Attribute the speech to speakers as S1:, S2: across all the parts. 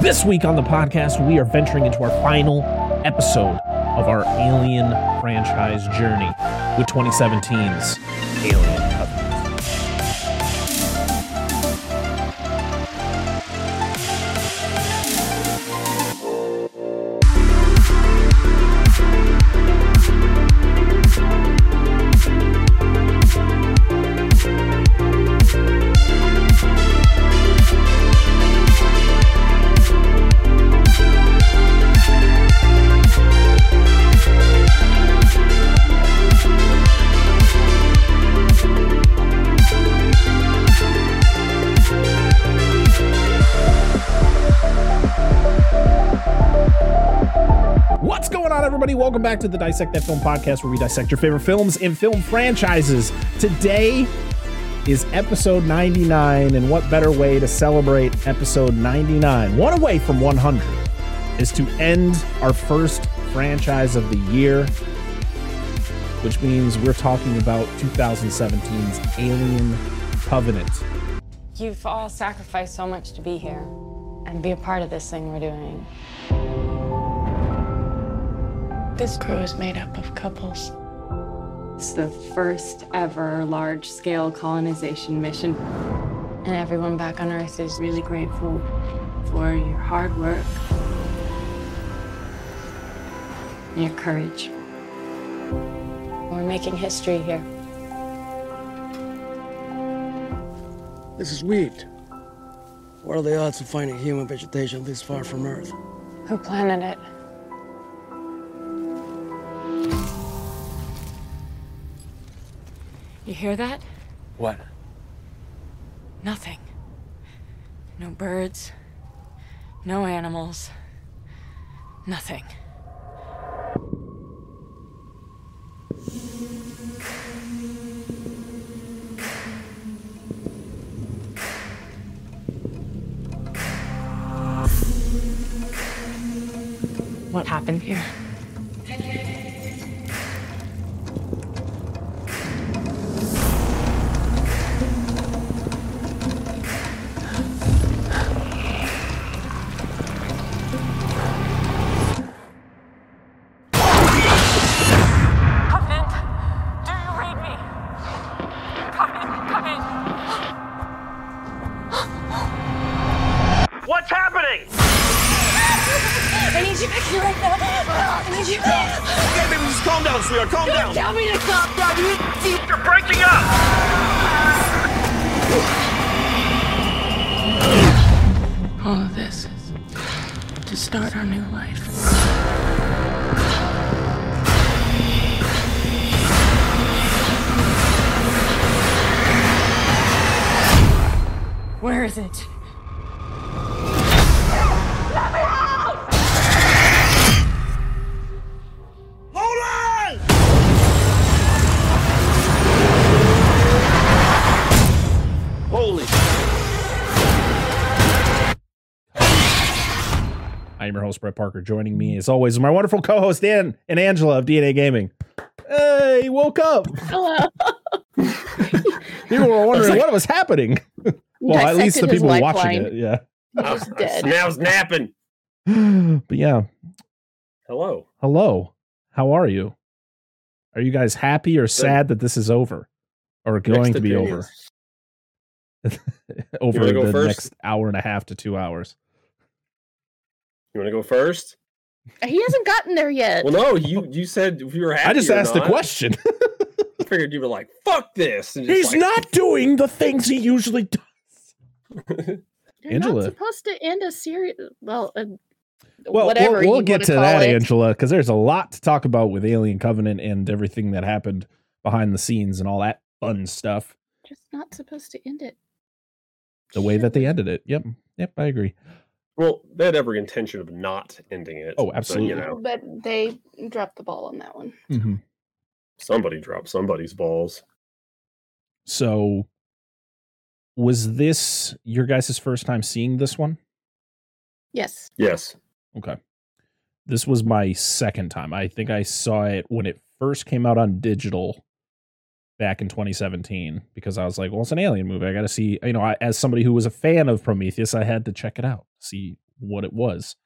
S1: This week on the podcast, we are venturing into our final episode of our Alien franchise journey with 2017's Alien Welcome back to the Dissect That Film podcast, where we dissect your favorite films and film franchises. Today is episode 99, and what better way to celebrate episode 99, one away from 100, is to end our first franchise of the year, which means we're talking about 2017's Alien Covenant.
S2: You've all sacrificed so much to be here and be a part of this thing we're doing.
S3: This crew is made up of couples.
S2: It's the first ever large scale colonization mission. And everyone back on Earth is really grateful for your hard work and your courage. We're making history here.
S4: This is wheat. What are the odds of finding human vegetation this far from Earth?
S2: Who planted it? You hear that?
S1: What?
S2: Nothing. No birds. No animals. Nothing. What happened here?
S3: I
S1: host, Brett Parker. Joining me, mm-hmm. as always, is my wonderful co-host Dan and Angela of DNA Gaming. Hey, woke up.
S3: Hello.
S1: People were wondering what was happening. well, at least the people watching
S3: lifeline.
S1: it, yeah.
S5: I
S3: was dead.
S5: Now it's napping.
S1: But yeah,
S5: Hello.
S1: hello. How are you? Are you guys happy or sad that this is over, or going
S5: Mixed
S1: to be over
S5: opinions.
S1: over
S5: wanna go
S1: the next hour and a half to two hours?
S5: You want to go first?
S3: He hasn't gotten there yet.
S5: Well, no. You you said if you were happy.
S1: I just
S5: or
S1: asked the question.
S5: I figured you were like, "Fuck this." And
S1: He's
S5: like-
S1: not doing the things he usually does.
S3: You're
S1: Angela.
S3: not supposed to end a series. Well, uh,
S1: Well,
S3: whatever.
S1: we'll, we'll
S3: you
S1: get
S3: wanna
S1: to
S3: call
S1: that,
S3: it.
S1: Angela, because there's a lot to talk about with Alien Covenant and everything that happened behind the scenes and all that fun stuff.
S3: Just not supposed to end it.
S1: The way that they ended it. Yep. Yep. I agree.
S5: Well, they had every intention of not ending it.
S1: Oh,
S5: but,
S1: absolutely.
S5: you know,
S3: But they dropped the ball on that one.
S1: Mm-hmm.
S5: somebody dropped somebody's balls.
S1: So, was this your guys' first time seeing this one?
S3: Yes.
S5: Yes.
S1: Okay. This was my second time. I think I saw it when it first came out on digital back in 2017 because I was like, well, it's an alien movie. I got to see, you know, I, as somebody who was a fan of Prometheus, I had to check it out, see what it was.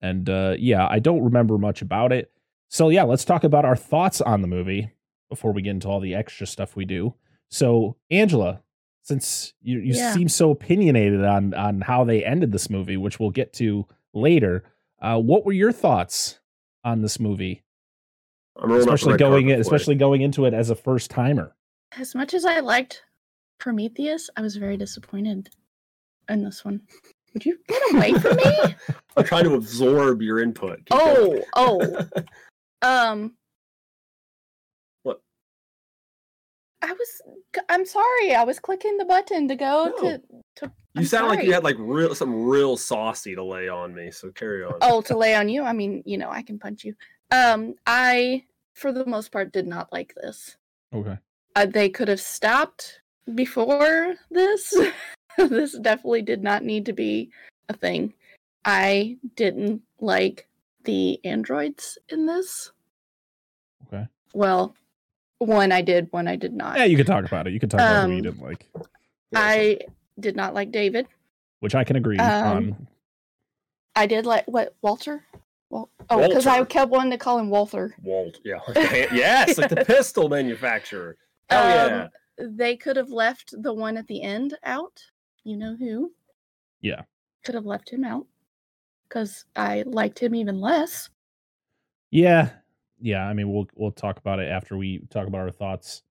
S1: And uh, yeah, I don't remember much about it. So yeah, let's talk about our thoughts on the movie before we get into all the extra stuff we do. So Angela, since you, you
S6: Yeah.
S1: seem so opinionated on on how they ended this movie, which we'll get to later, uh, what were your thoughts on this movie,
S5: I'm rolling out the
S1: especially going
S5: carpet
S1: especially going into it as a first timer?
S6: As much as I liked Prometheus, I was very disappointed in this one. Would you get away from me?
S5: I'm trying to absorb your input. Keep
S6: oh, oh. Um.
S5: What?
S6: I was. I'm sorry. I was clicking the button to go
S5: No.
S6: to. to
S5: You
S6: I'm
S5: sound like you had like real something real saucy to lay on me. So carry on.
S6: oh to lay on you i mean you know i can punch you um i for the most part did not like this
S1: Okay.
S6: Uh, they could have stopped before this this definitely did not need to be a thing i didn't like the androids in this
S1: Okay.
S6: well one i did one i did not
S1: Yeah, you can talk about it. You can talk about who you
S6: Um,
S1: didn't like,
S6: i did not like david
S1: which I can agree
S6: um,
S1: on.
S6: i did like what walter well oh because i kept wanting to call him walter
S5: Walt. Yeah. yes, like the pistol manufacturer. Hell yeah.
S6: Um, they could have left the one at the end out. You know who?
S1: Yeah.
S6: Could have left him out because I liked him even less.
S1: Yeah, yeah. I mean, we'll we'll talk about it after we talk about our thoughts.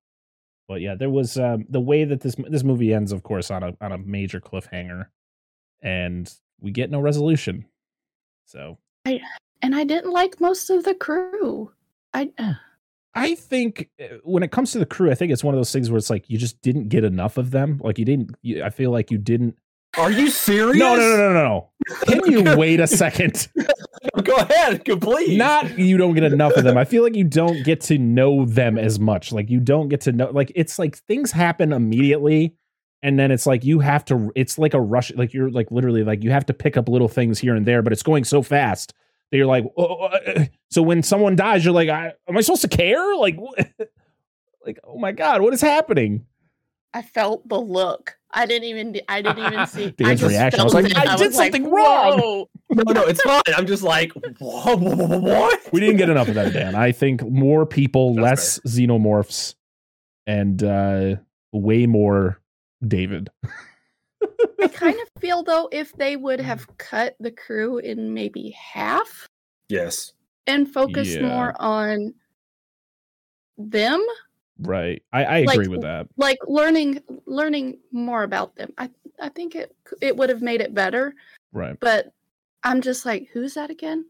S1: But yeah, there was um, the way that this this movie ends, of course, on a on a major cliffhanger, and we get no resolution. So I
S6: And I didn't like most of the crew. I
S1: I think uh, when it comes to the crew, I think it's one of those things where it's like you just didn't get enough of them. Like you didn't. You, I feel like you didn't.
S5: Are you serious?
S1: No, no, no, no, no, no. Can you wait a second?
S5: Go ahead, complete.
S1: not you don't get enough of them. I feel like you don't get to know them as much. Like you don't get to know like it's like things happen immediately and then it's like you have to it's like a rush like you're like literally like you have to pick up little things here and there but it's going so fast that you're like oh, uh, uh." so when someone dies you're like I, am I supposed to care? Like like oh my god, what is happening?
S6: I felt the look. I didn't even I didn't even see I
S1: Dan's
S6: just
S1: reaction, I was like,
S6: it.
S1: "I did
S6: was like,
S1: something wrong."
S5: No, no, it's fine. I'm just like, what? what?
S1: We didn't get enough of that, Dan. I think more people,
S5: That's
S1: less xenomorphs, and uh way more David.
S6: I kind of feel though if they would have cut the crew in maybe half
S5: Yes.
S6: and focused
S1: Yeah.
S6: more on them
S1: Right. I, I
S6: Like,
S1: agree with that.
S6: like learning learning more about them i i think it it would have made it better
S1: Right.
S6: but i'm just like who's that again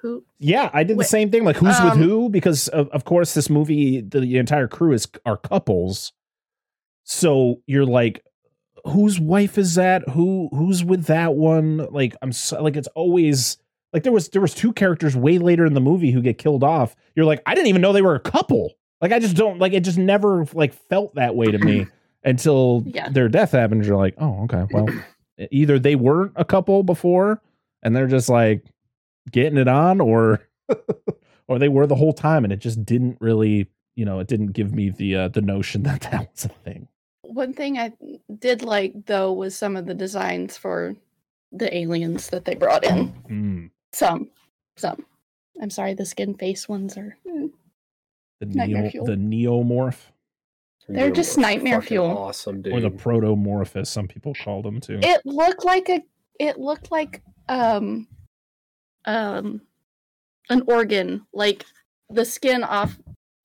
S6: who
S1: Yeah, I did the same thing. Like, who's
S6: um,
S1: with who? Because of, of course, this movie, the, the entire crew is are couples. So you're like, whose wife is that? Who who's with that one? Like, I'm so, like, it's always like there was there was two characters way later in the movie who get killed off. You're like, I didn't even know they were a couple. Like, I just don't like it. Just never like felt that way to me until
S6: Yeah.
S1: their death happens. You're like, oh, okay, well, either they weren't a couple before and they're just like getting it on or or they were the whole time and it just didn't really you know it didn't give me the uh, the notion that that was a thing
S6: one thing i did like though was some of the designs for the aliens that they brought in
S1: Mm,
S6: some some i'm sorry the skin face ones are mm,
S1: the neo
S6: fuel.
S1: the neomorph
S6: They're
S5: You're
S6: just nightmare
S5: fucking
S6: fuel.
S5: Awesome, dude.
S1: or the protomorph as some people call them too
S6: it looked like a it looked like um um an organ like the skin off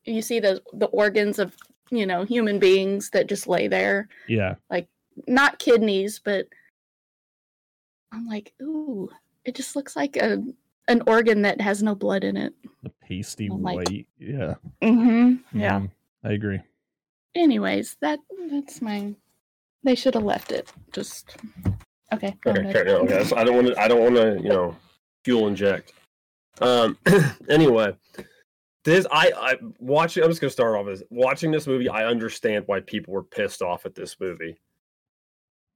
S6: you see the the organs of you know human beings that just lay there
S1: yeah Like
S6: not kidneys but i'm like ooh it just looks like a an organ that has no blood in it
S1: the pasty
S6: like-
S1: white yeah
S6: mm-hmm yeah
S1: Mhm, i agree
S6: anyways that that's my they should have left it just okay
S5: Okay,
S6: ahead.
S5: okay, no, okay. I don't want to. I don't want to. You know, fuel inject. Um. anyway, this I I watching. I'm just gonna start off as watching this movie. I understand why people were pissed off at this movie.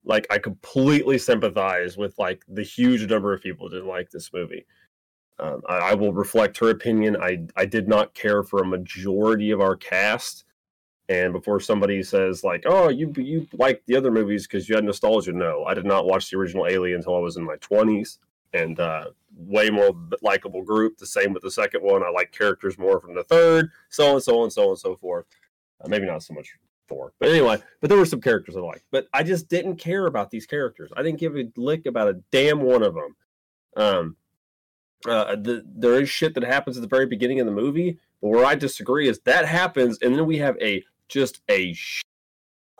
S5: Like I completely sympathize with like the huge number of people who didn't like this movie. Um, I, I will reflect her opinion. I I did not care for a majority of our cast. And before somebody says like, "Oh, you you like the other movies because you had nostalgia," no, I did not watch the original Alien until I was in my twenties. and uh, way more likable group. The same with the second one. I like characters more from the third, so and so and so and so forth. Uh, maybe not so much four, but anyway. But there were some characters I liked, but I just didn't care about these characters. I didn't give a lick about a damn one of them. Um, uh, the, there is shit that happens at the very beginning of the movie, but where I disagree is that happens, and then we have a just a sh-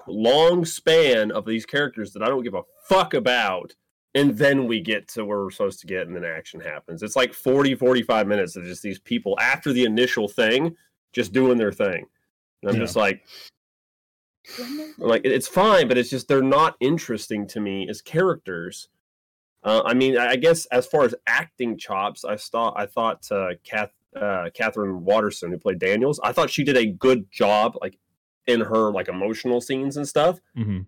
S5: long span of these characters that I don't give a fuck about. And then we get to where we're supposed to get, and then action happens. It's like 40, 45 minutes of just these people after the initial thing, just doing their thing. And I'm
S1: Yeah.
S5: just like, I'm like it's fine, but it's just they're not interesting to me as characters. Uh, I mean, I I guess as far as acting chops, I thought I thought uh, Kath, uh, Katherine Waterston, who played Daniels, I thought she did a good job, like in her like emotional scenes and stuff.
S1: hmm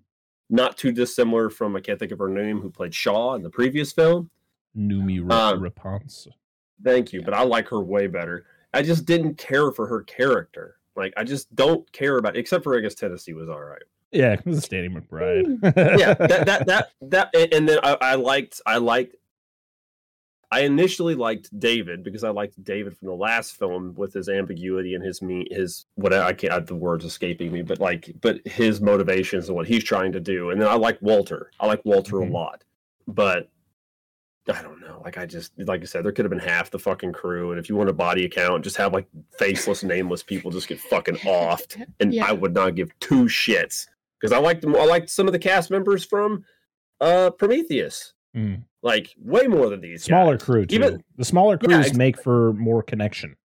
S5: Not too dissimilar from I can't think of her name, who played Shaw in the previous film.
S1: Noomi
S5: Um,
S1: Rapunzel.
S5: Thank you, but I like her way better. I just didn't care for her character. Like I just don't care about, except for I guess Tennessee was all right.
S1: Yeah, it was Danny McBride.
S5: yeah that that that that and- and then I, I liked i liked i initially liked david because i liked david from the last film with his ambiguity and his me his what i can't the words escaping me but like but his motivations and what he's trying to do and then i like walter i like walter
S1: Mhm.
S5: a lot but I don't know. Like I just like I said, there could have been half the fucking crew, and if you want a body account, just have like faceless, nameless people just get fucking offed, and
S6: Yeah.
S5: I would not give two shits because I liked them. I liked some of the cast members from uh Prometheus,
S1: Mm.
S5: like way more than these
S1: Smaller
S5: guys.
S1: crew too.
S5: Even-
S1: the smaller
S5: Yeah,
S1: crews make for more connection,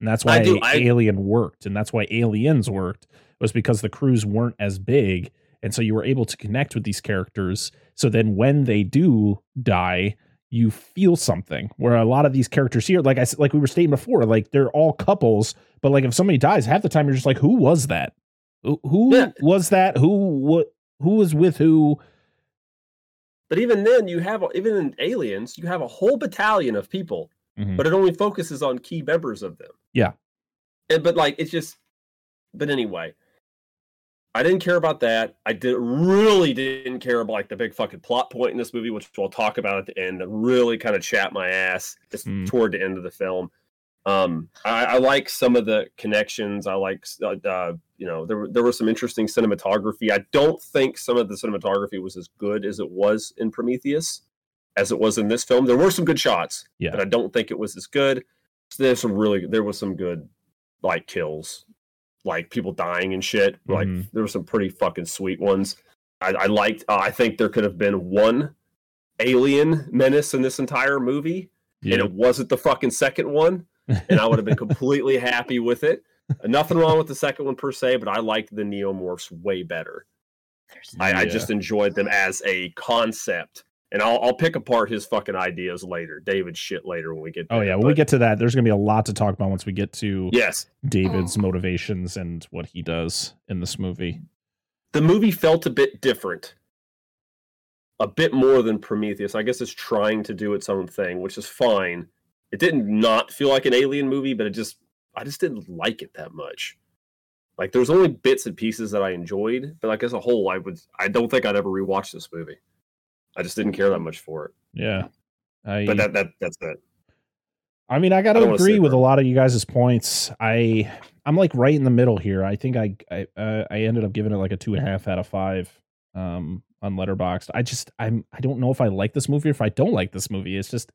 S1: and that's
S5: I
S1: why
S5: do, I-
S1: Alien worked, and that's why Aliens worked was because the crews weren't as big, and so you were able to connect with these characters. So then when they do die, you feel something. Where a lot of these characters here, like I like we were stating before, like they're all couples, but like if somebody dies, half the time you're just like, who was that? Who, who
S5: Yeah.
S1: was that? Who what? Who was with who?
S5: But even then, you have even in Aliens, you have a whole battalion of people,
S1: Mhm.
S5: but it only focuses on key members of them.
S1: Yeah.
S5: And, but like it's just. But anyway, I didn't care about that. I did really didn't care about like the big fucking plot point in this movie, which we'll talk about at the end. That really kind of chat my ass just
S1: Mm.
S5: toward the end of the film. Um, I, I like some of the connections. I like, uh, uh, you know, there there was some interesting cinematography. I don't think some of the cinematography was as good as it was in Prometheus, as it was in this film. There were some good shots,
S1: Yeah.
S5: but I don't think it was as good. There's some really, there was some good like kills, like people dying and shit. Like
S1: Mhm.
S5: there were some pretty fucking sweet ones. I, I liked. Uh, I think there could have been one alien menace in this entire movie, and it wasn't the fucking second one and I would have been completely happy with it. Nothing wrong with the second one per se, but I liked the neomorphs way better. I, I just enjoyed them as a concept, and I'll, I'll pick apart his fucking ideas later, David's shit later when we get.
S1: Oh yeah, when we get to that, there's gonna be a lot to talk about once we get to
S5: yes,
S1: David's oh. motivations and what he does in this movie.
S5: the movie felt a bit different, a bit more than Prometheus. I guess it's trying to do its own thing, which is fine. It didn't not feel like an alien movie, but it just I just didn't like it that much. Like there's only bits and pieces that I enjoyed, but like as a whole, I would I don't think I'd ever rewatch this movie. I just didn't care that much for it.
S1: Yeah, I.
S5: But that that that's it.
S1: I mean, I got to agree with a lot of you guys' points. I I'm like right in the middle here. I think I I uh, I ended up giving it like a two and a half out of five um on Letterboxd. I just I'm I don't know if I like this movie or if I don't like this movie. It's just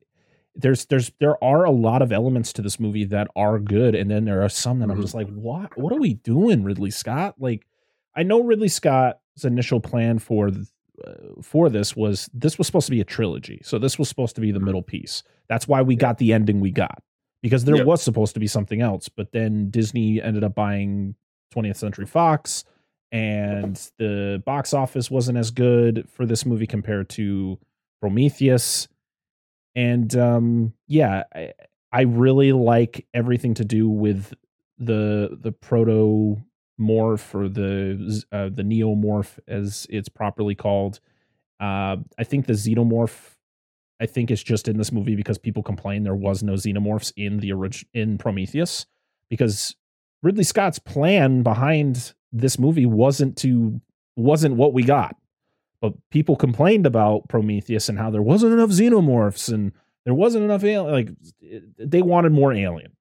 S1: there's there's there are a lot of elements to this movie that are good, and then there are some that I'm
S5: Mhm.
S1: just like, what what are we doing, Ridley Scott? Like, I know Ridley Scott's initial plan for th- uh, for this was this was supposed to be a trilogy, so this was supposed to be the middle piece. That's why we got the ending we got because there
S5: Yep.
S1: was supposed to be something else, but then Disney ended up buying 20th Century Fox, and the box office wasn't as good for this movie compared to Prometheus. And um, yeah, I, I really like everything to do with the the proto morph or the uh, the neomorph as it's properly called. Uh, I think the xenomorph. I think it's just in this movie because people complain there was no xenomorphs in the original in Prometheus because Ridley Scott's plan behind this movie wasn't to wasn't what we got. But people complained about Prometheus and how there wasn't enough xenomorphs and There wasn't enough alien. Like they wanted more alien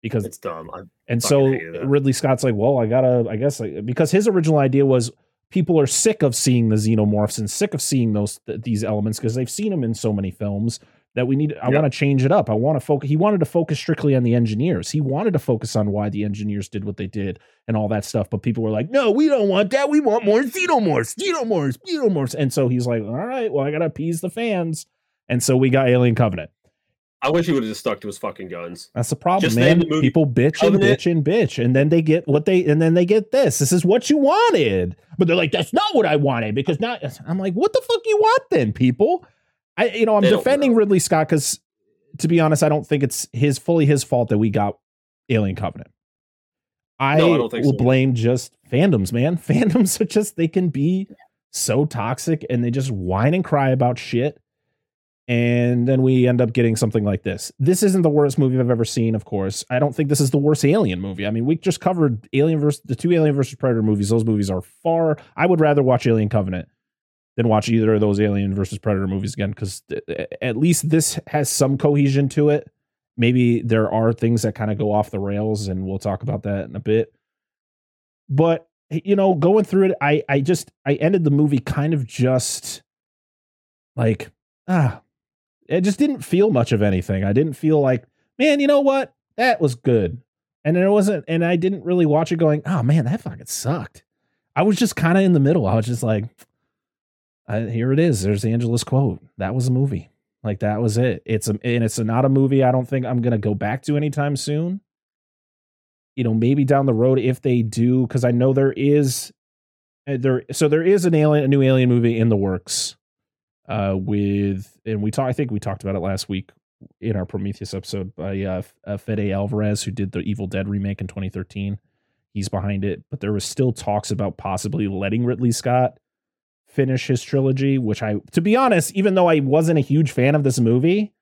S1: because
S5: It's dumb. I,
S1: and so. Ridley Scott's like, well, I gotta, I guess, like, because his original idea was people are sick of seeing the xenomorphs and sick of seeing those th- these elements because they've seen them in so many films that we need. I
S5: Yeah.
S1: want to change it up. I want to focus. He wanted to focus strictly on the engineers. He wanted to focus on why the engineers did what they did and all that stuff. But people were like, no, we don't want that. We want more xenomorphs, xenomorphs, xenomorphs. And so he's like, all right, well, I gotta appease the fans. And so we got Alien Covenant.
S5: I wish he would have just stuck to his fucking guns.
S1: That's the problem,
S5: Just
S1: man.
S5: the
S1: People bitch and
S5: Covenant.
S1: bitch and bitch, and then they get what they and then they get this. This is what you wanted, but they're like, "That's not what I wanted." Because now I'm like, "What the fuck you want then, people?" I, you know, I'm defending. Ridley Scott because, to be honest, I don't think it's his fully his fault that we got Alien Covenant. I,
S5: No, I don't think
S1: will
S5: so.
S1: blame just fandoms, man. Fandoms are just they can be so toxic and they just whine and cry about shit and then we end up getting something like this. This isn't the worst movie I've ever seen, of course. I don't think this is the worst Alien movie. I mean, we just covered Alien versus the two Alien versus Predator movies. Those movies are far. I would rather watch Alien Covenant than watch either of those Alien versus Predator movies again because at least this has some cohesion to it. Maybe there are things that kind of go off the rails, and we'll talk about that in a bit. But you know, going through it, I I just I ended the movie kind of just like ah it just didn't feel much of anything. I didn't feel like, man, you know what? That was good. And it wasn't, and I didn't really watch it going, oh man, that fucking sucked. I was just kind of in the middle. I was just like, Here it is. There's Angela's quote. That was a movie. Like that was it. It's a, and it's not a movie I don't think I'm gonna go back to anytime soon. You know, maybe down the road if they do, because I know there is uh, there. So there is an alien, a new alien movie in the works uh with and we talked i think we talked about it last week in our prometheus episode by uh, uh fede alvarez who did the evil dead remake in 2013 he's behind it but there was still talks about possibly letting ridley scott finish his trilogy which i to be honest even though i wasn't a huge fan of this movie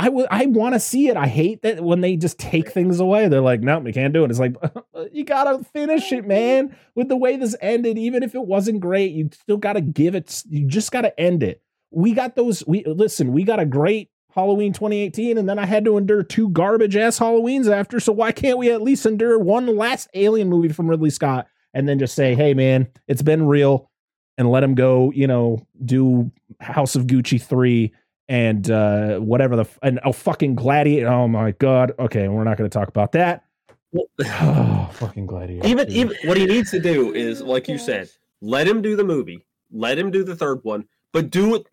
S1: i would i want to see it. I hate that when they just take things away they're like no we can't do it. It's like you gotta finish it man with the way this ended. Even if it wasn't great you still gotta give it you just gotta end it. We got those we listen we got a great halloween 2018 and then i had to endure two garbage ass halloweens after so why can't we at least endure one last alien movie from ridley scott and then just say hey man it's been real and let him go you know do house of gucci 3 and uh whatever the f- and oh fucking gladiator oh my god okay we're not going to talk about that oh fucking gladiator
S5: even
S1: dude.
S5: even what he needs to do is like you said let him do the movie let him do the third one but do it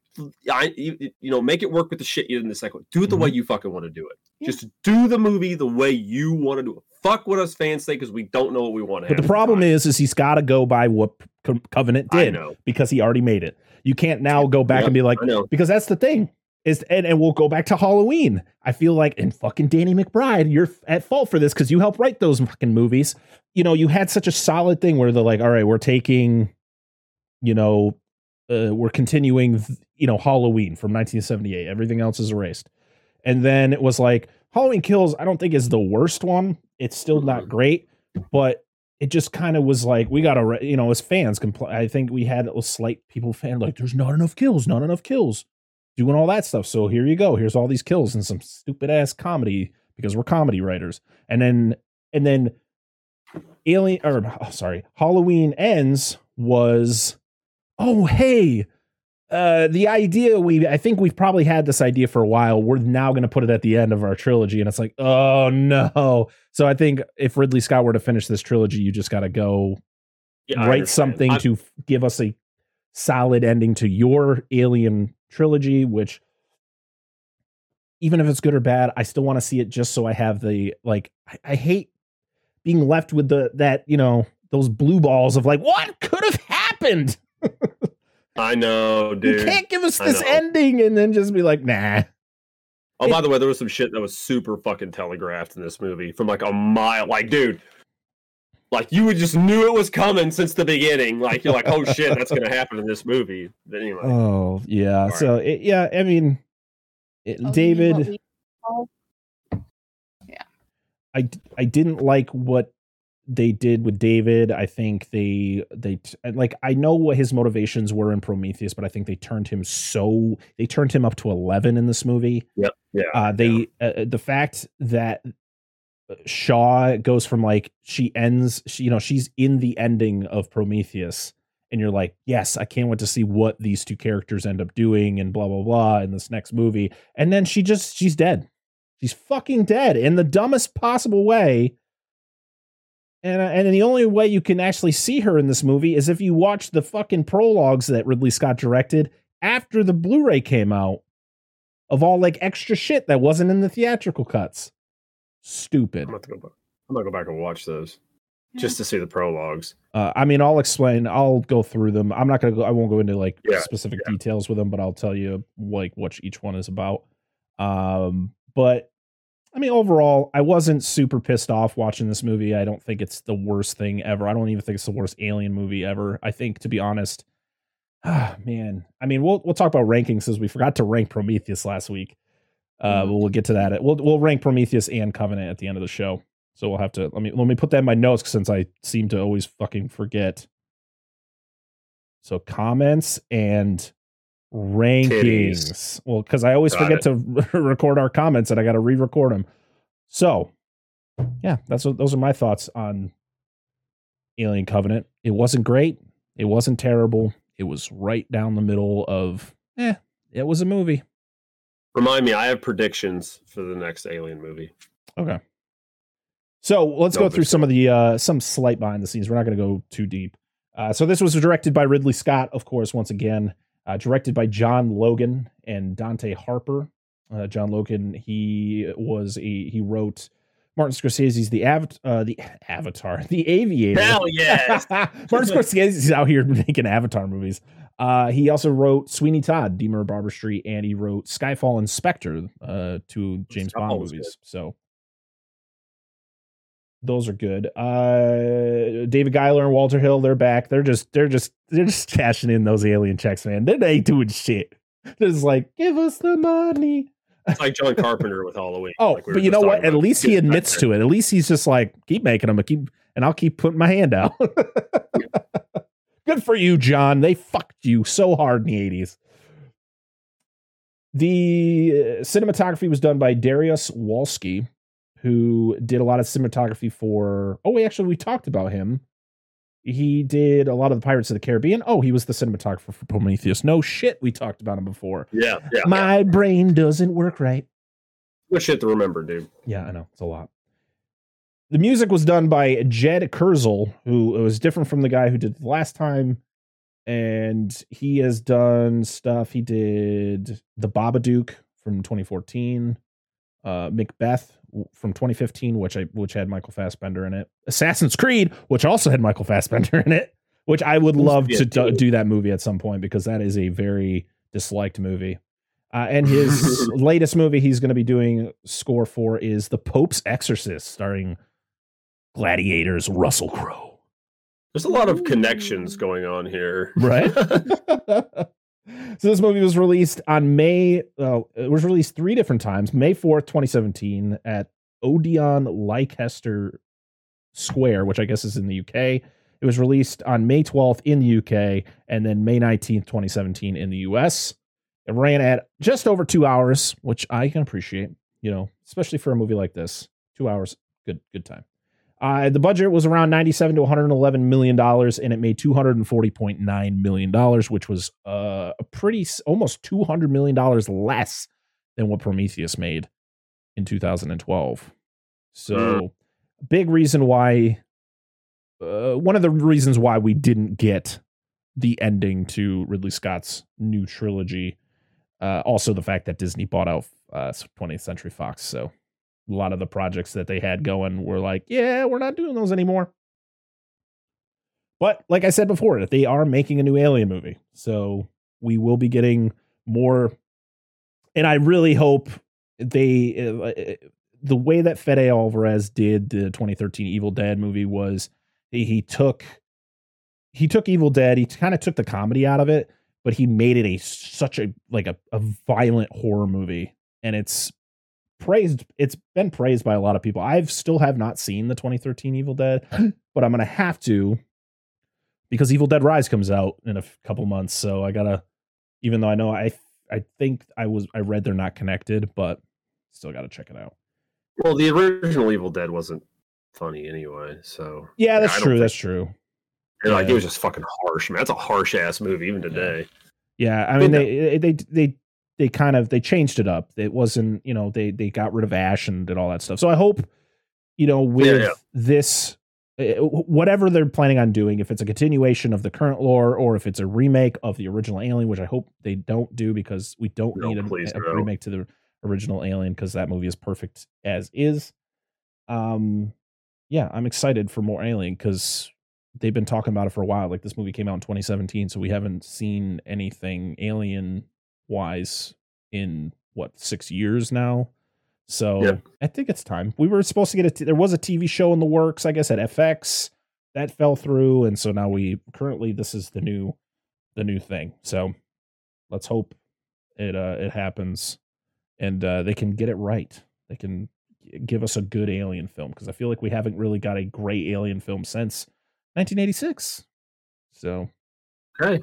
S5: I, you, you know make it work with the shit you did in the second one do it the
S1: Mm-hmm.
S5: way you fucking want to do it
S6: Yeah.
S5: just do the movie the way you want to do it fuck what us fans say because we don't know what we want to
S1: But the problem is, is he's got to go by what Co- Covenant did because he already made it. You can't now go back
S5: Yep,
S1: and be like, because that's the thing is, and, and we'll go back to Halloween. I feel like, and fucking Danny McBride, you're at fault for this because you helped write those fucking movies. You know, you had such a solid thing where they're like, all right, we're taking, you know, uh, we're continuing, you know, Halloween from 1978. Everything else is erased. And then it was like Halloween Kills. I don't think is the worst one. It's still not mm-hmm. great, but it just kind of was like we got a you know, as fans, compl- I think we had a slight people fan like, there's not enough kills, not enough kills, doing all that stuff. So here you go. Here's all these kills and some stupid ass comedy because we're comedy writers. And then and then Alien or oh, sorry, Halloween ends was oh hey uh the idea we i think we've probably had this idea for a while. We're now going to put it at the end of our trilogy and it's like oh no. So i think if ridley scott were to finish this trilogy you just got to go
S5: Yeah,
S1: write something
S5: I-
S1: to give us a solid ending to your alien trilogy which even if it's good or bad i still want to see it just so i have the like I, I hate being left with the that you know those blue balls of like what could have happened
S5: I know, dude.
S1: you can't give us this ending and then just be like, nah.
S5: Oh, by the way, there was some shit that was super fucking telegraphed in this movie from like a mile. Like, dude, like you would just knew it was coming since the beginning. Like, you're like, oh shit, that's gonna happen in this movie. But anyway,
S1: Oh yeah.
S5: All
S1: So it, yeah, I mean, it,
S6: Oh, you mean what
S1: David,
S6: we call-
S1: I I didn't like what they did with David. I think they they like I know what his motivations were in Prometheus, but I think they turned him so they turned him up to eleven in this movie.
S5: Yep. Yeah.
S1: Uh, they uh, the fact that Shaw goes from like she ends, she, you know, she's in the ending of Prometheus, and you're like, yes, I can't wait to see what these two characters end up doing and blah blah blah in this next movie. And then she just she's dead. She's fucking dead in the dumbest possible way. And, uh, and the only way you can actually see her in this movie is if you watch the fucking prologues that Ridley Scott directed after the Blu-ray came out of all like extra shit that wasn't in the theatrical cuts. Stupid.
S5: I'm gonna, go back. I'm gonna go back and watch those just to see the prologues.
S1: Uh, I mean, I'll explain. I'll go through them. I'm not gonna go. I won't go into like
S5: Yeah,
S1: specific details with them, but I'll tell you like what each one is about. Um, but I mean, overall, I wasn't super pissed off watching this movie. I don't think it's the worst thing ever. I don't even think it's the worst alien movie ever. I think, to be honest, ah, man. I mean, we'll we'll talk about rankings because we forgot to rank Prometheus last week. Uh,
S5: Mm-hmm.
S1: but we'll get to that. We'll we'll rank Prometheus and Covenant at the end of the show. So we'll have to let me let me put that in my notes since I seem to always fucking forget. So comments and rankings. Well, because I always
S5: Got
S1: forget to record our comments and I got to re-record them. So, yeah, that's what those are my thoughts on Alien Covenant. It wasn't great. It wasn't terrible. It was right down the middle of eh. It was a movie.
S5: Remind me, I have predictions for the next Alien movie.
S1: Okay. So let's
S5: No,
S1: go through some of the uh, some slight behind the scenes. We're not going to go too deep. Uh, so this was directed by Ridley Scott, of course. Once again, uh, directed by John Logan and Dante Harper. Uh, John Logan, he was a he wrote Martin Scorsese's The Av- uh, the Avatar, The Aviator.
S5: Hell yes!
S1: Martin Scorsese's out here making Avatar movies. Uh, he also wrote Sweeney Todd, Deemer of Barber Street, and he wrote Skyfall and Spectre, uh, two James Bond movies. So those are good. Uh, David Giler and Walter Hill, they're back. They're just they're just they're just cashing in those alien checks, man. They ain't doing shit. They're just like, give us the money.
S5: It's like John Carpenter with Halloween.
S1: Oh,
S5: like we
S1: but you know what? At least he admits to it. At least he's just like, keep making them, keep, and I'll keep putting my hand out. Good for you, John. They fucked you so hard in the eighties. The uh, cinematography was done by Dariusz Wolski, who did a lot of cinematography for. Oh, wait, actually, we talked about him. He did a lot of the Pirates of the Caribbean. Oh, he was the cinematographer for Prometheus. No shit, we talked about him before.
S5: Yeah, yeah.
S1: My brain doesn't work right.
S5: Good shit to remember, dude.
S1: Yeah, I know. It's a lot. The music was done by Jed Kurzel, who was different from the guy who did the last time. And he has done stuff. He did The Babadook from 2014, uh, Macbeth from 2015, which I which had Michael Fassbender in it. Assassin's Creed, which also had Michael Fassbender in it, which I would love to do, do that movie at some point because that is a very disliked movie. Uh, and his latest movie he's going to be doing score for is The Pope's Exorcist, starring Gladiators Russell Crowe.
S5: There's a lot of connections going on here.
S1: Right? so this movie was released on May. Uh, it was released three different times. May fourth, 2017, at Odeon Leicester Square, which I guess is in the UK. It was released on May 12th in the UK, and then May 19th, 2017, in the US. It ran at just over two hours, which I can appreciate. You know, especially for a movie like this, two hours, good, good time. Uh, the budget was around 97 to 111 million dollars, and it made 240.9 million dollars, which was uh, a pretty almost 200 million dollars less than what Prometheus made in 2012. So,
S5: Mm.
S1: big reason why. Uh, one of the reasons why we didn't get the ending to Ridley Scott's new trilogy. Uh, also, the fact that Disney bought out uh, 20th Century Fox, so a lot of the projects that they had going were like, yeah, we're not doing those anymore. But like I said before, they are making a new Alien movie, so we will be getting more. And I really hope they, uh, the way that Fede Alvarez did the 2013 Evil Dead movie was he, he took he took Evil Dead, he kind of took the comedy out of it, but he made it a such a like a, a violent horror movie, and it's praised. It's been praised by a lot of people. I've still have not seen the 2013 Evil Dead, but I'm gonna have to because Evil Dead Rise comes out in a f- couple months. So I gotta, even though I know I I think I was I read they're not connected, but still gotta check it out.
S5: Well, the original Evil Dead wasn't funny anyway, so
S1: Yeah, that's
S5: I
S1: true. That's true.
S5: and, like it was just fucking harsh, man. That's a harsh ass movie even today.
S1: Yeah, I mean they they they they kind of they changed it up. It wasn't you know they they got rid of Ash and did all that stuff. So I hope you know with
S5: yeah.
S1: this eh, whatever they're planning on doing, if it's a continuation of the current lore or if it's a remake of the original Alien, which I hope they don't do because we don't
S5: No,
S1: need a, a remake to the original Alien because that movie is perfect as is. Um, yeah, I'm excited for more Alien because they've been talking about it for a while. Like this movie came out in 2017, so we haven't seen anything Alien wise in what six years now. So
S5: Yeah.
S1: I think it's time. We were supposed to get a. T- there was a TV show in the works, I guess, at FX that fell through, and so now we currently this is the new, the new thing. So let's hope it uh it happens, and uh they can get it right. They can give us a good Alien film because I feel like we haven't really got a great Alien film since 1986. So
S5: Okay,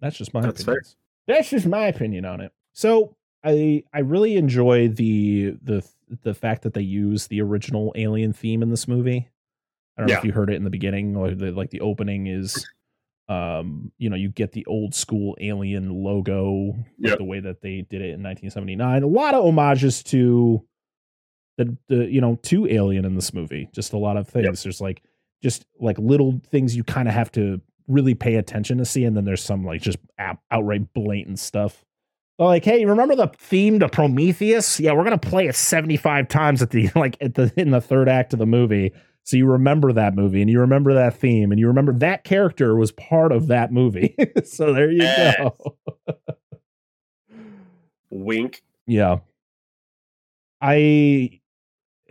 S1: that's just my
S5: That's
S1: opinion. That's just my opinion on it. So I I really enjoy the the the fact that they use the original Alien theme in this movie. I don't know if you heard it in the beginning or the, like the opening is um you know you get the old school alien logo like the way that they did it in 1979 a lot of homages to the the you know to alien in this movie. Just a lot of things. There's like just like little things you kind of have to really pay attention to see and then there's some like just out- outright blatant stuff. Like hey remember the theme to prometheus? Yeah we're gonna play it 75 times at the like at the in the third act of the movie. So you remember that movie and you remember that theme and you remember that character was part of that movie. So there you go.
S5: Wink.
S1: yeah. I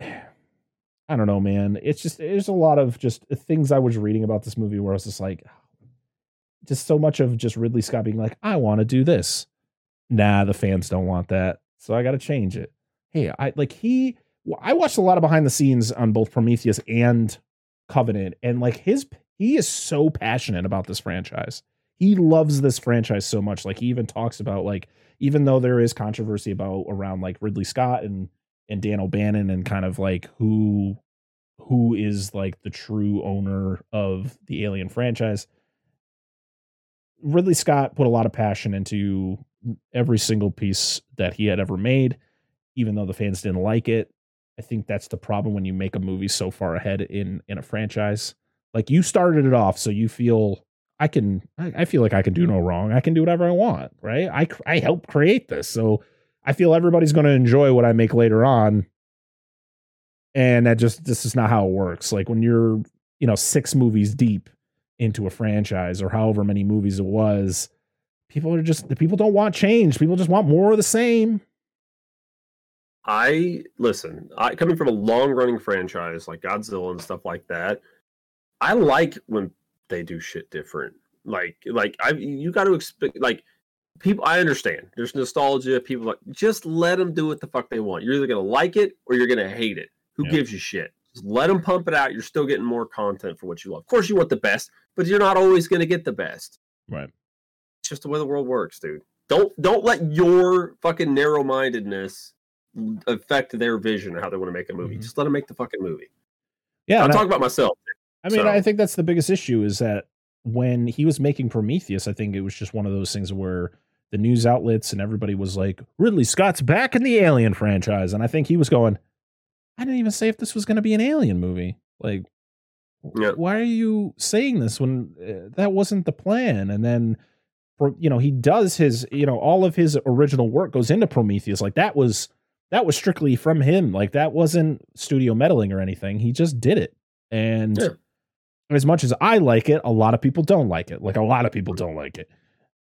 S1: i don't know man. It's just there's a lot of just things i was reading about this movie where i was just like just so much of just ridley scott being like i want to do this. Nah the fans don't want that so i gotta change it. Hey i like he i watched a lot of behind the scenes on both prometheus and covenant and like his he is so passionate about this franchise. He loves this franchise so much like he even talks about like even though there is controversy about around like ridley scott and and dan o'bannon and kind of like who who is like the true owner of the alien franchise ridley scott put a lot of passion into every single piece that he had ever made even though the fans didn't like it. I think that's the problem when you make a movie so far ahead in in a franchise. Like you started it off so you feel i can i, feel like i can do no wrong. I can do whatever i want right? I i helped create this so i feel everybody's going to enjoy what i make later on. And that just this is not how it works. Like when you're you know six movies deep into a franchise or however many movies it was people are just the people don't want change people just want more of the same
S5: I listen. I coming from a long running franchise like Godzilla and stuff like that. I like when they do shit different. Like like I you got to expect like people. I understand. There's nostalgia. People like just let them do what the fuck they want. You're either gonna like it or you're gonna hate it. Who
S1: Yeah.
S5: gives you shit? Just let them pump it out. You're still getting more content for what you love. Of course, you want the best, but you're not always gonna get the best.
S1: right
S5: It's just the way the world works, dude. Don't don't let your fucking narrow mindedness affect their vision of how they want to make a movie.
S1: Mhm.
S5: Just let them make the fucking movie.
S1: yeah
S5: I'm talking about myself.
S1: I mean,
S5: So-
S1: I think that's the biggest issue is that when he was making Prometheus, I think it was just one of those things where the news outlets and everybody was like, Ridley Scott's back in the Alien franchise. And I think he was going, I didn't even say if this was going to be an Alien movie. Like,
S5: Yeah.
S1: why are you saying this when uh, that wasn't the plan? And then, for, you know, he does his, you know, all of his original work goes into Prometheus. Like, that was. That was strictly from him. Like that wasn't studio meddling or anything. He just did it. And
S5: Yeah.
S1: as much as I like it, a lot of people don't like it. Like a lot of people don't like it.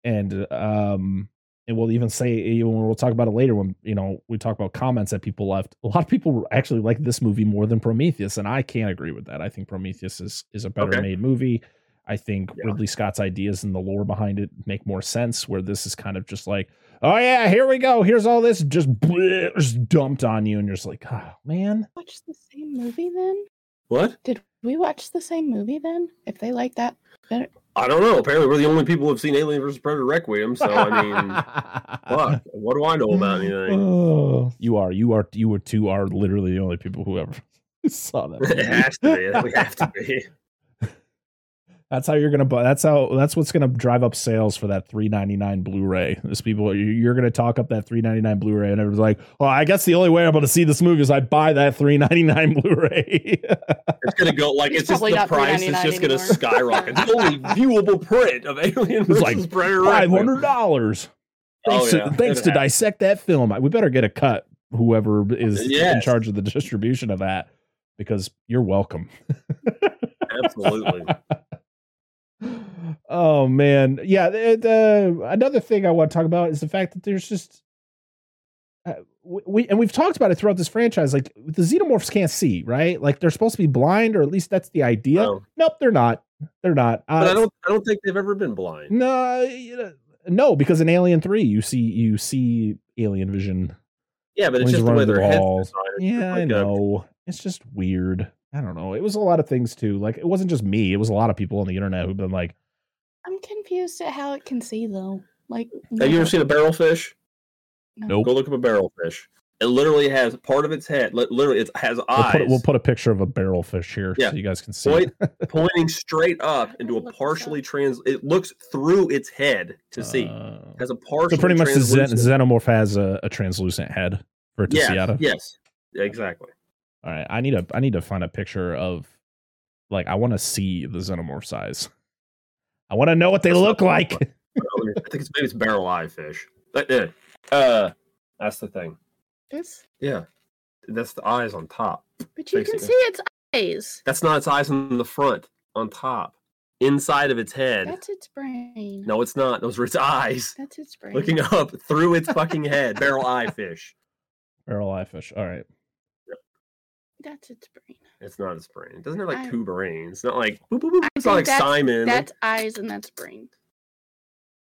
S1: And um and we'll even say eh, even when we'll talk about it later when you know we talk about comments that people left. A lot of people actually like this movie more than Prometheus, and I can't agree with that. I think Prometheus is is a better
S5: Okay.
S1: made movie. I think
S5: Yeah.
S1: Ridley Scott's ideas and the lore behind it make more sense. Where this is kind of just like, oh yeah, here we go. Here's all this just, bleh, just dumped on you, and you're just like, oh man.
S6: Watch the same movie then?
S5: What?
S6: Did we watch the same movie then? If they like that better.
S5: I don't know. Apparently, we're the only people who have seen Alien vs. Predator Requiem. So I mean, fuck. What do I know about anything?
S1: Oh, you are, you are, you are two are literally the only people who ever saw that.
S5: it has to be. We have to be.
S1: That's how you're gonna buy. That's how. That's what's gonna drive up sales for that 3.99 Blu-ray. This people, you- you're gonna talk up that 3.99 Blu-ray, and everyone's like, "Well, I guess the only way I'm able to see this movie is I buy that 3.99 Blu-ray."
S5: It's gonna go like
S6: It's
S5: it's just the price is
S6: $3.99
S5: just gonna
S6: anymore.
S5: skyrocket. the only viewable print of Alien vs.
S1: like
S5: Predator
S1: Five
S5: Requiem.
S1: hundred dollars. Thanks,
S5: Oh, yeah.
S1: to, thanks to dissect that film. We better get a cut. Whoever is in charge of the distribution of that, because you're welcome.
S5: Absolutely.
S1: Oh man, yeah. The, the- another thing I want to talk about is the fact that there's just uh, we, and we've talked about it throughout this franchise. Like the xenomorphs can't see, right? Like they're supposed to be blind, or at least that's the idea.
S5: No.
S1: Nope, they're not. They're not. Uh,
S5: But I don't. I don't think they've ever been blind.
S1: No, you know, no, because in Alien Three, you see you see alien vision.
S5: Yeah, but it's just the way their heads
S1: walls.
S5: designed. It's
S1: Yeah, I
S5: like a-
S1: know. It's just weird. I don't know. It was a lot of things too. Like it wasn't just me. It was a lot of people on the internet who've been like,
S6: I'm confused at how it can see though. Like
S5: Have you ever seen a barrel fish?
S6: No.
S1: Nope.
S5: Go look up a barrel fish. It literally has part of its head. Literally, it has
S1: we'll
S5: eyes
S1: put, we'll put a picture of a barrel fish here
S5: Yeah.
S1: so you guys can see.
S5: Point-
S1: it.
S5: pointing straight up into a partially
S6: up.
S5: trans. It looks through its head to see.
S1: Uh,
S5: has a partial.
S1: so pretty much the xen- xenomorph has a, a translucent head for it to see out of.
S5: Yes. Exactly.
S1: All right, I need a I need to find a picture of like I want to see the xenomorph size. I want to know what they
S5: That's
S1: look like.
S5: Let me- I think it's maybe it's barrel eye fish. But, yeah. Uh, that's the thing.
S6: This?
S5: Yeah, that's the eyes on top.
S6: But you can see its eyes.
S5: That's not its eyes on the front, on top, inside of its head.
S6: That's its brain.
S5: No, it's not. Those are its eyes.
S6: That's its brain.
S5: Looking up through its fucking head. Barrel eye fish.
S1: barrel eye fish. All right.
S6: That's its brain.
S5: It's not its brain. It doesn't have like
S6: I-
S5: two brains. It's not like boop, boop, boop. It's not like
S6: that's-
S5: Simon.
S6: That's eyes and that's brain.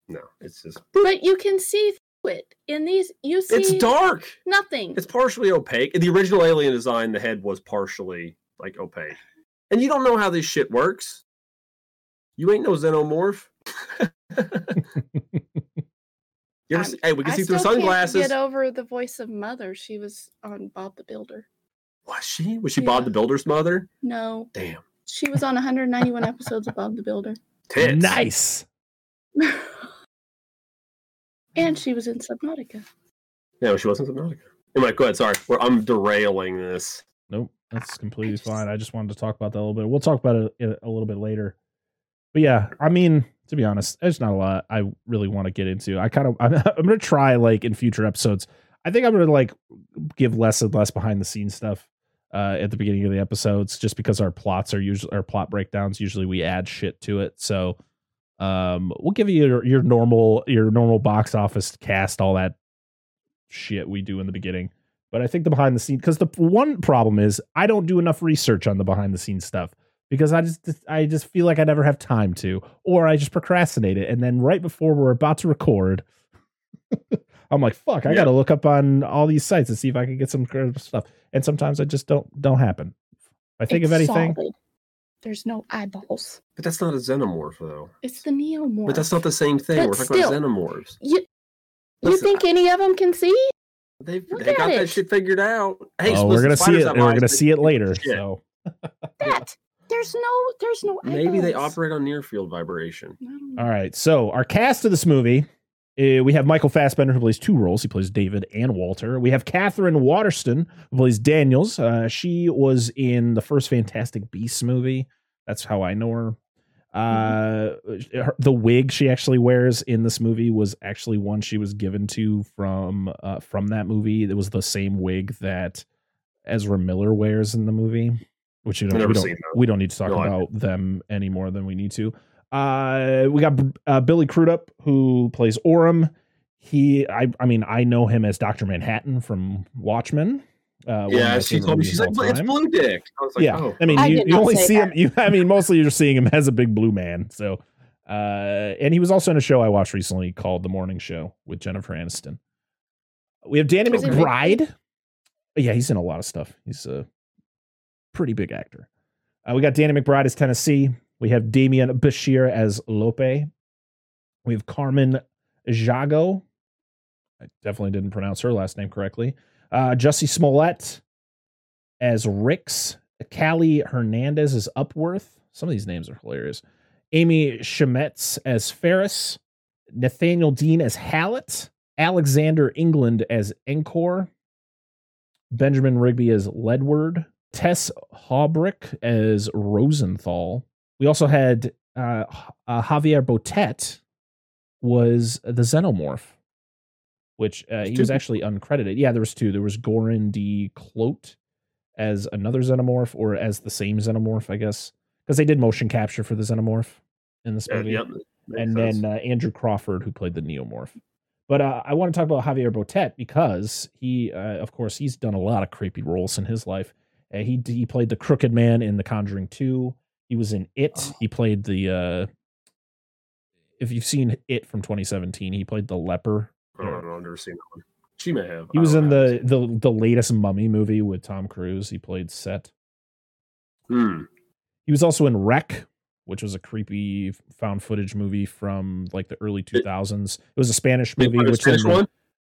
S5: no, it's just
S6: But you can see through it. In these, you see
S5: it's dark.
S6: nothing.
S5: It's partially opaque. In the original alien design, the head was partially like opaque. And you don't know how this shit works. You ain't no xenomorph. you ever see, hey, we can
S6: I
S5: see through sunglasses.
S6: Get over the voice of mother. She was on Bob the Builder.
S5: Was she? Was she Bob the Builder's mother?
S6: No,
S5: Damn.
S6: she was on 191 episodes of Bob the Builder.
S5: Tits.
S1: Nice.
S6: and she was in Subnautica.
S5: No, she wasn't Subnautica. Anyway, go ahead. Sorry. We're, I'm derailing this.
S1: Nope, that's completely
S6: just-
S1: fine. I just wanted to talk about that a little bit. We'll talk about it a, a little bit later. But yeah, I mean, to be honest, there's not a lot I really want to get into. I kind of, I'm, I'm gonna try like in future episodes. I think I'm gonna like give less and less behind the scenes stuff uh, at the beginning of the episodes, just because our plots are usually our plot breakdowns. Usually we add shit to it, so um, we'll give you your, your normal your normal box office cast, all that shit we do in the beginning. But I think the behind the scenes because the one problem is I don't do enough research on the behind the scenes stuff because I just I just feel like I never have time to, or I just procrastinate it, and then right before we're about to record, I'm like, fuck, I
S5: Yeah.
S1: got to look up on all these sites and see if I can get some good stuff. And sometimes I just don't don't happen. If I think of anything.
S6: solid. There's no eyeballs.
S5: But that's not a xenomorph, though.
S6: It's the neomorph.
S5: But that's not the same thing.
S6: But
S5: We're talking
S6: still-
S5: about xenomorphs.
S6: You, you
S5: Listen,
S6: think any of them can see?
S5: They've
S6: Look
S5: they
S6: at
S5: got that shit figured out. Hey,
S1: oh, we're gonna see it. We're gonna see it later.
S5: shit.
S1: So
S6: That there's no there's no eyeballs.
S5: Maybe they operate on near field vibration.
S6: I don't know.
S1: All right. So our cast of this movie, we have Michael Fassbender who plays two roles. He plays David and Walter. We have Katherine Waterston who plays Daniels. Uh, she was in the first Fantastic Beasts movie. That's how I know her. Uh, her- the wig she actually wears in this movie was actually one she was given to from uh, from that movie. It was the same wig that Ezra Miller wears in the movie, which you know we don't we don't need to talk
S5: No
S1: about them any more than we need to. Uh, we got uh, Billy Crudup who plays Oram. He, I, I mean, I know him as Doctor Manhattan from Watchmen. Uh, one of my
S5: Yeah, she told me she's like,
S1: all
S5: it's. Blue Dick. I was like,
S1: yeah,
S5: oh,
S1: I mean, you,
S6: did
S1: you only
S6: say
S1: see him. You, I mean, mostly you're seeing him as a big blue man. So, uh, and he was also in a show I watched recently called The Morning Show with Jennifer Aniston. We have Danny
S6: Was he big?
S1: McBride. Yeah, he's in a lot of stuff. He's a pretty big actor. Uh, we got Danny McBride as Tennessee. We have Demián Bichir as Lope. We have Carmen Jago. I definitely didn't pronounce her last name correctly. Uh, Smollett as Ricks. Callie Hernandez as Upworth. Some of these names are hilarious. Amy Seimetz as Faris. Nathaniel Dean as Hallett. Alexander England as Ankor. Benjamin Rigby as Ledward. Tess Haubrich as Rosenthal. We also had uh, uh, Javier Botet was the Xenomorph, which uh, he was actually uncredited. Yeah, there was two. There was Goran D. Kleut as another Xenomorph, or as the same Xenomorph, I guess, because they did motion capture for the Xenomorph in this
S5: yeah,
S1: movie
S5: yep,
S1: and
S5: sense.
S1: then uh, Andrew Crawford, who played the Neomorph. But uh, I want to talk about Javier Botet because he, uh, of course, he's done a lot of creepy roles in his life. Uh, he he played the Crooked Man in The Conjuring Two. He was in It.
S5: Oh.
S1: He played the. Uh, if you've seen It from 2017, he played the leper.
S5: I don't know. I've never seen that one. She may have.
S1: He
S5: I
S1: was in the, the the latest Mummy movie with Tom Cruise. He played Set.
S5: Hmm.
S1: He was also in Rec, which was a creepy found footage movie from like the early 2000s. It was a Spanish movie, which
S5: Spanish.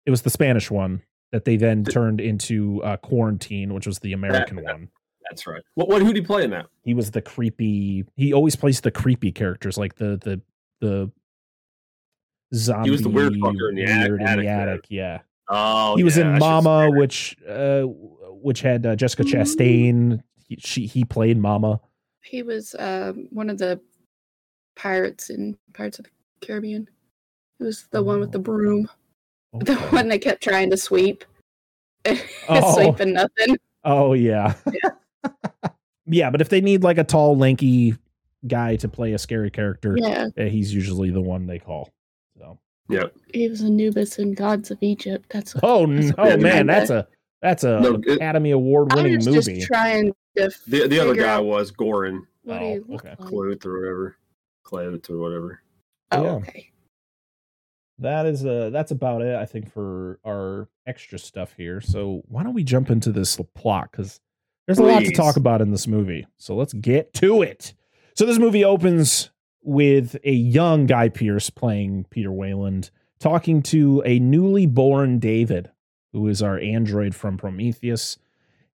S1: It was the Spanish one that they then
S5: Th-
S1: turned into uh, Quarantine, which was the American
S5: that-
S1: one.
S5: That's right. What? What? Who did he play in that?
S1: He was the creepy. He always plays the creepy characters, like the the the zombie.
S5: He was the weird fucker in the attic-
S1: in the
S5: there.
S1: attic. Yeah,
S5: Oh,
S1: he was
S5: yeah,
S1: in Mama, which uh, which had uh, Jessica Chastain. He, she he played Mama.
S6: He was um, one of the pirates in Pirates of the Caribbean. He was the one with the broom, the one that kept trying to sweep,
S1: Oh.
S6: sweeping nothing.
S1: Oh yeah. yeah, but if they need like a tall, lanky guy to play a scary character,
S6: Yeah,
S1: uh, he's usually the one they call. So.
S6: Yeah, he was Anubis in Gods of Egypt. That's what,
S1: Oh
S6: That's
S1: no,
S6: what
S1: man,
S6: remember.
S1: that's a that's a
S5: No, it-
S1: Academy Award winning movie.
S6: just trying to
S5: The the other guy
S6: out
S5: was Goran
S6: what
S1: Oh,
S6: he looked
S1: okay.
S6: like.
S5: Kleut or whatever, Kleut or whatever.
S6: Oh,
S1: Yeah.
S6: okay.
S1: that is uh that's about it, I think, for our extra stuff here. So why don't we jump into this plot because there's a lot to talk about in this movie. So let's get to it. So this movie opens with a young Guy Pearce playing Peter Weyland talking to a newly born David, who is our android from Prometheus.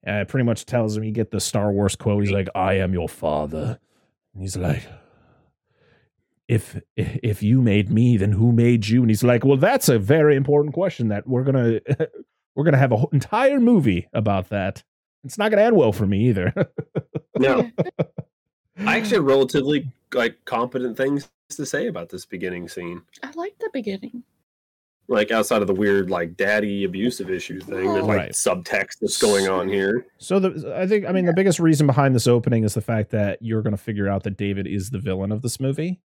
S1: Uh, pretty much tells him you get the Star Wars quote. He's like, "I am your father." And he's like, "If if you made me, then who made you?" And he's like, "Well, that's a very important question that we're gonna we're gonna have an entire movie about that. It's not gonna end well for me either."
S5: No, I actually have relatively like competent things to say about this beginning scene.
S6: I like the beginning.
S5: Like outside of the weird like daddy abusive issue thing, there's like
S1: Right.
S5: subtext that's going on here.
S1: So the I think I mean the biggest reason behind this opening is the fact that you're going to figure out that David is the villain of this movie,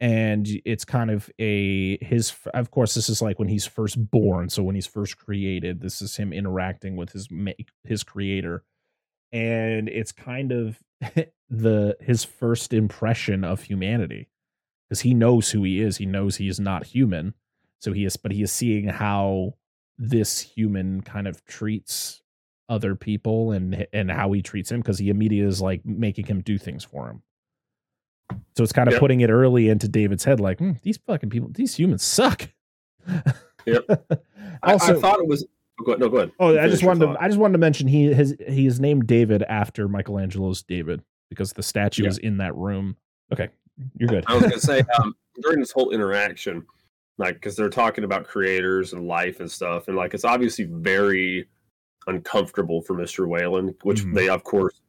S1: and it's kind of a his. Of course, this is like when he's first born. So when he's first created, this is him interacting with his his creator, and it's kind of the his first impression of humanity because he knows who he is. He knows he is not human. So he is, but he is seeing how this human kind of treats other people and and how he treats him because he immediately is like making him do things for him. So it's kind of
S5: Yep.
S1: putting it early into David's head, like "Hmm, these fucking people, these humans suck.
S5: Yep. I,
S1: also,
S5: I thought it was. oh, Go no, go ahead.
S1: oh, I just wanted to,
S5: thought.
S1: I just wanted to mention he has he is named David after Michelangelo's David because the statue
S5: Yeah.
S1: is in that room. Okay, you're good.
S5: I was gonna say um, during this whole interaction, like because they're talking about creators and life and stuff, and like it's obviously very uncomfortable for Mr. Weyland, which
S1: Mhm.
S5: they of course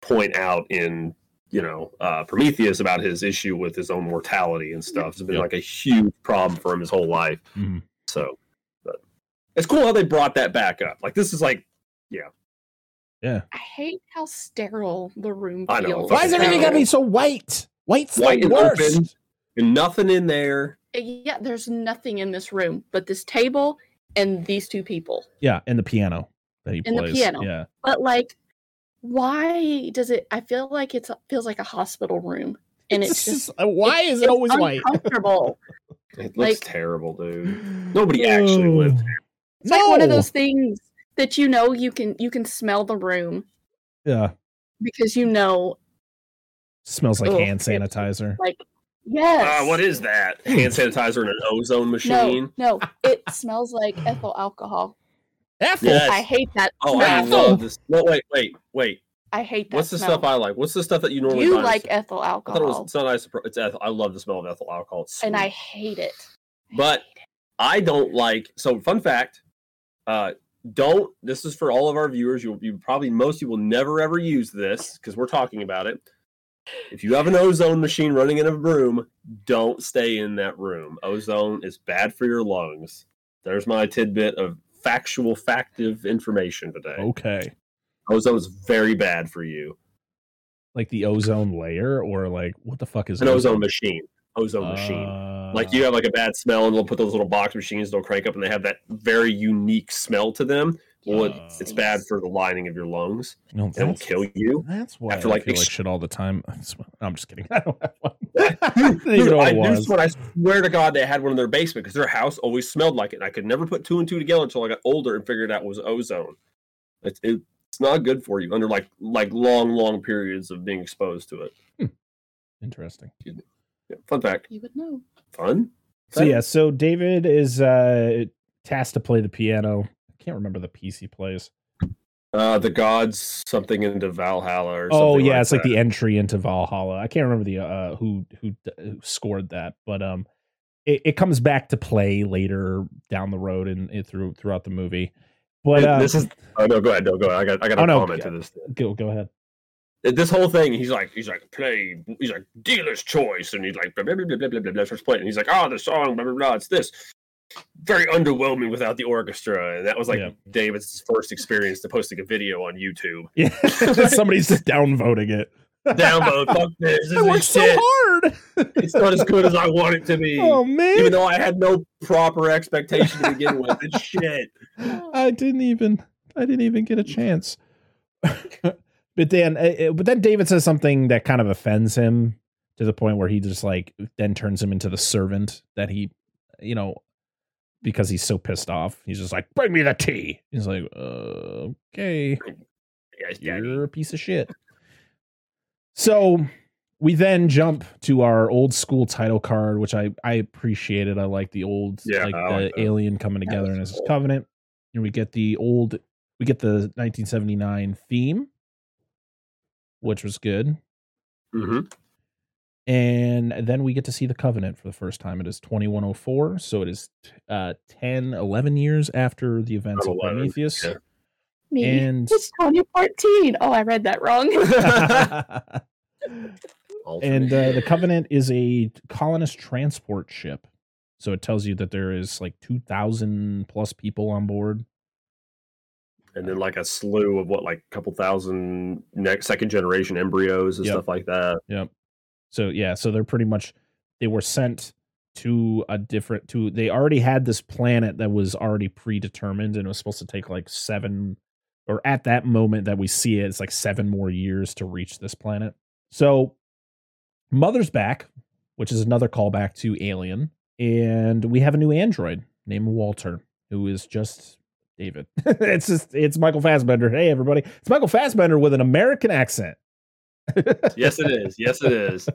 S5: point out in you know uh, Prometheus about his issue with his own mortality and stuff. It's been
S1: Yep.
S5: like a huge problem for him his whole life.
S1: Mhm.
S5: So, but it's cool how they brought that back up. Like this is like
S1: Yeah. Yeah.
S6: I hate how sterile the room
S5: I know,
S6: feels.
S1: Why is
S5: fucking
S1: everything got to be so white? White's
S5: White
S1: the
S5: and open. and nothing in there.
S6: Uh, Yeah, there's nothing in this room but this table and these two people.
S1: Yeah, and the piano that he
S6: And the
S1: plays.
S6: piano.
S1: Yeah.
S6: But like, why does it? I feel like it feels like a hospital room, and it's just
S1: uh, why is it
S6: it's
S1: always white?
S6: uncomfortable.
S5: It looks
S6: Like-
S5: terrible, dude. Nobody actually lived there.
S6: It's like one of those things that you know you can you can smell the room
S1: Yeah.
S6: because you know
S1: Smells like
S6: Ugh,
S1: hand sanitizer.
S6: like yes.
S5: Uh, what is that? Hand sanitizer in an ozone
S6: no
S5: machine?
S6: no it smells like ethyl alcohol.
S1: Ethel.
S5: Yes.
S6: I hate that
S5: Oh, I
S6: smell.
S5: love this. No, wait, wait, wait.
S6: I hate that.
S5: What's the
S6: smell.
S5: stuff I like? What's the stuff that you normally like?
S6: you
S5: buy?
S6: like ethyl alcohol.
S5: I thought it was.
S6: alcohol,
S5: It's not nice. It's ethyl. I love the smell of ethyl alcohol. It's
S6: and I hate it. I
S5: But-
S6: hate it.
S5: I don't like. So, fun fact. Uh, don't. This is for all of our viewers. You, you probably most you will never ever use this because we're talking about it. If you have an ozone machine running in a room, don't stay in that room. Ozone is bad for your lungs. There's my tidbit of factual, factive information today.
S1: Okay.
S5: Ozone is very bad for you.
S1: Like the ozone layer, or like what the fuck is
S5: An ozone machine. Ozone machine.
S1: Uh,
S5: Like you have like a bad smell, and they'll put those little box machines. They'll crank up, and they have that very unique smell to them. Well, it's, it's bad for the lining of your lungs.
S1: No,
S5: It'll kill you.
S1: That's why
S5: After,
S1: I
S5: like,
S1: feel like shit all the time. I'm just kidding. I don't have one. I
S5: Dude, I knew
S1: was.
S5: someone, I swear to God, they had one in their basement because their house always smelled like it. And I could never put two and two together until I got older and figured out it was ozone. It's it's not good for you under like like long long periods of being exposed to it.
S1: Interesting.
S5: Yeah, fun fact.
S6: You would know.
S5: Fun.
S1: So yeah, so David is uh tasked to play the piano. I can't remember the piece he plays.
S5: Uh, the gods something into Valhalla or
S1: Oh yeah, it's like the entry into Valhalla. I can't remember the uh who who, who scored that, but um it, it comes back to play later down the road and, and through throughout the movie. But uh,
S5: this is oh no go ahead no go ahead I got I got a
S1: Oh, no,
S5: comment
S1: yeah.
S5: to this
S1: go go ahead.
S5: this whole thing he's like he's like play he's like dealer's choice and he's like blah blah blah blah blah blah blah, blah playing and he's like oh the song blah blah blah it's this very underwhelming without the orchestra and that was like
S1: Yeah.
S5: David's first experience to posting a video on YouTube
S1: Yeah, somebody's just downvoting it.
S5: Downvote. fuck this, this
S1: I worked so
S5: shit.
S1: hard.
S5: it's not as good as I want it to be
S1: Oh man,
S5: even though I had no proper expectation to begin with it's shit
S1: I didn't even I didn't even get a chance. but then uh, uh, but then David says something that kind of offends him to the point where he just like then turns him into the servant that he you know because he's so pissed off. He's just like, "Bring me the tea." He's like, uh, "Okay,
S5: yes
S1: you're a piece of shit." So we then jump to our old school title card, which I I appreciated. I like the old
S5: Yeah,
S1: like
S5: I
S1: the
S5: like
S1: alien coming together in his
S5: cool.
S1: covenant, and we get the old we get the 1979 theme, which was good.
S5: hmm
S1: And then we get to see the Covenant for the first time. It is 2104, so it is uh 10, 11 years after the events of Prometheus.
S5: yeah.
S6: Me.
S1: And
S6: It's 2014. Oh, I read that wrong.
S1: and uh, the Covenant is a colonist transport ship. So it tells you that there is like 2,000 plus people on board.
S5: and then like a slew of what like a couple thousand next second generation embryos and
S1: Yep.
S5: stuff like that
S1: Yep. So yeah, so they're pretty much they were sent to a different to they already had this planet that was already predetermined and it was supposed to take like 7 or at that moment that we see it it's like 7 more years to reach this planet. So Mother's back, which is another callback to Alien, and we have a new android named Walter who is just David. it's just it's Michael Fassbender. Hey everybody. It's Michael Fassbender with an American accent.
S5: Yes it is yes it is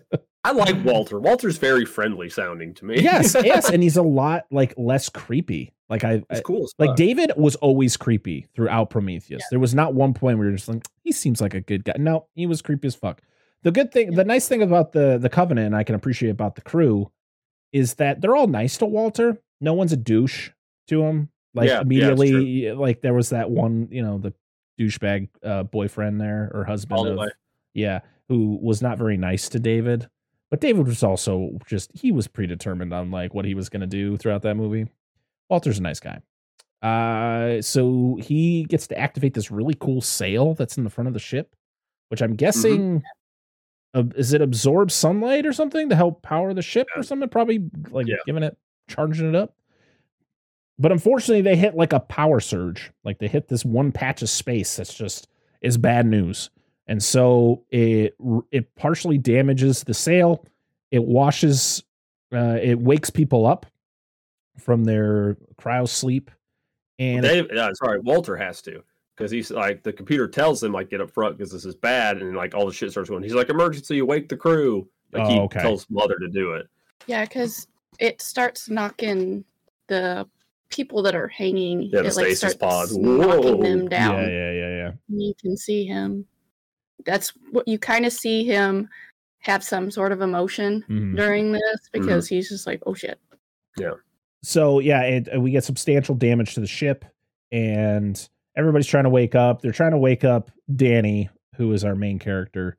S5: i like walter walter's very friendly sounding to me
S1: yes, yes, and he's a lot like less creepy. Like I,
S5: it's cool as
S1: like. David was always creepy throughout Prometheus. There was not one point where you're just like, he seems like a good guy. No, he was creepy as fuck. The good thing, the nice thing about the the Covenant, and I can appreciate about the crew, is that they're all nice to Walter. No one's a douche to him. Like
S5: Yeah, yeah,
S1: immediately, like there was that one, you know, the douchebag uh, boyfriend there or husband
S5: All the
S1: of,
S5: way.
S1: Yeah, who was not very nice to David. But David was also just he was predetermined on like what he was going to do throughout that movie. Walter's a nice guy. Uh so he gets to activate this really cool sail that's in the front of the ship, which I'm guessing uh, is it absorb sunlight or something to help power the ship or something probably like
S5: Yeah.
S1: giving it charging it up. But unfortunately, they hit like a power surge. Like they hit this one patch of space that's just is bad news. And so it it partially damages the sail. It washes uh, it wakes people up from their cryo sleep. And
S5: Dave, yeah, sorry, Walter has to because he's like the computer tells him like get up front because this is bad, and like all the shit starts going. He's like emergency, wake the crew. Like he
S1: Oh, okay.
S5: tells mother to do it.
S6: Yeah, because it starts knocking the people that are hanging.
S5: Yeah, the
S6: it like
S5: stasis
S6: starts
S5: pod.
S6: knocking them down.
S1: yeah, yeah, yeah, yeah.
S6: You can see him. That's what you kind of see him have some sort of emotion
S1: Mhm.
S6: during this because he's just like, oh shit. Yeah.
S1: So yeah, it, uh, we get substantial damage to the ship, and everybody's trying to wake up. They're trying to wake up Danny, who is our main character,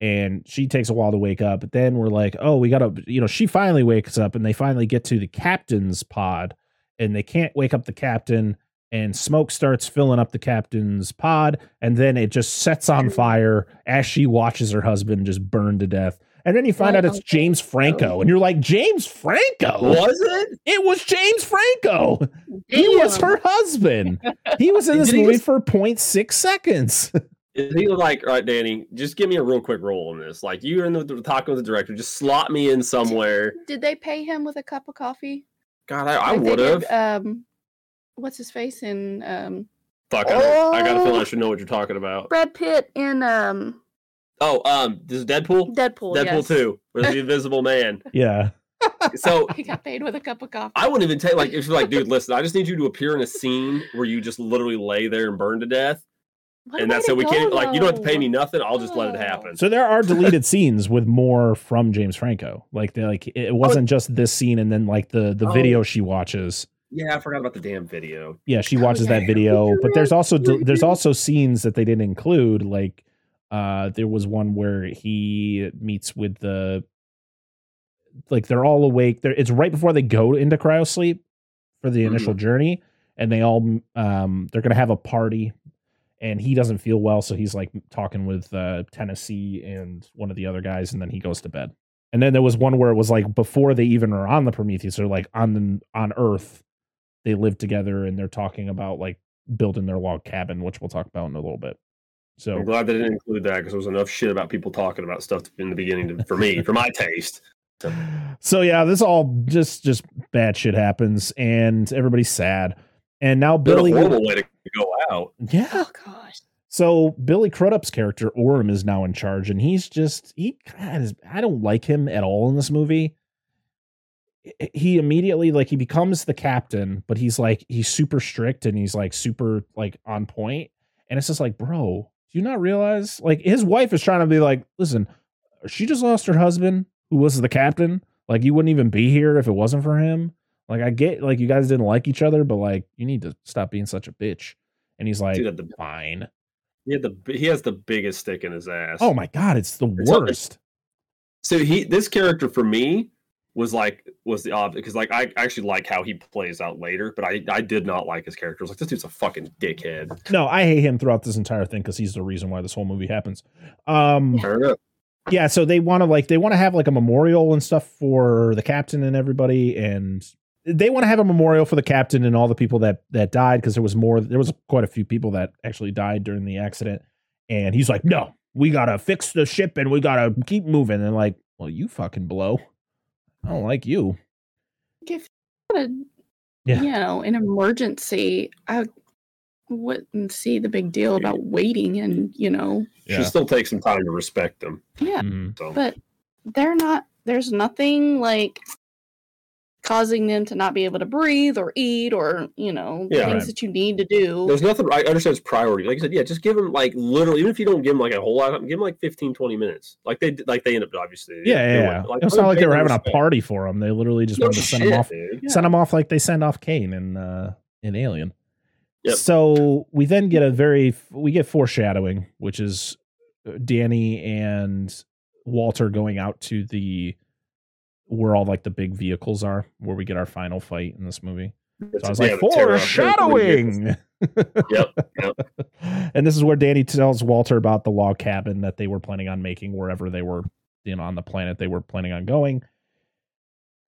S1: and she takes a while to wake up. But then we're like, oh, we gotta, you know, she finally wakes up, and they finally get to the captain's pod, and they can't wake up the captain. And smoke starts filling up the captain's pod, and then it just sets on fire as she watches her husband just burn to death. And then you find out it's James Franco, and you're like, James Franco?
S5: Was it?
S1: It was James Franco. He was her husband. He was in
S5: Did
S1: this movie
S5: just-
S1: for 0.6 seconds.
S5: Is he like, all right, Danny, just give me a real quick role in this. Like you're in the, the talking with the director, just slot me in somewhere.
S6: Did they pay him with a cup of coffee?
S5: God, I, I
S6: Like
S5: would have.
S6: Um, what's his face in um
S5: Fuck, I, don't- I got a feeling I
S6: Oh.
S5: should know what you're talking about.
S6: Brad Pitt in um
S5: Oh, um, this is Deadpool.
S6: Deadpool?
S5: Deadpool
S6: yes.
S5: two, with the Invisible Man.
S1: yeah.
S5: So
S6: He got paid with a cup of coffee.
S5: I wouldn't even take like if you're like, dude, listen, I just need you to appear in a scene where you just literally lay there and burn to death,
S6: What
S5: and that's
S6: to
S5: it. We can't
S6: go,
S5: like you don't have to pay me nothing. I'll just let it
S6: Oh.
S5: happen.
S1: So there are deleted scenes with more from James Franco. Like they like it wasn't just this scene and then like the the
S5: Oh.
S1: video she watches.
S5: Yeah, I forgot about the damn video.
S1: Yeah, she
S6: Oh,
S1: watches
S6: yeah.
S1: that video, but there's also there's also scenes that they didn't include like uh there was one where he meets with the like they're all awake. There it's right before they go into cryo sleep for the initial journey and they all um they're going to have a party and he doesn't feel well so he's like talking with uh Tennessee and one of the other guys and then he goes to bed. And then there was one where it was like before they even are on the Prometheus or like on the on Earth they live together and they're talking about like building their log cabin, which we'll talk about in a little bit. So
S5: I'm glad they didn't include that because there was enough shit about people talking about stuff in the beginning to, for me, for my taste.
S1: so yeah, this all just just bad shit happens and everybody's sad. And now
S5: What a
S1: Billy
S5: horrible way to go out.
S1: Yeah.
S6: Oh gosh.
S1: So Billy Crudup's character Orm is now in charge, and he's just he God, I don't like him at all in this movie. He immediately like he becomes the captain, but he's like he's super strict and he's like super like on point, and it's just like, bro, do you not realize like his wife is trying to be like, listen, she just lost her husband who was the captain. Like you wouldn't even be here if it wasn't for him. Like I get like you guys didn't like each other, but like you need to stop being such a bitch. And he's like,
S5: Dude, the-
S1: fine.
S5: He had the he has the biggest stick in his ass.
S1: Oh my god, it's the
S5: It's
S1: worst.
S5: So he this character for me was like was the opposite because like I actually like how he plays out later, but I I did not like his character. I was like this dude's a fucking dickhead.
S1: No, I hate him throughout this entire thing because he's the reason why this whole movie happens. Um
S5: Fair enough.
S1: yeah, so they want to like they want to have like a memorial and stuff for the captain and everybody and they want to have a memorial for the captain and all the people that that died because there was more there was quite a few people that actually died during the accident and he's like no we gotta fix the ship and we gotta keep moving and like well you fucking blow i don't like you
S6: If a,
S1: Yeah.
S6: you know, an emergency, I wouldn't see the big deal about waiting and, you know,
S5: She still takes some time to respect them.
S6: yeah.
S1: Mhm.
S5: So
S6: But they're not there's nothing like causing them to not be able to breathe or eat or, you know,
S5: Yeah.
S6: things
S1: Right.
S6: that you need to do.
S5: there's nothing I understand it's priority. Like I said, yeah, just give them like literally even if you don't give them like a whole lot, give them like 15, 20 minutes. Like they like they end up obviously.
S1: yeah yeah, yeah.
S5: Like,
S1: it's not like they were
S5: pay
S1: having a party for them they literally just
S5: No
S1: wanted to send him
S5: shit,
S1: off
S5: dude.
S1: Send them off like they send off Kane in uh in Alien.
S5: Yep.
S1: So we then get a very we get foreshadowing, which is uh, Danny and Walter going out to the where all like the big vehicles are, where we get our final fight in this movie. So I was like, foreshadowing.
S5: Yep, yep.
S1: And this is where Danny tells Walter about the log cabin that they were planning on making wherever they were, you know, on the planet they were planning on going.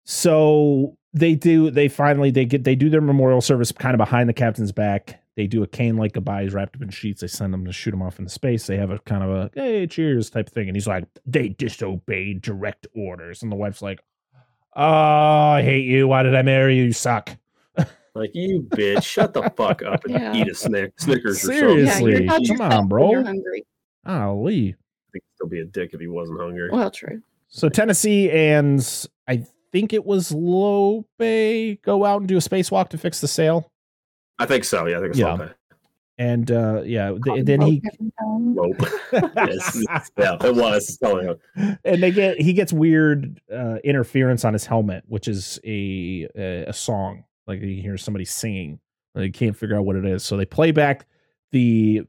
S1: so they do they finally they get they do their memorial service kind of behind the captain's back they do a Kane like goodbye he's wrapped up in sheets they send him to shoot him off into space they have a kind of a hey cheers type thing and he's like they disobeyed direct orders and the wife's like oh i hate you why did i marry you you suck
S5: Like you bitch, shut the fuck up and
S6: Yeah.
S5: eat a snick, Snickers or
S1: Seriously.
S6: Yeah,
S5: something.
S6: you're
S1: Come on, bro.
S6: You're hungry.
S1: golly
S5: I think he'd still be a dick if he wasn't hungry.
S6: Well, true.
S1: so tennessee and i think it was lope go out and do a spacewalk to fix the sail
S5: I think so. Yeah, I think it's
S1: Yeah.
S5: okay.
S1: And uh yeah th- then he
S5: Nope. yes. Yeah, it was. Oh, yeah.
S1: and they get he gets weird uh, interference on his helmet, which is a a, a song. Like you hear somebody singing, they can't figure out what it is. So they play back the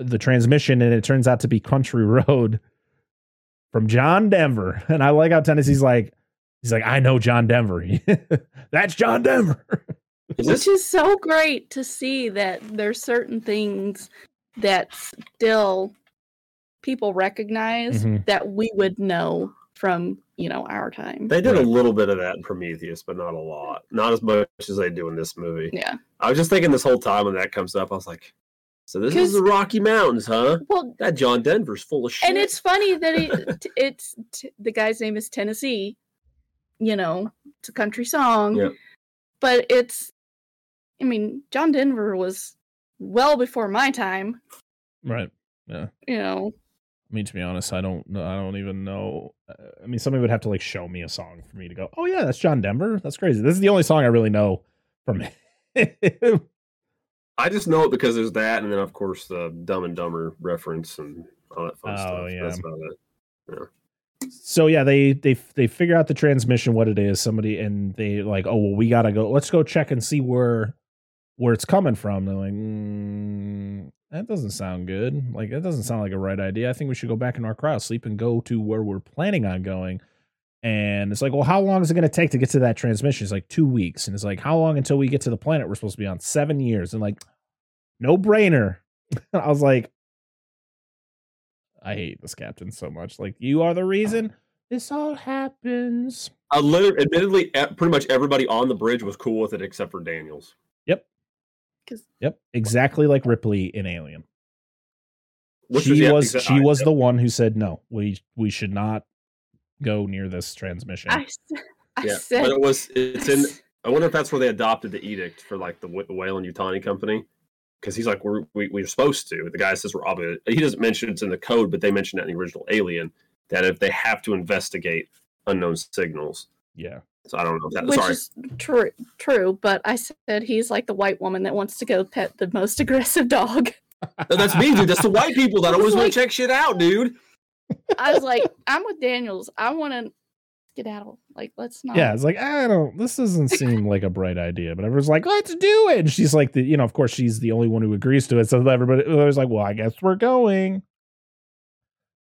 S1: the transmission, and it turns out to be "Country Road" from John Denver. And I like how Tennessee's like he's like I know John Denver. That's John Denver.
S5: Is
S6: Which is so great to see that there's certain things that still people recognize
S1: Mhm.
S6: that we would know from you know our time.
S5: they did
S1: Right.
S5: a little bit of that in Prometheus, but not a lot. Not as much as they do in this movie.
S6: yeah.
S5: I was just thinking this whole time when that comes up, I was like, so this is the Rocky Mountains, huh?
S6: Well,
S5: That John Denver's full of shit.
S6: and it's funny that it, t- it's t- the guy's name is Tennessee. You know, it's a country song,
S5: Yeah.
S6: but it's. I mean, John Denver was well before my time.
S1: right. Yeah.
S6: You know,
S1: I mean, to be honest, I don't know. I don't even know. Uh, I mean, somebody would have to like show me a song for me to go, oh, yeah, that's John Denver. That's crazy. This is the only song I really know from him.
S5: I just know it because there's that, and then of course the Dumb and Dumber reference and all that fun
S1: Oh,
S5: stuff.
S1: yeah.
S5: That's about it.
S1: so yeah, they they they figure out the transmission, what it is. Somebody and they like, oh well, we gotta go. Let's go check and see where where it's coming from. They're like, mm, that doesn't sound good. Like that doesn't sound like a right idea. I think we should go back in our crowd, sleep, and go to where we're planning on going. And it's like, well, how long is it going to take to get to that transmission? It's like two weeks. And it's like, how long until we get to the planet we're supposed to be on? Seven years. And like, no brainer. I was like, I hate this captain so much. Like, you are the reason this all happens.
S5: Uh, literally, admittedly, pretty much everybody on the bridge was cool with it except for Daniels.
S1: Yep, exactly like Ripley in Alien.
S5: Which
S1: she was
S5: exa-
S1: she
S5: I-
S1: was the one who said no. We we should not go near this transmission.
S6: I, s- I
S5: yeah,
S6: said
S5: but it was. It's in. I wonder if that's where they adopted the edict for like the Wh- Weyland-Yutani company, because he's like we're we, we're supposed to. The guy says we're obligated. He doesn't mention it's in the code, but they mention that in the original Alien that if they have to investigate unknown signals.
S1: yeah.
S5: So I don't know. If that,
S6: which
S5: sorry,
S6: is true, true. But I said he's like the white woman that wants to go pet the most aggressive dog.
S5: No, that's me, dude. That's the white people that
S6: I was
S5: always want to check shit out, dude.
S6: I was like, I'm with Daniels. I want to skedaddle. Like, let's not.
S1: Yeah, it's like I don't. This doesn't seem like a bright idea, but everyone's like, "Let's do it." And she's like, the you know, of course, she's the only one who agrees to it. So everybody was like, "Well, I guess we're going."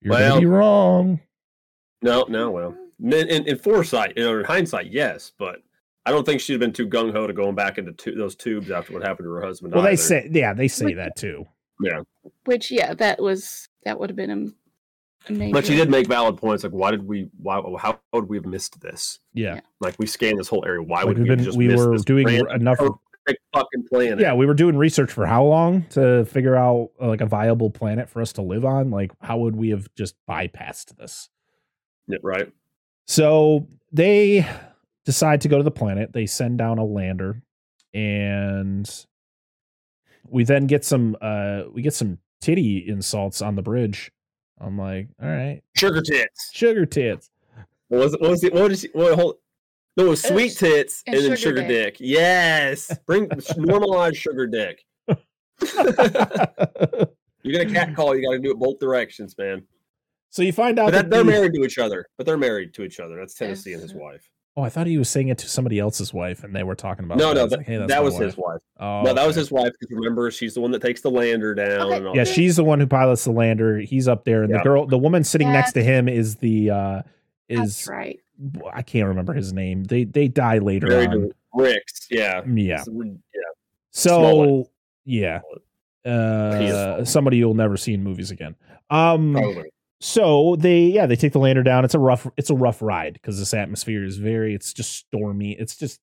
S1: You're
S5: Well-
S1: gonna be wrong.
S5: No, no, well, in, in, in foresight, you know, in hindsight, yes, but I don't think she'd have been too gung ho to going back into tu- those tubes after what happened to her husband.
S1: Well, they say, yeah, they say that too.
S5: yeah,
S6: Which, yeah, that was that would have been am- amazing.
S5: but she did make valid points. Like, why did we? Why? How would we have missed this?
S1: Yeah,
S6: Yeah.
S5: Like, we scanned this whole area. Why
S1: Like,
S5: would
S1: we've been-
S5: just
S1: we were
S5: this
S1: doing enough-
S5: fucking planet?
S1: yeah. We were doing research for how long to figure out uh, like a viable planet for us to live on. Like, how would we have just bypassed this?
S5: Yeah, right.
S1: So they decide to go to the planet. They send down a lander, and we then get some uh we get some titty insults on the bridge. I'm like, all right,
S5: Sugar tits.
S1: sugar tits.
S5: What was it? What was it? What is? What? Hold, no, it was sweet tits and,
S6: and
S5: then
S6: sugar
S5: sugar dick. Yes, bring normalize sugar dick. You're gonna cat call. You got to do it both directions, man.
S1: So you find out
S5: But
S1: that
S5: that, they're
S1: the-
S5: married to each other. But they're married to each other. That's Tennessee and his wife.
S1: Oh, I thought he was saying it to somebody else's wife, and they were talking about.
S5: no,
S1: that.
S5: No,
S1: was
S5: that,
S1: like, hey, that's
S5: that
S1: my
S5: was his wife.
S1: Oh,
S5: no, that was his wife. Because remember, she's the one that takes the lander down.
S6: Okay.
S5: And all
S1: Yeah,
S5: that.
S1: she's the one who pilots the lander. He's up there, and
S5: Yeah.
S1: the girl, the woman sitting next to him, is the uh
S6: That's
S1: is
S6: right.
S1: I can't remember his name. They they die later
S5: married
S1: on.
S5: to Ricks. Yeah.
S1: Yeah.
S5: It's a re- yeah.
S1: So yeah, uh, somebody you'll never see in movies again. Um,
S5: Probably.
S1: So they yeah they take the lander down. It's a rough it's a rough ride because this atmosphere is very it's just stormy. It's just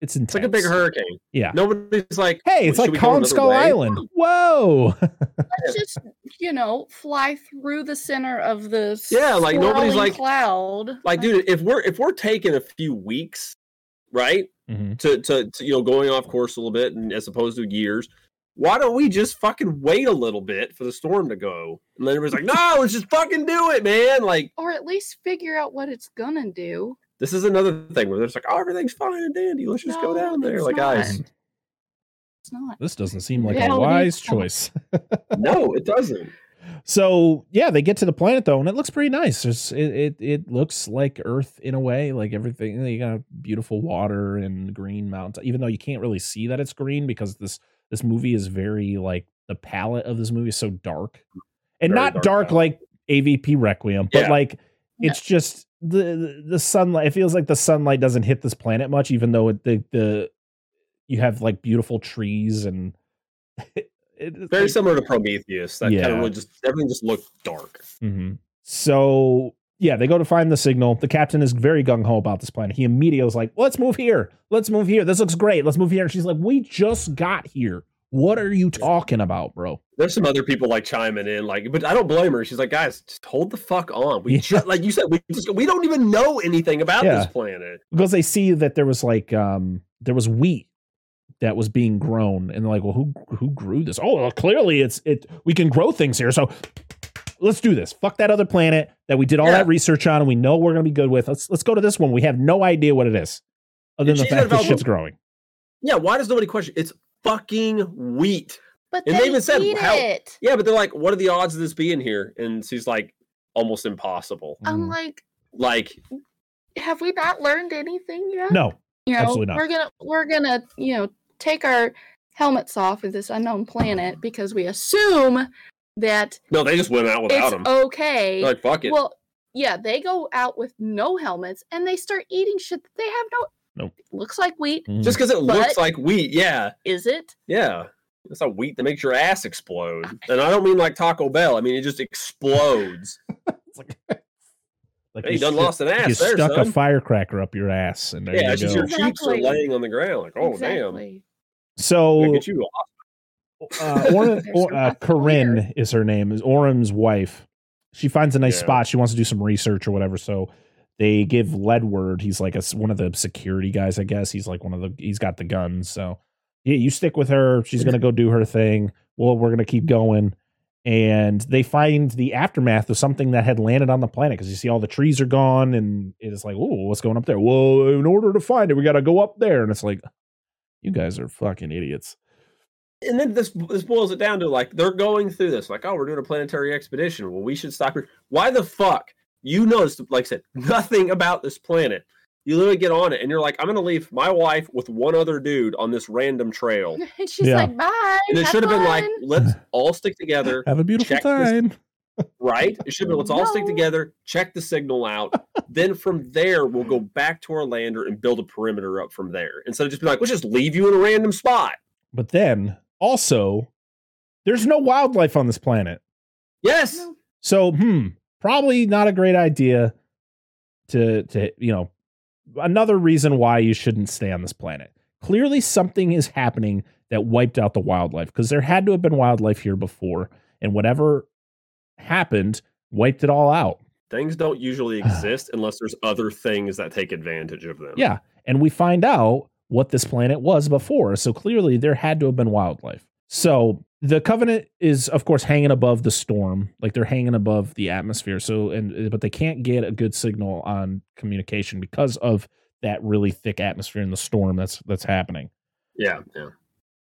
S1: it's intense.
S5: It's like a big hurricane.
S1: Yeah.
S5: Nobody's like,
S1: Hey, it's like
S5: we go
S1: Kong
S5: another
S1: Skull
S5: way?"
S1: Island. Whoa.
S6: Let's just, you know, fly through the center of the
S5: Yeah, like, nobody's like-
S6: cloud.
S5: Like, dude, if we're if we're taking a few weeks, right,
S1: Mhm.
S5: to, to to you know going off course a little bit, and as opposed to years, why don't we just fucking wait a little bit for the storm to go? And then everybody's like, no, let's just fucking do it, man. Like,
S6: or at least figure out what it's gonna do.
S5: this is another thing where there's like, oh, everything's fine and dandy. Let's just go down there. Like,
S6: not.
S5: guys,
S6: It's not.
S1: This doesn't seem like a wise choice.
S5: no, it doesn't.
S1: So yeah, they get to the planet though, and it looks pretty nice. There's, it, it it looks like Earth in a way, like everything. You got beautiful water and green mountains, even though you can't really see that it's green because this this movie is very like the palette of this movie is so dark, and
S5: Very
S1: not
S5: dark
S1: dark, like AVP Requiem, but
S5: Yeah.
S1: like it's just the, the the sunlight. It feels like the sunlight doesn't hit this planet much, even though it, the the you have like beautiful trees and. it- it's
S5: Very
S1: like-
S5: similar to Prometheus. That kind of really just everything just looked dark.
S1: hmm So yeah, they go to find the signal. The captain is very gung ho about this plan. He immediately was like, "Let's move here. Let's move here. This looks great. Let's move here." And she's like, "We just got here. What are you talking about, bro?"
S5: There's some other people like chiming in, like, but I don't blame her. She's like, guys, just hold the fuck on. We
S1: Yeah.
S5: just, like you said, we just we don't even know anything about
S1: Yeah.
S5: this planet.
S1: Because they see that there was like um there was wheat that was being grown, and they're like, "Well, who who grew this? Oh, well, clearly it's it. We can grow things here, so." Let's do this. Fuck that other planet that we did all
S5: Yeah.
S1: that research on and we know we're gonna be good with. Let's let's go to this one. We have no idea what it is. Other than the fact that shit's growing.
S5: Yeah, why does nobody question? It's fucking wheat.
S6: But
S5: And
S6: they,
S5: they even said
S6: eat
S5: how-
S6: it.
S5: Yeah, but they're like, what are the odds of this being here? And she's like, almost impossible.
S1: Mm.
S6: I'm like,
S5: Like,
S6: have we not learned anything yet?
S1: No,
S6: you know,
S1: absolutely not.
S6: we're gonna we're gonna you know take our helmets off of this unknown planet because we assume that
S5: no, they just went out without
S6: it's
S5: them.
S6: okay.
S5: They're like, fuck it.
S6: Well, yeah, they go out with no helmets and they start eating shit that they have no.
S1: Nope.
S6: Looks like wheat.
S1: Mhm.
S5: just because it looks like wheat, yeah,
S6: Is it?
S5: yeah. It's a wheat that makes your ass explode. And I don't mean like Taco Bell. I mean it just explodes.
S1: It's like, like
S5: Hey, you
S1: you
S5: done
S1: stu-
S5: lost an
S1: you
S5: ass there,
S1: stuck a firecracker up your ass, and there
S5: yeah,
S1: you
S5: it's just
S1: go.
S5: your cheeks are laying on the ground. Like, oh damn.
S1: So
S5: Gonna get you off.
S1: Uh, Orin, or, uh, Corinne is her name. Is Oram's wife. She finds a nice
S5: Yeah.
S1: spot. She wants to do some research or whatever. So they give Ledward. He's like a s one of the security guys, I guess. He's like one of the. He's got the guns. So yeah, you stick with her. She's gonna go do her thing. Well, we're gonna keep going. And they find the aftermath of something that had landed on the planet because you see all the trees are gone, and it's like, oh, what's going up there? Well, in order to find it, we got to go up there, and it's like, you guys are fucking idiots.
S5: And then this this boils it down to like they're going through this like oh we're doing a planetary expedition. Well we should stop here. Why the fuck? You noticed like i said nothing about this planet. You literally get on it and you're like i'm gonna leave my wife with one other dude on this random trail.
S6: And she's
S1: Yeah.
S6: like, bye.
S5: and it should have been like let's all stick together
S1: Have a beautiful
S5: check this-
S1: time.
S5: right? It should have been let's all stick together check the signal out. Then from there we'll go back to our lander and build a perimeter up from there. Instead of just be like let's just leave you in a random spot.
S1: But then also, there's no wildlife on this planet.
S5: yes
S1: So, hmm, probably not a great idea to to you know another reason why you shouldn't stay on this planet. Clearly something is happening that wiped out the wildlife because there had to have been wildlife here before and whatever happened wiped it all out.
S5: things don't usually exist unless there's other things that take advantage of them
S1: Yeah, and we find out what this planet was before. So clearly there had to have been wildlife. So the covenant is of course hanging above the storm, like they're hanging above the atmosphere. So and uh, but they can't get a good signal on communication because of that really thick atmosphere in the storm that's that's happening.
S5: yeah yeah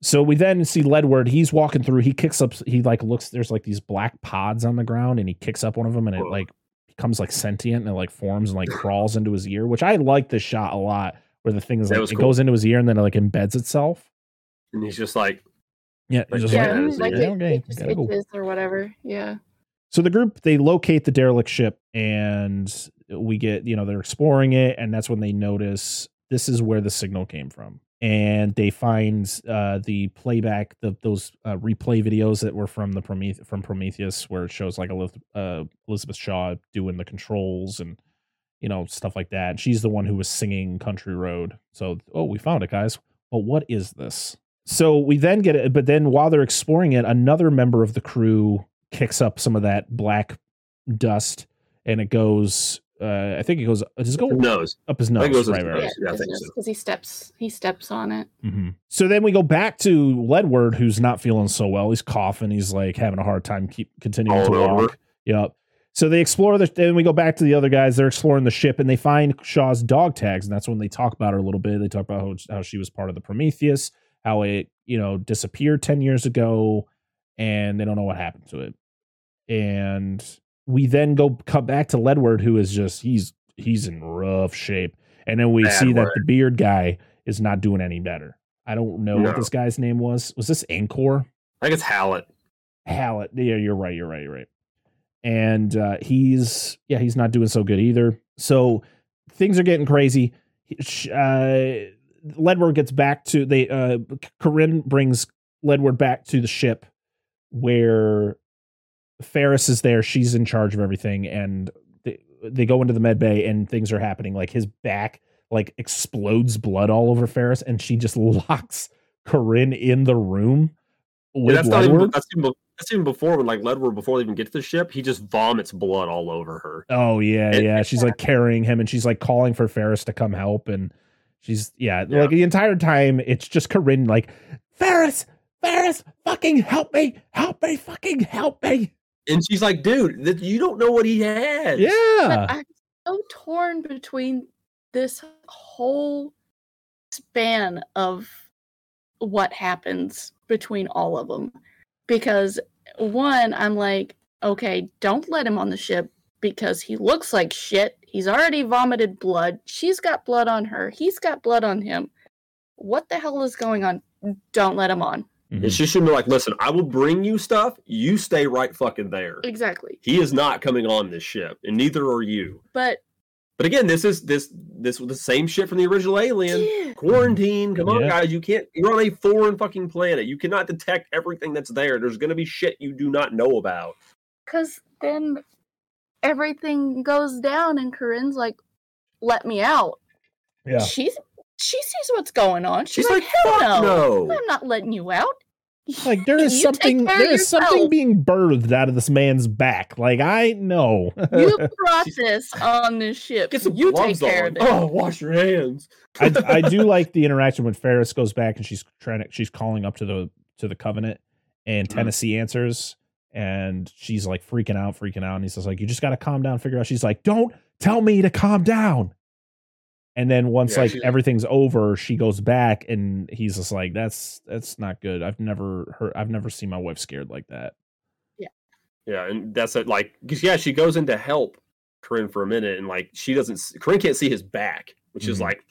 S1: So we then see Ledward. He's walking through. He kicks up. He like looks. There's like these black pods on the ground, and he kicks up one of them, and it like becomes like sentient and it like forms and like crawls into his ear. Which I like this shot a lot, where the thing is
S5: That
S1: like it
S5: cool.
S1: goes into his ear and then it like embeds itself.
S5: and he's just like
S1: Yeah,
S5: Like,
S1: just
S6: Yeah,
S1: like,
S5: it's
S6: like
S1: yeah, okay,
S6: it just
S1: go.
S6: or whatever. Yeah.
S1: So the group they locate the derelict ship and we get you know they're exploring it, and that's when they notice this is where the signal came from. and they find uh, the playback, the, those uh, replay videos that were from the Promethe- from Prometheus, where it shows like Elizabeth, uh, Elizabeth Shaw doing the controls and you know stuff like that. She's the one who was singing Country Road. So, oh, we found it, guys. But what is this? So we then get it, but then while they're exploring it, another member of the crew kicks up some of that black dust, and it goes. Uh, I think it goes. Does it go
S5: Nose.
S1: up his nose?
S5: think goes up
S1: right,
S5: his
S1: right,
S5: nose. Yeah, I think so.
S6: because he steps he steps on it.
S1: hmm So then we go back to Ledward, who's not feeling so well. He's coughing. He's like having a hard time keep continuing
S5: All
S1: to
S5: over.
S1: walk. Yep. So they explore the. Then we go back to the other guys. They're exploring the ship, and they find Shaw's dog tags, and that's when they talk about her a little bit. They talk about how, how she was part of the Prometheus, how it you know disappeared ten years ago, and they don't know what happened to it. And we then go come back to Ledward, who is just he's he's in rough shape, and then we
S5: Bad
S1: see that the beard guy is not doing any better. I don't know what this guy's name was. Was this Ankor?
S5: I think it's Hallett.
S1: Hallett. Yeah, you're right. You're right. You're right. And uh, he's yeah, he's not doing so good either. So things are getting crazy. Uh, Ledward gets back to they. Uh, Karine brings Ledward back to the ship where Faris is there. She's in charge of everything, and they, they go into the med bay, and things are happening. Like his back like explodes blood all over Faris, and she just locks Karine in the room
S5: Yeah,
S1: with
S5: that's not even.
S1: Ledward.
S5: That's even, that's even before when like Ledward before they even get to the ship, he just vomits blood all over her.
S1: Oh yeah,
S5: And-
S1: yeah. She's like carrying him, and she's like calling for Faris to come help, and she's yeah,
S5: Yeah.
S1: like the entire time it's just Karine like Faris, Faris, fucking help me, help me, fucking help me.
S5: And she's like, "Dude, that you don't know what he has."
S1: Yeah,
S6: But I'm so torn between this whole span of what happens between all of them. Because one, I'm like, okay, don't let him on the ship because he looks like shit. He's already vomited blood. She's got blood on her. He's got blood on him. What the hell is going on? Don't let him on.
S1: Mhm.
S5: And she should be like, "Listen, I will bring you stuff. You stay right fucking there.
S6: Exactly.
S5: He is not coming on this ship, and neither are you."
S6: But
S5: But again, this is this this was the same shit from the original Alien.
S6: yeah,
S5: Quarantine. Come on,
S1: Yeah.
S5: guys. You can't. You're on a foreign fucking planet. You cannot detect everything that's there. There's gonna be shit you do not know about.
S6: Because then everything goes down, and Karine's like, "Let me out."
S1: yeah.
S6: She's she sees what's going on. She's,
S5: She's
S6: like,
S5: like,
S6: "Hell
S5: "Fuck
S6: no.
S5: no."
S6: I'm not letting you out."
S1: Like there is something, there is something being birthed out of this man's back. Like I know.
S6: You brought this on this ship.
S5: Get some
S6: you take care
S5: on.
S6: of it.
S5: Oh, wash your hands.
S1: I, I do like the interaction when Faris goes back and she's trying to she's calling up to the to the Covenant and
S5: Mhm.
S1: Tennessee answers and she's like freaking out, freaking out, and he's just like, "You just got to calm down, figure out." She's like, "Don't tell me to calm down." And then once
S5: Yeah,
S1: like
S5: she's-
S1: everything's over, she goes back and he's just like, "That's that's not good. I've never heard. I've never seen my wife scared like that."
S5: Yeah, Yeah, and that's it. Like, 'cause, yeah, she goes in to help Karine for a minute, and like she doesn't. s- Karine can't see his back, which is
S1: Mhm.
S5: like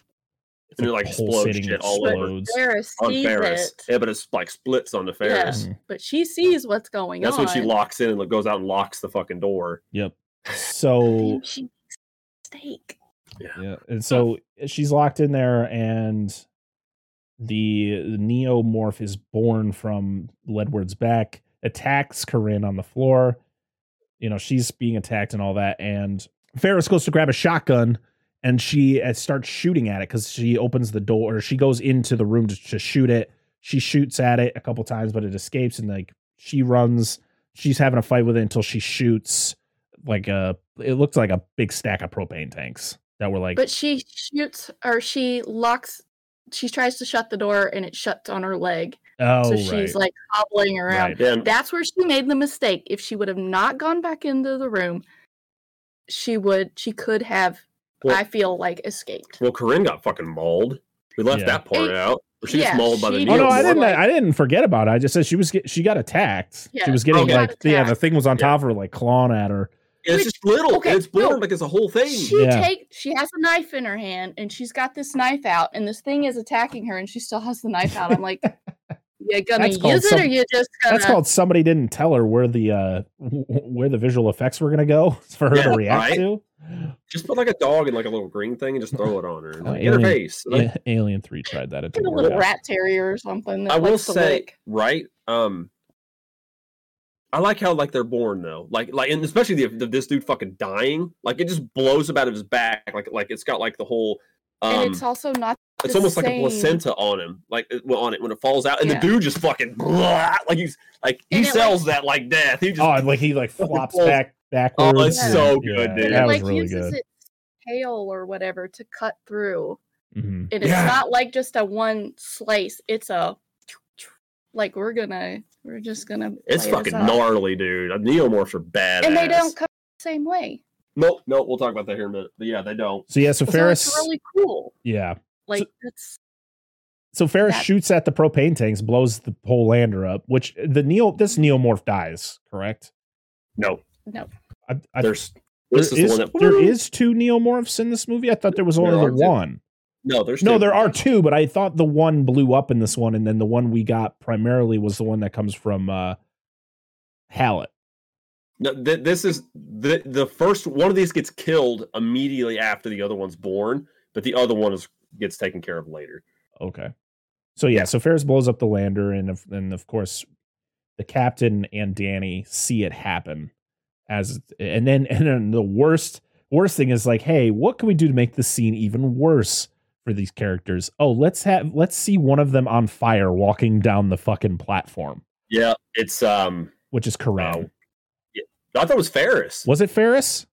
S1: It's
S5: And it, like, explodes
S1: pulsating,
S5: shit all over.
S1: explodes.
S6: Faris
S5: on
S6: sees
S5: Faris.
S6: it,
S5: Yeah, but it's like splits onto Faris.
S1: Mhm.
S6: but she sees what's going
S5: That's
S6: on.
S5: That's when she locks in and like, goes out and locks the fucking door.
S1: Yep. So
S6: Damn, she makes a mistake.
S1: Yeah, and so she's locked in there, and the, neomorph is born from Ledward's back, attacks Karine on the floor. You know, she's being attacked and all that, and Faris goes to grab a shotgun, and she uh, starts shooting at it because she opens the door, or she goes into the room to, to shoot it. She shoots at it a couple times, but it escapes, and like she runs. She's having a fight with it until she shoots like a. It looks like a big stack of propane tanks that were like
S6: But she shoots or she locks. She tries to shut the door and it shuts on her leg.
S1: oh
S6: so she's
S1: right.
S6: like hobbling around.
S1: Right.
S5: Yeah,
S6: That's where she made the mistake. If she would have not gone back into the room, she would. She could have.
S5: Well-
S6: I feel like escaped.
S5: well, Karine got fucking mauled. We left
S1: Yeah.
S5: that part
S6: It-
S5: out. She
S6: yeah,
S5: gets mauled by the
S6: she
S1: Oh no. I didn't.
S6: Like-
S1: I didn't forget about it. I just said she was. Get, she got attacked.
S6: Yeah,
S1: She was getting
S5: okay.
S1: like
S6: got
S1: yeah, the thing was on
S5: Yeah.
S1: top of her, like clawing at her.
S5: Yeah, it's just little.
S6: okay,
S5: it's born
S6: no.
S5: like it's a whole thing.
S6: She
S1: Yeah.
S6: take. She has a knife in her hand and she's got this knife out and this thing is attacking her and she still has the knife out. I'm like, you gonna
S1: That's called
S6: use it
S1: some-
S6: or you just gonna?
S1: That's called somebody didn't tell her where the uh where the visual effects were gonna go for her
S5: Yeah,
S1: to react
S5: right?
S1: to.
S5: Just put like a dog in like a little green thing and just throw it on her.
S1: Oh,
S5: Like, in her face. Like,
S1: Yeah, Alien Three tried that. It
S6: a little
S1: out.
S6: rat terrier or something. That
S5: I will say,
S6: lick.
S5: right? Um, I like how like they're born though, like like and especially the, the this dude fucking dying, like it just blows up out of his back, like like it's got like the whole. Um,
S6: and it's also not.
S5: it's
S6: the
S5: almost like a placenta on him, like it- well, on it when it falls out, and
S6: Yeah.
S5: the dude just fucking like he's like he
S6: And it,
S5: sells that like death. He just
S1: Oh, like he like flops
S5: falls-
S1: back backwards.
S5: Oh, it's
S1: and-
S5: so good, dude.
S1: That
S6: it
S1: was
S6: like
S1: really
S6: uses
S1: good.
S6: its tail or whatever to cut through.
S1: Mhm.
S6: And it's
S5: Yeah.
S6: not like just a one slice. It's a like we're gonna we're just gonna.
S5: it's
S6: play
S5: fucking
S6: this up.
S5: gnarly, dude. Neomorphs are badass.
S6: And they don't come the same way.
S5: Nope, nope. We'll talk about that here in a minute. But yeah, they don't.
S1: So yeah, so
S6: So
S1: Faris.
S6: it's really cool.
S1: yeah.
S6: Like it's
S1: So Faris
S6: That-
S1: shoots at the propane tanks, blows the whole lander up. Which the neo this neomorph dies. Correct.
S5: No,
S6: no.
S1: I, I,
S5: there's
S1: there
S5: this is
S1: is
S5: one that
S1: there is two neomorphs in this movie. I thought there was only
S5: There
S1: the
S5: two.
S1: one.
S5: No, there's
S1: No,
S5: two.
S1: there are two, but I thought the one blew up in this one, and then the one we got primarily was the one that comes from uh Hallett.
S5: No, th- this is the the first one of these gets killed immediately after the other one's born, but the other one is gets taken care of later.
S1: Okay. So yeah, so Faris blows up the lander, and of, and of course, the captain and Danny see it happen. As and then and then the worst worst thing is like, hey, what can we do to make this scene even worse for these characters? Oh, let's have let's see one of them on fire walking down the fucking platform,
S5: Yeah, it's um.
S1: which is Karine.
S5: Oh. I thought it was Faris.
S1: Was it Faris?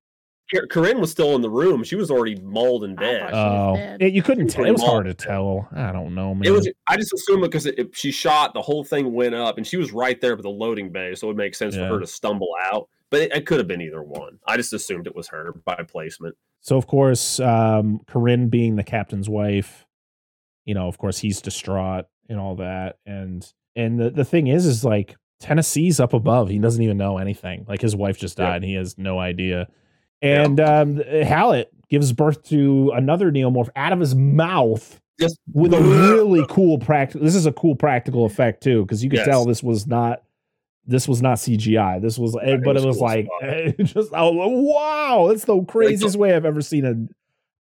S5: Cor- Karine was still in the room. She was already mauled and
S6: I
S5: dead.
S6: thought she was
S1: Oh,
S6: dead.
S1: it- you couldn't tell. It was hard to tell. I don't know, man.
S5: It was. I just assumed because it, it- she shot, the whole thing went up, and she was right there with the loading bay, so it would make sense
S1: Yeah.
S5: for her to stumble out. But it, it could have been either one. I just assumed it was her by placement.
S1: So of course, um, Karine being the captain's wife, you know, of course he's distraught and all that. And and the, the thing is, is like Tennessee's up above. He doesn't even know anything. Like his wife just died. And he has no idea. And um, Hallett gives birth to another neomorph out of his mouth
S5: Just
S1: with a really cool practical. This is a cool practical effect too, because you could
S5: Yes.
S1: tell this was not. This was not CGI. This was,
S5: it
S1: but
S5: was
S1: it was
S5: cool
S1: like
S5: fuck.
S1: just oh wow, that's the craziest way I've ever seen a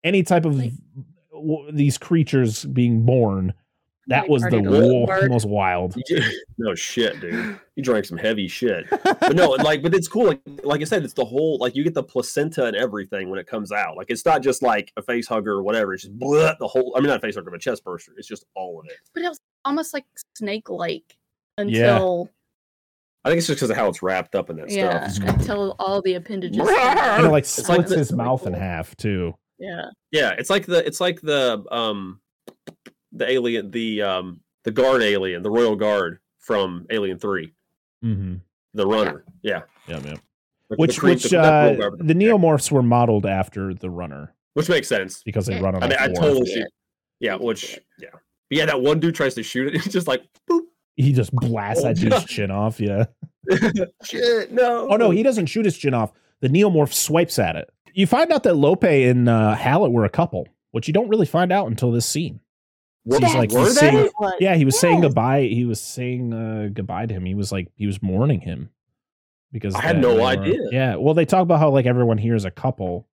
S1: any type of
S6: Like-
S1: w- these creatures being born. That was the
S6: Party to the
S1: wo-
S6: Bird.
S1: most wild.
S5: no shit, dude. You drank some heavy shit. But no, like, but it's cool. Like, like I said, it's the whole like you get the placenta and everything when it comes out. Like, it's not just like a face hugger or whatever. It's just bleh, the whole. I mean, not a face hugger, but a chest burster. It's just all of it.
S6: But it was almost like snake like
S1: Yeah.
S6: Until
S5: I think it's just because of how it's wrapped up in that
S6: yeah,
S5: stuff.
S6: until all the appendages.
S1: And it
S6: started.
S1: like
S5: It's like
S1: splits
S5: the-
S1: his mouth in half too.
S6: yeah.
S5: Yeah, it's like the it's like the um the alien the um the guard alien, the royal guard from Alien Three,
S1: Mm-hmm.
S5: the runner. Yeah,
S1: Yeah, man.
S5: The- the
S1: Which
S5: creep-
S1: which
S5: the-
S1: uh,
S5: royal
S1: the neomorphs were modeled after the runner
S5: which makes sense.
S1: because they
S6: Yeah.
S1: run on
S5: I
S1: a
S5: mean, I
S1: floor.
S5: totally
S6: Yeah.
S5: Yeah, which yeah, but yeah, that one dude tries to shoot it. It's just like boop.
S1: He just blasts
S5: Oh,
S1: that dude's
S5: God.
S1: chin off. Yeah.
S5: Shit, no.
S1: Oh no, he doesn't shoot his chin off. The neomorph swipes at it. You find out that Lope and uh, Hallett were a couple, which you don't really find out until this scene.
S5: Were,
S1: He's like-
S5: were
S1: he's
S5: they?
S1: saying- Yeah, he was saying goodbye. He was saying uh, goodbye to him. He was like he was mourning him because
S5: I had no
S1: were-
S5: idea.
S1: Yeah, well, they talk about how like everyone here is a couple,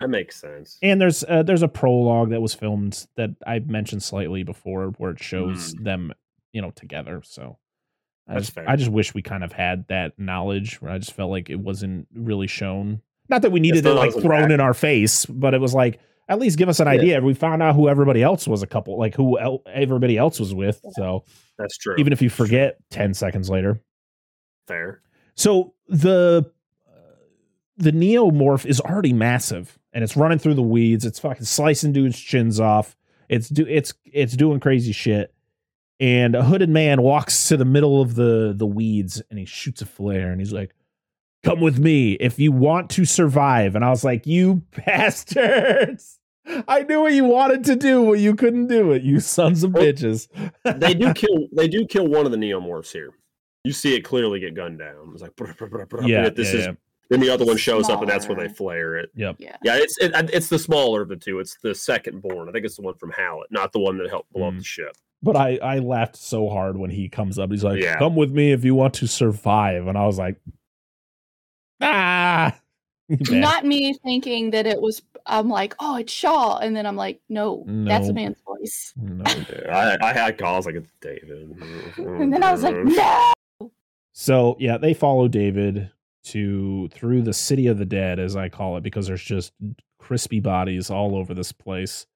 S5: That makes sense.
S1: and there's uh, there's a prologue that was filmed that I mentioned slightly before where it shows them you know together. So I
S5: That's
S1: just,
S5: fair.
S1: I just wish we kind of had that knowledge. Where I just felt like it wasn't really shown. Not that we needed it like thrown
S5: matter.
S1: in our face, but it was like at least give us an
S5: Yeah.
S1: idea. We found out who everybody else was a couple, like who el- everybody else was with. So
S5: That's true.
S1: even if you forget 10 seconds later.
S5: fair.
S1: So the the neomorph is already massive and it's running through the weeds. It's fucking slicing dudes' chins off. It's do it's it's doing crazy shit. And a hooded man walks to the middle of the the weeds and he shoots a flare and he's like, "Come with me if you want to survive." And I was like, "You bastards." I knew what you wanted to do, but you couldn't do it, you sons of bitches.
S5: They do kill. They do kill one of the neomorphs here. You see it clearly get gunned down. It's like brr, brr, brr, brr,
S1: Yeah,
S5: This
S1: yeah,
S5: is
S1: yeah.
S5: then the other one shows up, and that's where they flare it.
S1: Yep.
S6: Yeah.
S5: Yeah, it's it, it's the smaller of the two. It's the second born. I think it's the one from Hallett, not the one that helped blow up
S1: Mm.
S5: the ship.
S1: But I, I laughed so hard when he comes up. He's like,
S5: Yeah.
S1: "Come with me if you want to survive," and I was like, "Ah, Bad.
S6: Not me thinking that it was. I'm like, oh, it's Shaw, and then I'm like, no, that's a man's voice.
S1: No.
S5: I, I had calls like it's David.
S6: And then I was like, no.
S1: So yeah, they follow David to through the city of the dead, as I call it, because there's just crispy bodies all over this place.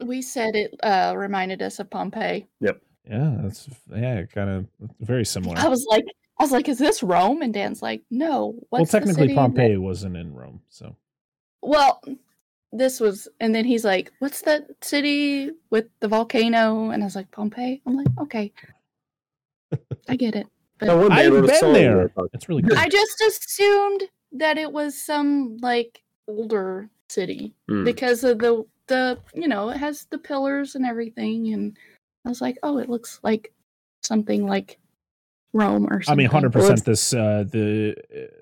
S6: We said it uh, reminded us of Pompeii. Yep.
S1: Yeah, that's yeah, kind of very similar.
S6: I was like, I was like, is this Rome? And Dan's like, no.
S1: well,
S6: What's the
S1: technically,
S6: city that-
S1: Pompeii wasn't in Rome, so
S6: Well, this was, and then he's like, "What's that city with the volcano?" And I was like, "Pompeii." I'm like, "Okay, I get it." But
S5: one band
S1: I've been
S5: song
S1: there. It's really good.
S6: I just assumed that it was some like older city
S5: Hmm.
S6: because of the the you know it has the pillars and everything, and I was like, "Oh, it looks like something like Rome or something.
S1: I mean, hundred percent. This uh, the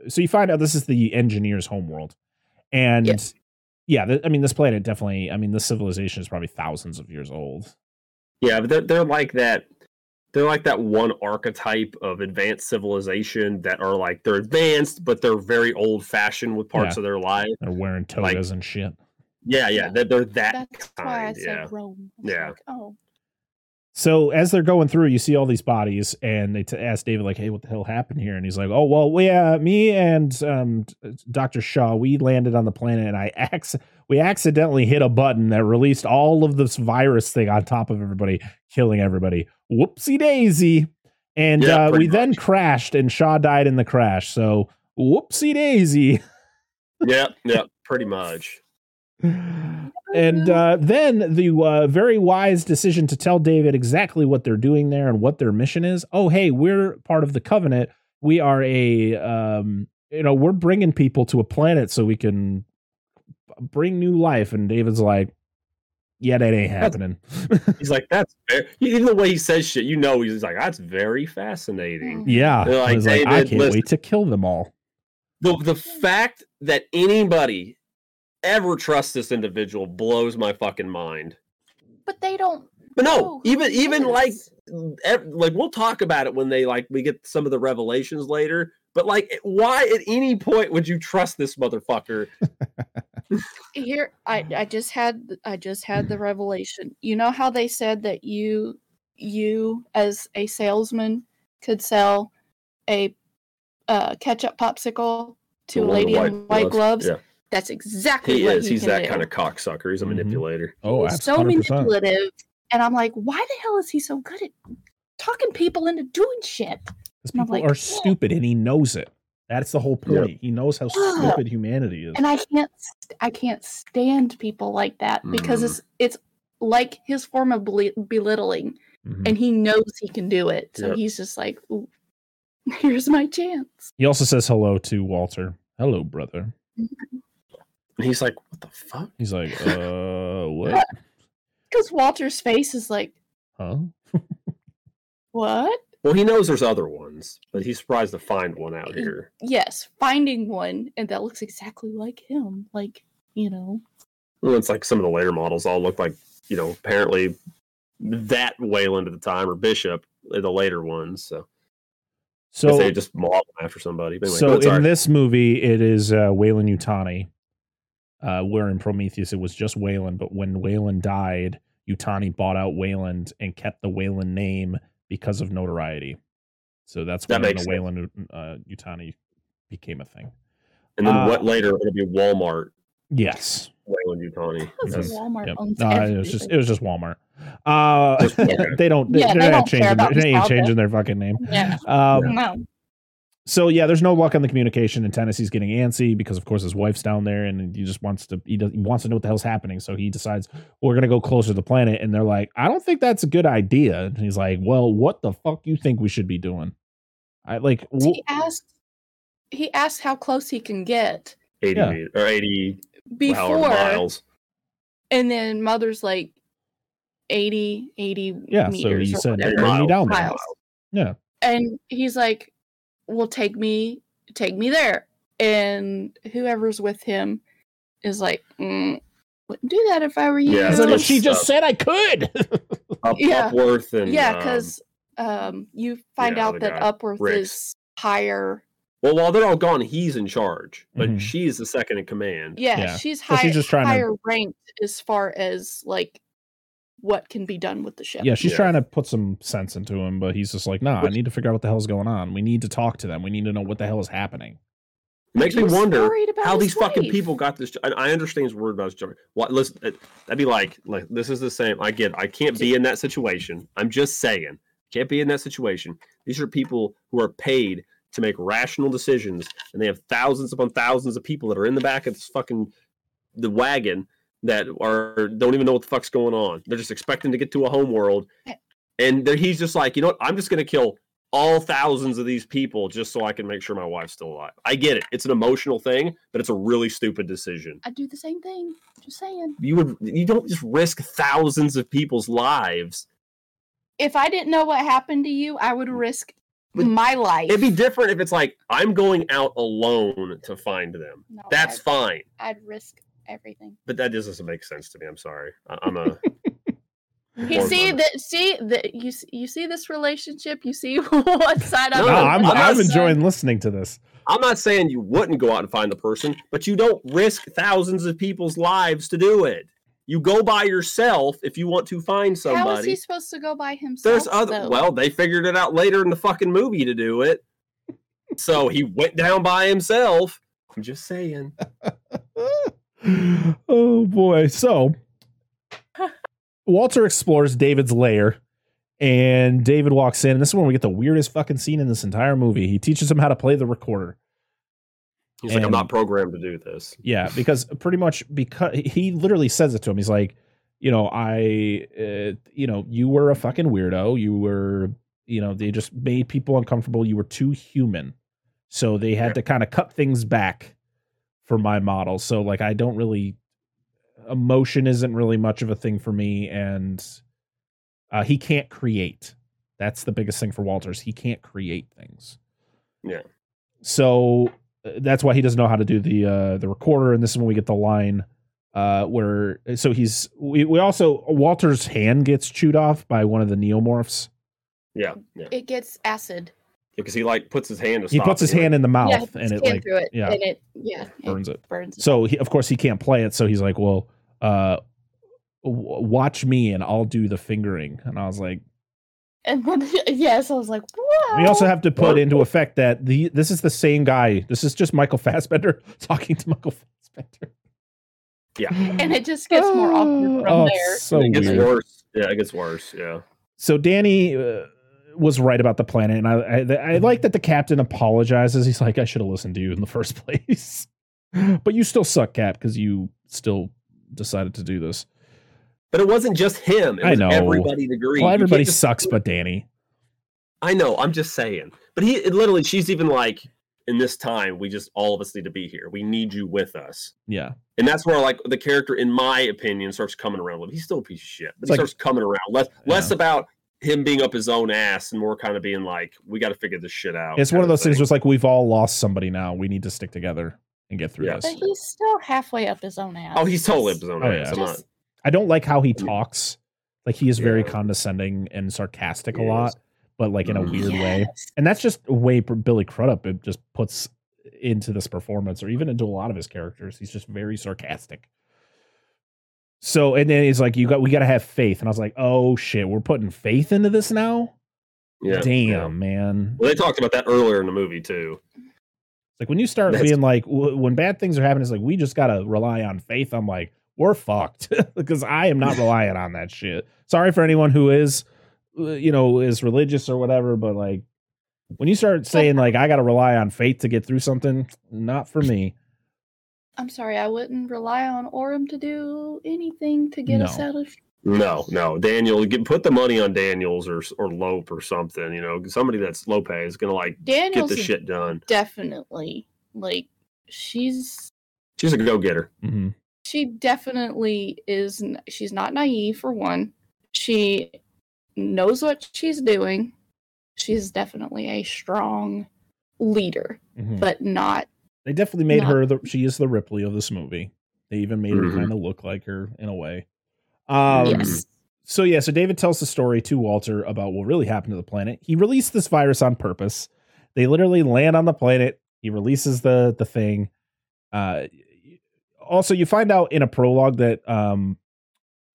S1: uh, so you find out this is the engineer's homeworld, and
S6: Yes.
S1: yeah, th- I mean, this planet definitely. I mean, this civilization is probably thousands of years old.
S5: Yeah, but they're, they're like that. They're like that one archetype of advanced civilization that are like they're advanced, but they're very old fashioned with parts
S1: Yeah.
S5: of their life.
S1: They're wearing
S5: Like-
S1: togas and shit.
S5: Yeah, yeah,
S6: Yeah.
S5: they're, they're that
S6: That's why I
S5: kind.
S6: said
S5: Yeah,
S6: Rome. I
S5: Yeah.
S6: like, oh,
S1: So as they're going through, you see all these bodies, and they t- ask David, like, "Hey, what the hell happened here?" And he's like, "Oh, well, yeah, uh, me and um, Doctor Shaw, we landed on the planet, and I ac- we accidentally hit a button that released all of this virus thing on top of everybody, killing everybody. Whoopsie daisy!" And
S5: Yeah,
S1: uh, we
S5: pretty
S1: then crashed, and Shaw died in the crash. So whoopsie daisy.
S5: yeah, yeah, pretty much.
S1: And uh, then the uh, very wise decision to tell David exactly what they're doing there and what their mission is. Oh, hey, we're part of the covenant. We are a, um, you know, we're bringing people to a planet so we can bring new life. And David's like, yeah, that ain't happening.
S5: He's like, that's very, even the way he says shit, you know, he's like, that's very fascinating.
S1: yeah.
S5: They're like,
S1: He's like, I can't
S5: listen.
S1: wait to kill them all.
S5: The the fact that anybody ever trust this individual blows my fucking mind.
S6: but they don't.
S5: But no, even even like like we'll talk about it when they like we get some of the revelations later. But like, why at any point would you trust this motherfucker?
S6: here I, I just had i just had the revelation you know how they said that you you as a salesman could sell a uh, ketchup popsicle to a lady in white gloves
S5: Yeah,
S6: that's exactly what
S5: he
S6: what
S5: is.
S6: he
S5: He's
S6: can
S5: that
S6: do.
S5: kind of cocksucker. He's a
S1: Mhm.
S5: manipulator.
S1: Oh,
S6: He's so
S1: 100%.
S6: manipulative and i'm like why the hell is he so good at talking people into doing shit
S1: Because people
S6: like,
S1: are stupid and he knows it. That's the whole
S5: Yeah.
S1: point. He knows how
S6: Yeah.
S1: stupid humanity is.
S6: and i can't i can't stand people like that because
S5: Mhm.
S6: it's it's like his form of beli- belittling
S1: Mhm.
S6: and he knows he can do it. So
S5: Yep.
S6: he's just like, "Ooh, here's my chance.
S1: He also says hello to Walter. Hello, brother.
S5: And he's like, what the fuck?
S1: He's like, uh, what?
S6: Because Walter's face is like,
S1: Huh?
S6: what?
S5: Well, he knows there's other ones, but he's surprised to find one out here.
S6: Yes, finding one and that looks exactly like him. Like, you know,
S5: Well, it's like some of the later models all look like, you know, apparently that Weyland at the time or Bishop, uh, the later ones. So, so
S1: So,
S5: they just modeled them after somebody. But anyway,
S1: so
S5: go
S1: in
S5: sorry.
S1: this movie, it is uh, Weyland-Yutani. Uh, where in Prometheus it was just Weyland, but when Weyland died, Yutani bought out Weyland and kept the Weyland name because of notoriety. So that's
S5: That
S1: when the
S5: sense.
S1: Weyland uh, Yutani became a thing.
S5: and then
S1: uh,
S5: what later it'll be Walmart,
S1: Yes.
S6: Weyland-Yutani.
S1: Yes.
S6: Walmart
S1: Yep.
S6: owns
S1: No, it was just it was just Walmart. Uh,
S5: Just Walmart.
S1: they don't. They,
S6: Yeah,
S1: they're
S6: they
S1: not
S6: don't care
S1: changing.
S6: about
S1: Their, they ain't changing their fucking name.
S6: yeah.
S1: Um,
S6: No.
S1: So yeah, there's no luck on the communication, and Tennessee's getting antsy because, of course, his wife's down there, and he just wants to he, does, he wants to know what the hell's happening. So he decides we're gonna go closer to the planet, and they're like, I don't think that's a good idea. And he's like, Well, what the fuck you think we should be doing? I like. w-
S6: He asked he asked how close he can get
S5: 80
S1: Yeah.
S5: or 80
S6: before
S5: miles.
S6: and then mother's like 80 80
S1: yeah. So
S6: meters
S1: he said,
S6: whatever.
S1: Bring me
S5: Miles.
S1: down there.
S6: Miles.
S1: Yeah.
S6: and he's like well take me take me there and whoever's with him is like mm, wouldn't do that if i were you
S5: Yeah,
S1: He's like,
S5: it's
S1: "But she just
S5: uh,
S1: said I could.
S5: Up,
S6: Yeah.
S5: Upworth and
S6: yeah
S5: um,
S6: because um, you find
S5: yeah,
S6: out that
S5: guy,
S6: upworth
S5: Ricks.
S6: is higher
S5: Well, while they're all gone, he's in charge, but
S1: Mhm.
S5: she's the second in command.
S6: Yeah,
S1: Yeah.
S6: she's
S1: So she's just trying to-
S6: higher ranked as far as like what can be done with the ship.
S1: Yeah, she's
S5: Yeah.
S1: trying to put some sense into him, but he's just like, nah, I need to figure out what the hell's going on. We need to talk to them. We need to know what the hell is happening.
S5: It makes me wonder how
S6: his
S5: these fucking people got this. I, I understand he's worried about his job. What? Listen, it- that'd be like, like this is the same. I get. I can't be in that situation. I'm just saying, can't be in that situation. These are people who are paid to make rational decisions, and they have thousands upon thousands of people that are in the back of this fucking the wagon that are don't even know what the fuck's going on. They're just expecting to get to a home world, eh. and they're, he's just like, you know what? I'm just gonna kill all thousands of these people just so I can make sure my wife's still alive. I get it. It's an emotional thing, but it's a really stupid decision.
S6: I do the same thing. Just saying.
S5: You would you don't just risk thousands of people's lives.
S6: If I didn't know what happened to you, I would risk
S5: But
S6: my life.
S5: It'd be different if it's like I'm going out alone to find them.
S6: No,
S5: That's
S6: I'd,
S5: fine.
S6: I'd risk everything.
S5: But that doesn't make sense to me. I'm sorry. I, I'm a
S6: He see that see that you s- you see this relationship. You see what side I'm
S5: No,
S1: No,
S6: on.
S1: I'm,
S5: I'm
S1: I'm enjoying listening to this.
S5: I'm not saying you wouldn't go out and find the person, but you don't risk thousands of people's lives to do it. You go by yourself if you want to find somebody.
S6: How is
S5: somebody.
S6: he supposed to go by himself?
S5: There's other
S6: though?
S5: well, they figured it out later in the fucking movie to do it. So he went down by himself. I'm just saying.
S1: Oh boy. So Walter explores David's lair and David walks in and this is when we get the weirdest fucking scene in this entire movie. He teaches him how to play the recorder.
S5: He's like, I'm not programmed to do this.
S1: Yeah, because pretty much because he literally says it to him. He's like, you know, I, uh, you know, you were a fucking weirdo. You were, you know, they just made people uncomfortable. You were too human, so they had to kind of cut things back for my model. So like, I don't really, emotion isn't really much of a thing for me, and uh, he can't create. That's the biggest thing for Walters. He can't create things.
S5: Yeah.
S1: So uh, that's why he doesn't know how to do the uh the recorder and this is when we get the line uh where so he's we, we also Walter's hand gets chewed off by one of the neomorphs.
S5: Yeah, yeah.
S6: it gets acid.
S5: Because he like puts his hand to
S1: He
S5: stop
S1: puts
S5: it,
S1: his
S5: like,
S1: hand in the mouth
S6: yeah,
S1: and it like
S6: it,
S1: yeah,
S6: and it yeah
S1: burns it.
S6: it burns. it.
S1: So he, of course he can't play it so he's like, "Well, uh w- watch me and I'll do the fingering." And I was like,
S6: and then yes, I was like, wow.
S1: we also have to put into effect that the this is the same guy. This is just Michael Fassbender talking to Michael Fassbender.
S5: Yeah.
S6: and it just gets more awkward from
S1: Oh,
S6: there.
S1: So
S5: it gets
S1: weird.
S5: worse. Yeah, it gets worse. Yeah.
S1: so Danny uh, was right about the planet, and I, I I like mm-hmm. that the captain apologizes. He's like, I should have listened to you in the first place, but you still suck, Cap, because you still decided to do this.
S5: But it wasn't just him. It
S1: I know.
S5: everybody agreed.
S1: Well, everybody
S5: just-
S1: sucks, but Danny.
S5: I know. I'm just saying. But he it literally, she's even like, in this time, we just all of us need to be here. We need you with us.
S1: Yeah,
S5: And that's where like the character, in my opinion, starts coming around. He's still a piece of shit, but
S1: It's
S5: he
S1: like-
S5: starts coming around. Less less about him being up his own ass and more kind of being like, we got to figure this shit out.
S1: it's one of those things.
S5: thing.
S1: Just like we've all lost somebody now. We need to stick together and get through
S5: Yeah.
S1: this.
S6: But he's still halfway up his own ass.
S5: Oh, he's totally up his own
S1: Oh,
S5: ass.
S1: yeah.
S5: I'm.
S6: Just-
S1: I don't like how he talks. Like he is very condescending and sarcastic a
S5: He
S1: lot,
S5: is.
S1: but like in a
S5: Mhm.
S1: weird way. And that's just a way Billy Crudup it just puts into this performance, or even into a lot of his characters. He's just very sarcastic. So, and then he's like, "You got, we got to have faith," and I was like, "Oh shit, we're putting faith into this now."
S5: Yeah.
S1: Damn,
S5: yeah.
S1: man!
S5: Well, they talked about that earlier in the movie too.
S1: It's like when you start
S5: That's-
S1: being like, w- when bad things are happening, it's like we just got to rely on faith. I'm like, we're fucked because I am not relying on that shit. Sorry for anyone who is, uh, you know, is religious or whatever, but like when you start saying like I got to rely on faith to get through something, not for me.
S6: I'm sorry, I wouldn't rely on Oram to do anything to get us out of.
S5: No, no, Daniel, get, put the money on Daniels or or Lope or something. You know, somebody that's Lope is gonna like
S6: Daniel's
S5: get the shit done.
S6: definitely like she's
S5: She's a go getter.
S1: hmm
S6: she definitely is. She's not naive for one. She knows what she's doing. She's definitely a strong leader,
S1: hmm
S6: but not.
S1: They definitely made
S6: Not-
S1: her the she is the Ripley of this movie. They even made her
S5: Mhm.
S1: kind of look like her in a way. Um,
S6: yes.
S1: So yeah, so David tells the story to Walter about what really happened to the planet. He released this virus on purpose. They literally land on the planet, He releases the the thing. Uh, also, you find out in a prologue that um,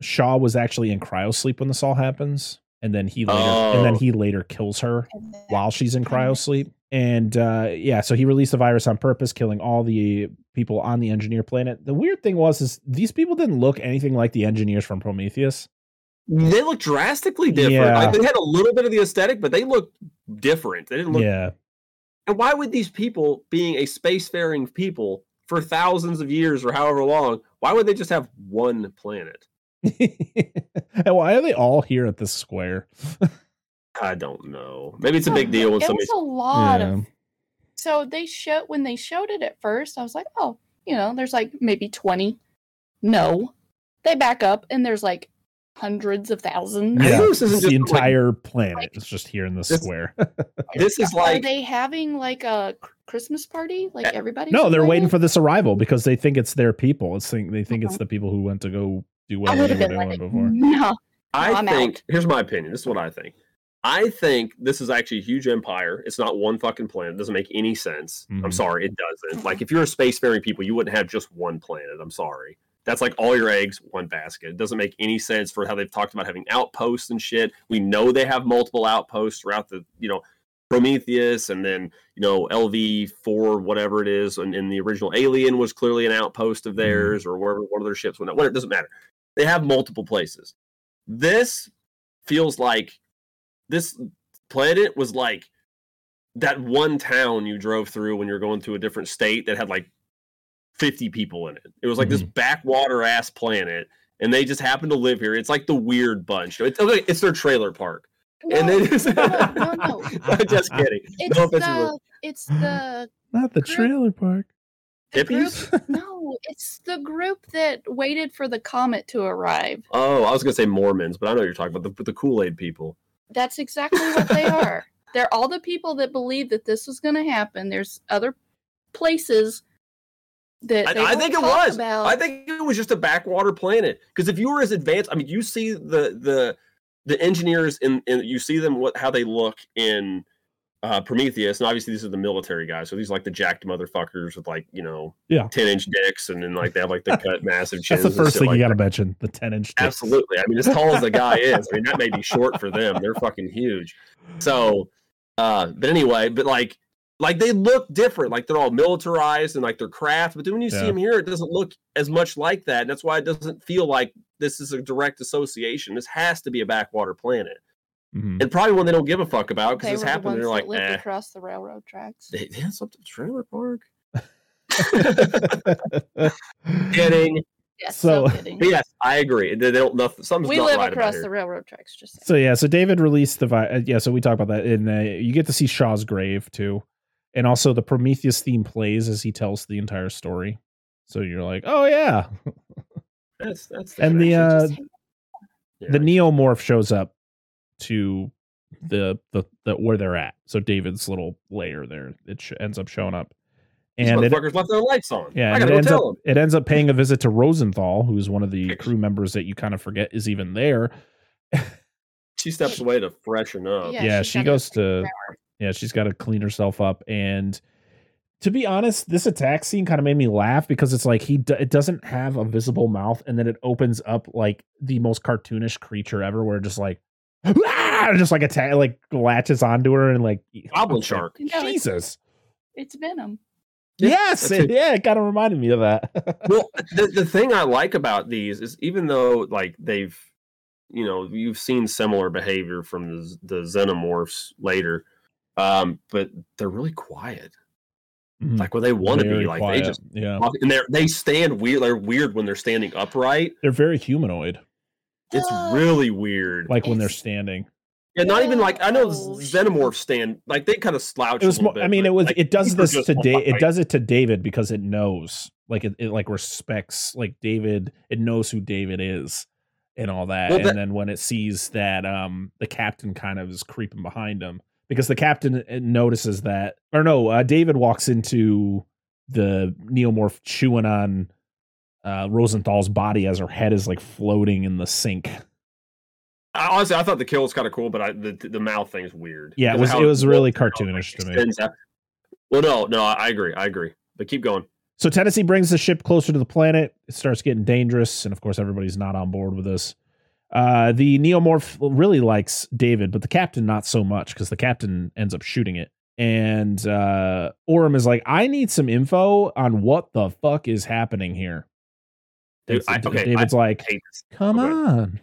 S1: Shaw was actually in cryosleep when this all happens, and then he later and then
S5: Oh.
S1: he later kills her while she's in cryosleep. And uh, yeah, so he released the virus on purpose, killing all the people on the engineer planet. The weird thing was, is these people didn't look anything like the engineers from Prometheus.
S5: They look drastically different.
S1: Yeah.
S5: Like they had a little bit of the aesthetic, but they look different. They didn't look.
S1: Yeah,
S5: And why would these people, being a spacefaring people for thousands of years or however long, why would they just have one planet?
S1: and why are they all here at this square?
S5: I don't know. Maybe it's a big deal when
S6: It
S5: somebody.
S6: was a lot
S1: Yeah.
S6: of. So they showed when they showed it at first. I was like, oh, you know, there's like maybe twenty. No, they back up and there's like hundreds of thousands.
S5: I
S1: Yeah,
S5: think this isn't
S1: the
S5: just, like-
S1: entire planet it's just here in the
S5: This-
S1: square.
S5: This is like.
S6: Are
S5: like
S6: they having like a Christmas party? Like
S5: Uh,
S6: everybody?
S1: no, they're waiting for this arrival because they think it's their people. It's think they think it's
S6: Uh-huh.
S1: the people who went to go do
S6: I
S1: whatever they
S6: have
S1: were doing
S6: like,
S1: before.
S6: no.
S5: I
S6: I'm
S5: think
S6: out.
S5: here's my opinion. This is what I think. I think this is actually a huge empire. It's not one fucking planet. It doesn't make any sense. I'm
S1: Mhm.
S5: sorry, it doesn't. Like if you're a spacefaring people, you wouldn't have just one planet. I'm sorry. That's like all your eggs, one basket. It doesn't make any sense for how they've talked about having outposts and shit. We know they have multiple outposts throughout the, you know, Prometheus and then, you know, LV4, whatever it is. And in the original Alien was clearly an outpost of theirs or wherever one of their ships went. Whatever, it doesn't matter. They have multiple places. This feels like this planet was like that one town you drove through when you're going to a different state that had like 50 people in it. It was like this mm-hmm. backwater ass planet, and they just happen to live here. It's like the weird bunch. It's, okay, it's their trailer park. and
S6: No,
S5: they just,
S6: no, no, no.
S5: I'm just kidding.
S6: It's
S5: no
S6: the it's the
S1: Not the
S6: Group-
S1: trailer park.
S6: the group.
S5: hippies.
S6: No, it's the group that waited for the comet to arrive.
S5: Oh, I was gonna say Mormons, but I know what you're talking about the, the Kool Aid people.
S6: That's exactly what they are. They're all the people that believe that this was going to happen. There's other places that
S5: I, I think it was.
S6: About.
S5: I think it was just a backwater planet. Because if you were as advanced, I mean, you see the the the engineers in, in you see them what how they look in uh, Prometheus, and obviously these are the military guys. So these are like the jacked motherfuckers with like you know
S1: Yeah.
S5: ten inch dicks, and then like they have like the cut massive chins.
S1: That's the first thing
S5: like
S1: you got to mention. The ten inch.
S5: Absolutely. I mean, as tall as the guy is, I mean that may be short for them. They're fucking huge. So, uh, but anyway, but like, like they look different. Like they're all militarized and like they're craft. But then when you see
S1: Yeah.
S5: them here, it doesn't look as much like that. And that's why it doesn't feel like this is a direct association. This has to be a backwater planet,
S1: Mhm.
S5: and probably one they don't give a fuck about because
S6: they
S5: this
S6: the
S5: happened. they're like,
S6: that lived
S5: eh.
S6: across the railroad tracks.
S5: They, that's up to trailer park. Kidding.
S6: Yes,
S1: So-
S6: so, kidding.
S5: But yes, I agree. They, they don't. Nothing, something's
S6: we
S5: not
S6: live
S5: right
S6: across the railroad tracks. Just saying.
S1: So yeah, so David released the vi- uh, yeah. So we talk about that, and uh, you get to see Shaw's grave too, and also the Prometheus theme plays as he tells the entire story. So you're like, oh yeah,
S5: That's that's
S1: and the
S5: connection.
S1: uh,
S6: Just-
S5: Yeah.
S1: the neomorph shows up to the the, the where they're at. So David's little layer there, it sh- ends up showing up,
S5: These
S1: and it,
S5: motherfuckers left their lights on.
S1: yeah,
S5: I gotta
S1: it
S5: go
S1: ends
S5: tell
S1: up
S5: them.
S1: it ends up paying a visit to Rosenthal, who's one of the crew members that you kind of forget is even there.
S5: She steps away to freshen up.
S6: Yeah,
S1: yeah, she goes to
S6: shower.
S1: yeah she's got to clean herself up and to be honest this attack scene kind of made me laugh because it's like he d- it doesn't have a visible mouth and then it opens up like the most cartoonish creature ever where just like "Ah!" just like attack like latches onto her and like
S5: Goblin shark.
S6: No,
S1: jesus
S6: It's Venom.
S1: yes it,
S5: it.
S1: yeah it kind of reminded me of that
S5: well, the, the thing I like about these is even though like they've, you know, you've seen similar behavior from the, the xenomorphs later, um, but they're really quiet.
S1: Mhm.
S5: Like what they want to be. Like
S1: quiet.
S5: they just
S1: yeah
S5: and they are they stand weird. They're weird when they're standing upright.
S1: they're very humanoid
S5: It's really weird.
S1: like when they're standing
S5: yeah, not even like I know
S6: Oh,
S5: xenomorphs stand like they kind of slouch.
S1: it was
S5: a little
S1: more, i mean it was
S5: like,
S1: it does this to Dave. it does it to david because it knows like it, it like respects like david it knows who david is and all that
S5: Well,
S1: and
S5: that-
S1: then when it sees that um the captain kind of is creeping behind him because the captain uh, notices that or no uh, david walks into the neomorph chewing on uh rosenthal's body as her head is like floating in the sink
S5: I, honestly, I thought the kill was kind of cool, but I, the the mouth thing's weird.
S1: Yeah, it was- it was really
S5: looks, you know,
S1: cartoonish to me.
S5: out. Well, no, no, I I agree. I agree. But keep going.
S1: So Tennessee brings the ship closer to the planet. It starts getting dangerous, and of course, everybody's not on board with this. Uh, the neomorph really likes David, but the captain not so much because the captain ends up shooting it. And uh, Oram is like, "I need some info on what the fuck is happening here."
S5: Dude, I, okay,
S1: David's
S5: I
S1: like,
S5: this.
S1: "Come
S5: Okay.
S1: on."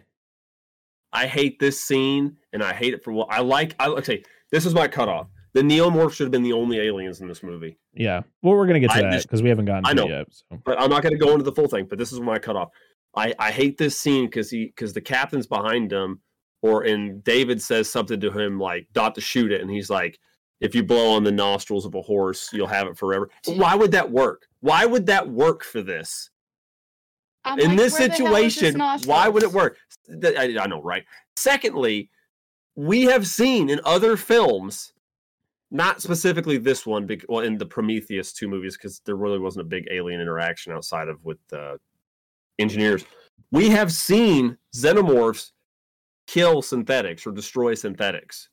S5: I hate this scene, and I hate it for what I like. I okay. This is my cutoff. The neomorph should have been the only aliens in this movie.
S1: Yeah. Well, we're gonna get to
S5: I
S1: that because we haven't gotten
S5: I
S1: to
S5: know.
S1: it yet. So.
S5: but I'm not going to go into the full thing. But this is my cutoff. I I hate this scene because he because the captain's behind him, or and David says something to him like "dot to shoot it, and he's like, if you blow on the nostrils of a horse, you'll have it forever. Why would that work? Why would that work for this?
S6: I'm
S5: In
S6: like,
S5: this
S6: where the hell is his
S5: situation, why would it work? I, I know, right? Secondly, we have seen in other films, not specifically this one, well, in the Prometheus two movies, because there really wasn't a big alien interaction outside of with uh, engineers. We have seen xenomorphs kill synthetics or destroy synthetics.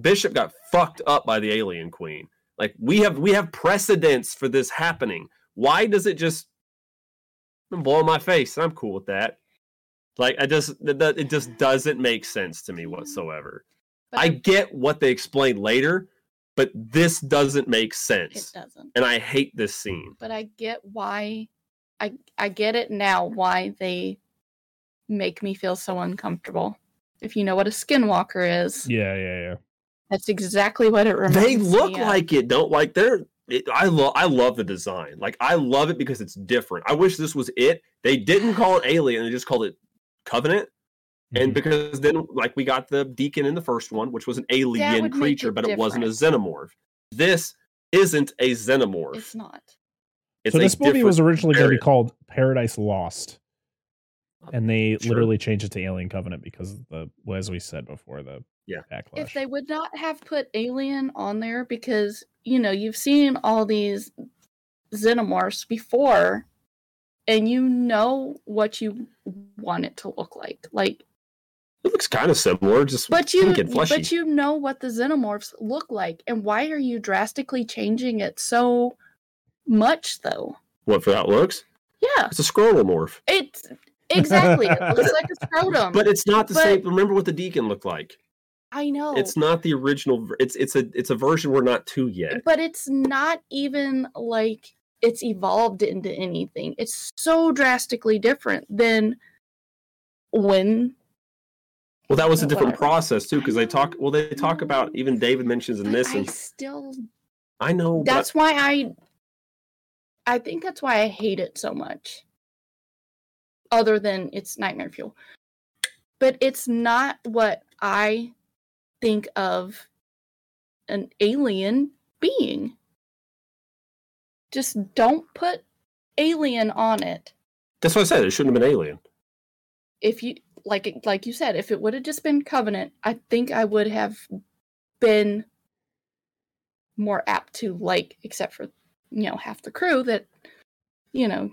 S5: Bishop got fucked up by the alien queen. Like we have we have precedents for this happening. Why does it just I'm blowing my face? And I'm cool with that. Like I just that, that- it just doesn't make sense to me whatsoever.
S6: But
S5: I get what they explain later, but this doesn't make sense.
S6: it doesn't.
S5: And I hate this scene.
S6: But I get why. I I get it now why they make me feel so uncomfortable. If you know what a skinwalker is,
S1: Yeah, yeah, yeah.
S6: that's exactly what it reminds
S5: They
S6: me
S5: look
S6: of.
S5: like it, don't like they're it, I love I love the design. Like I love it because it's different. I wish this was it. They didn't call it alien, they just called it covenant. And
S1: Mhm.
S5: because then like we got the deacon in the first one, which was an alien creature,
S6: it
S5: but it wasn't a xenomorph. This isn't a xenomorph.
S6: It's not.
S5: It's
S1: so this movie was
S5: different
S1: originally going to be called Paradise Lost, and they
S5: Sure.
S1: literally changed it to Alien Covenant because the, well, as we said before, the
S5: Yeah.
S1: backlash.
S6: If they would not have put alien on there because you know you've seen all these xenomorphs before and you know what you want it to look like like
S5: It looks kind of similar, just
S6: but you
S5: pink and fleshy.
S6: but you know what the xenomorphs look like and why are you drastically changing it so much though
S5: what for that looks?
S6: yeah
S5: It's a scrollomorph.
S6: it's exactly it looks like a scrotum
S5: But it's not the
S6: But-
S5: same. Remember what the deacon looked like.
S6: I know
S5: It's not the original. It's it's a it's a version we're not to yet.
S6: but it's not even like it's evolved into anything. It's so drastically different than when
S5: Well, that was a different
S6: whatever.
S5: process too, because they talk. Well, they talk about even David mentions in this,
S6: I
S5: and
S6: still
S5: I know but
S6: that's why I I think that's why I hate it so much. Other than it's nightmare fuel. But it's not what I think of an alien being. Just don't put alien on it.
S5: that's what I said. It shouldn't have been alien.
S6: if you like like you said if it would have just been covenant i think i would have been more apt to like except for you know half the crew that you know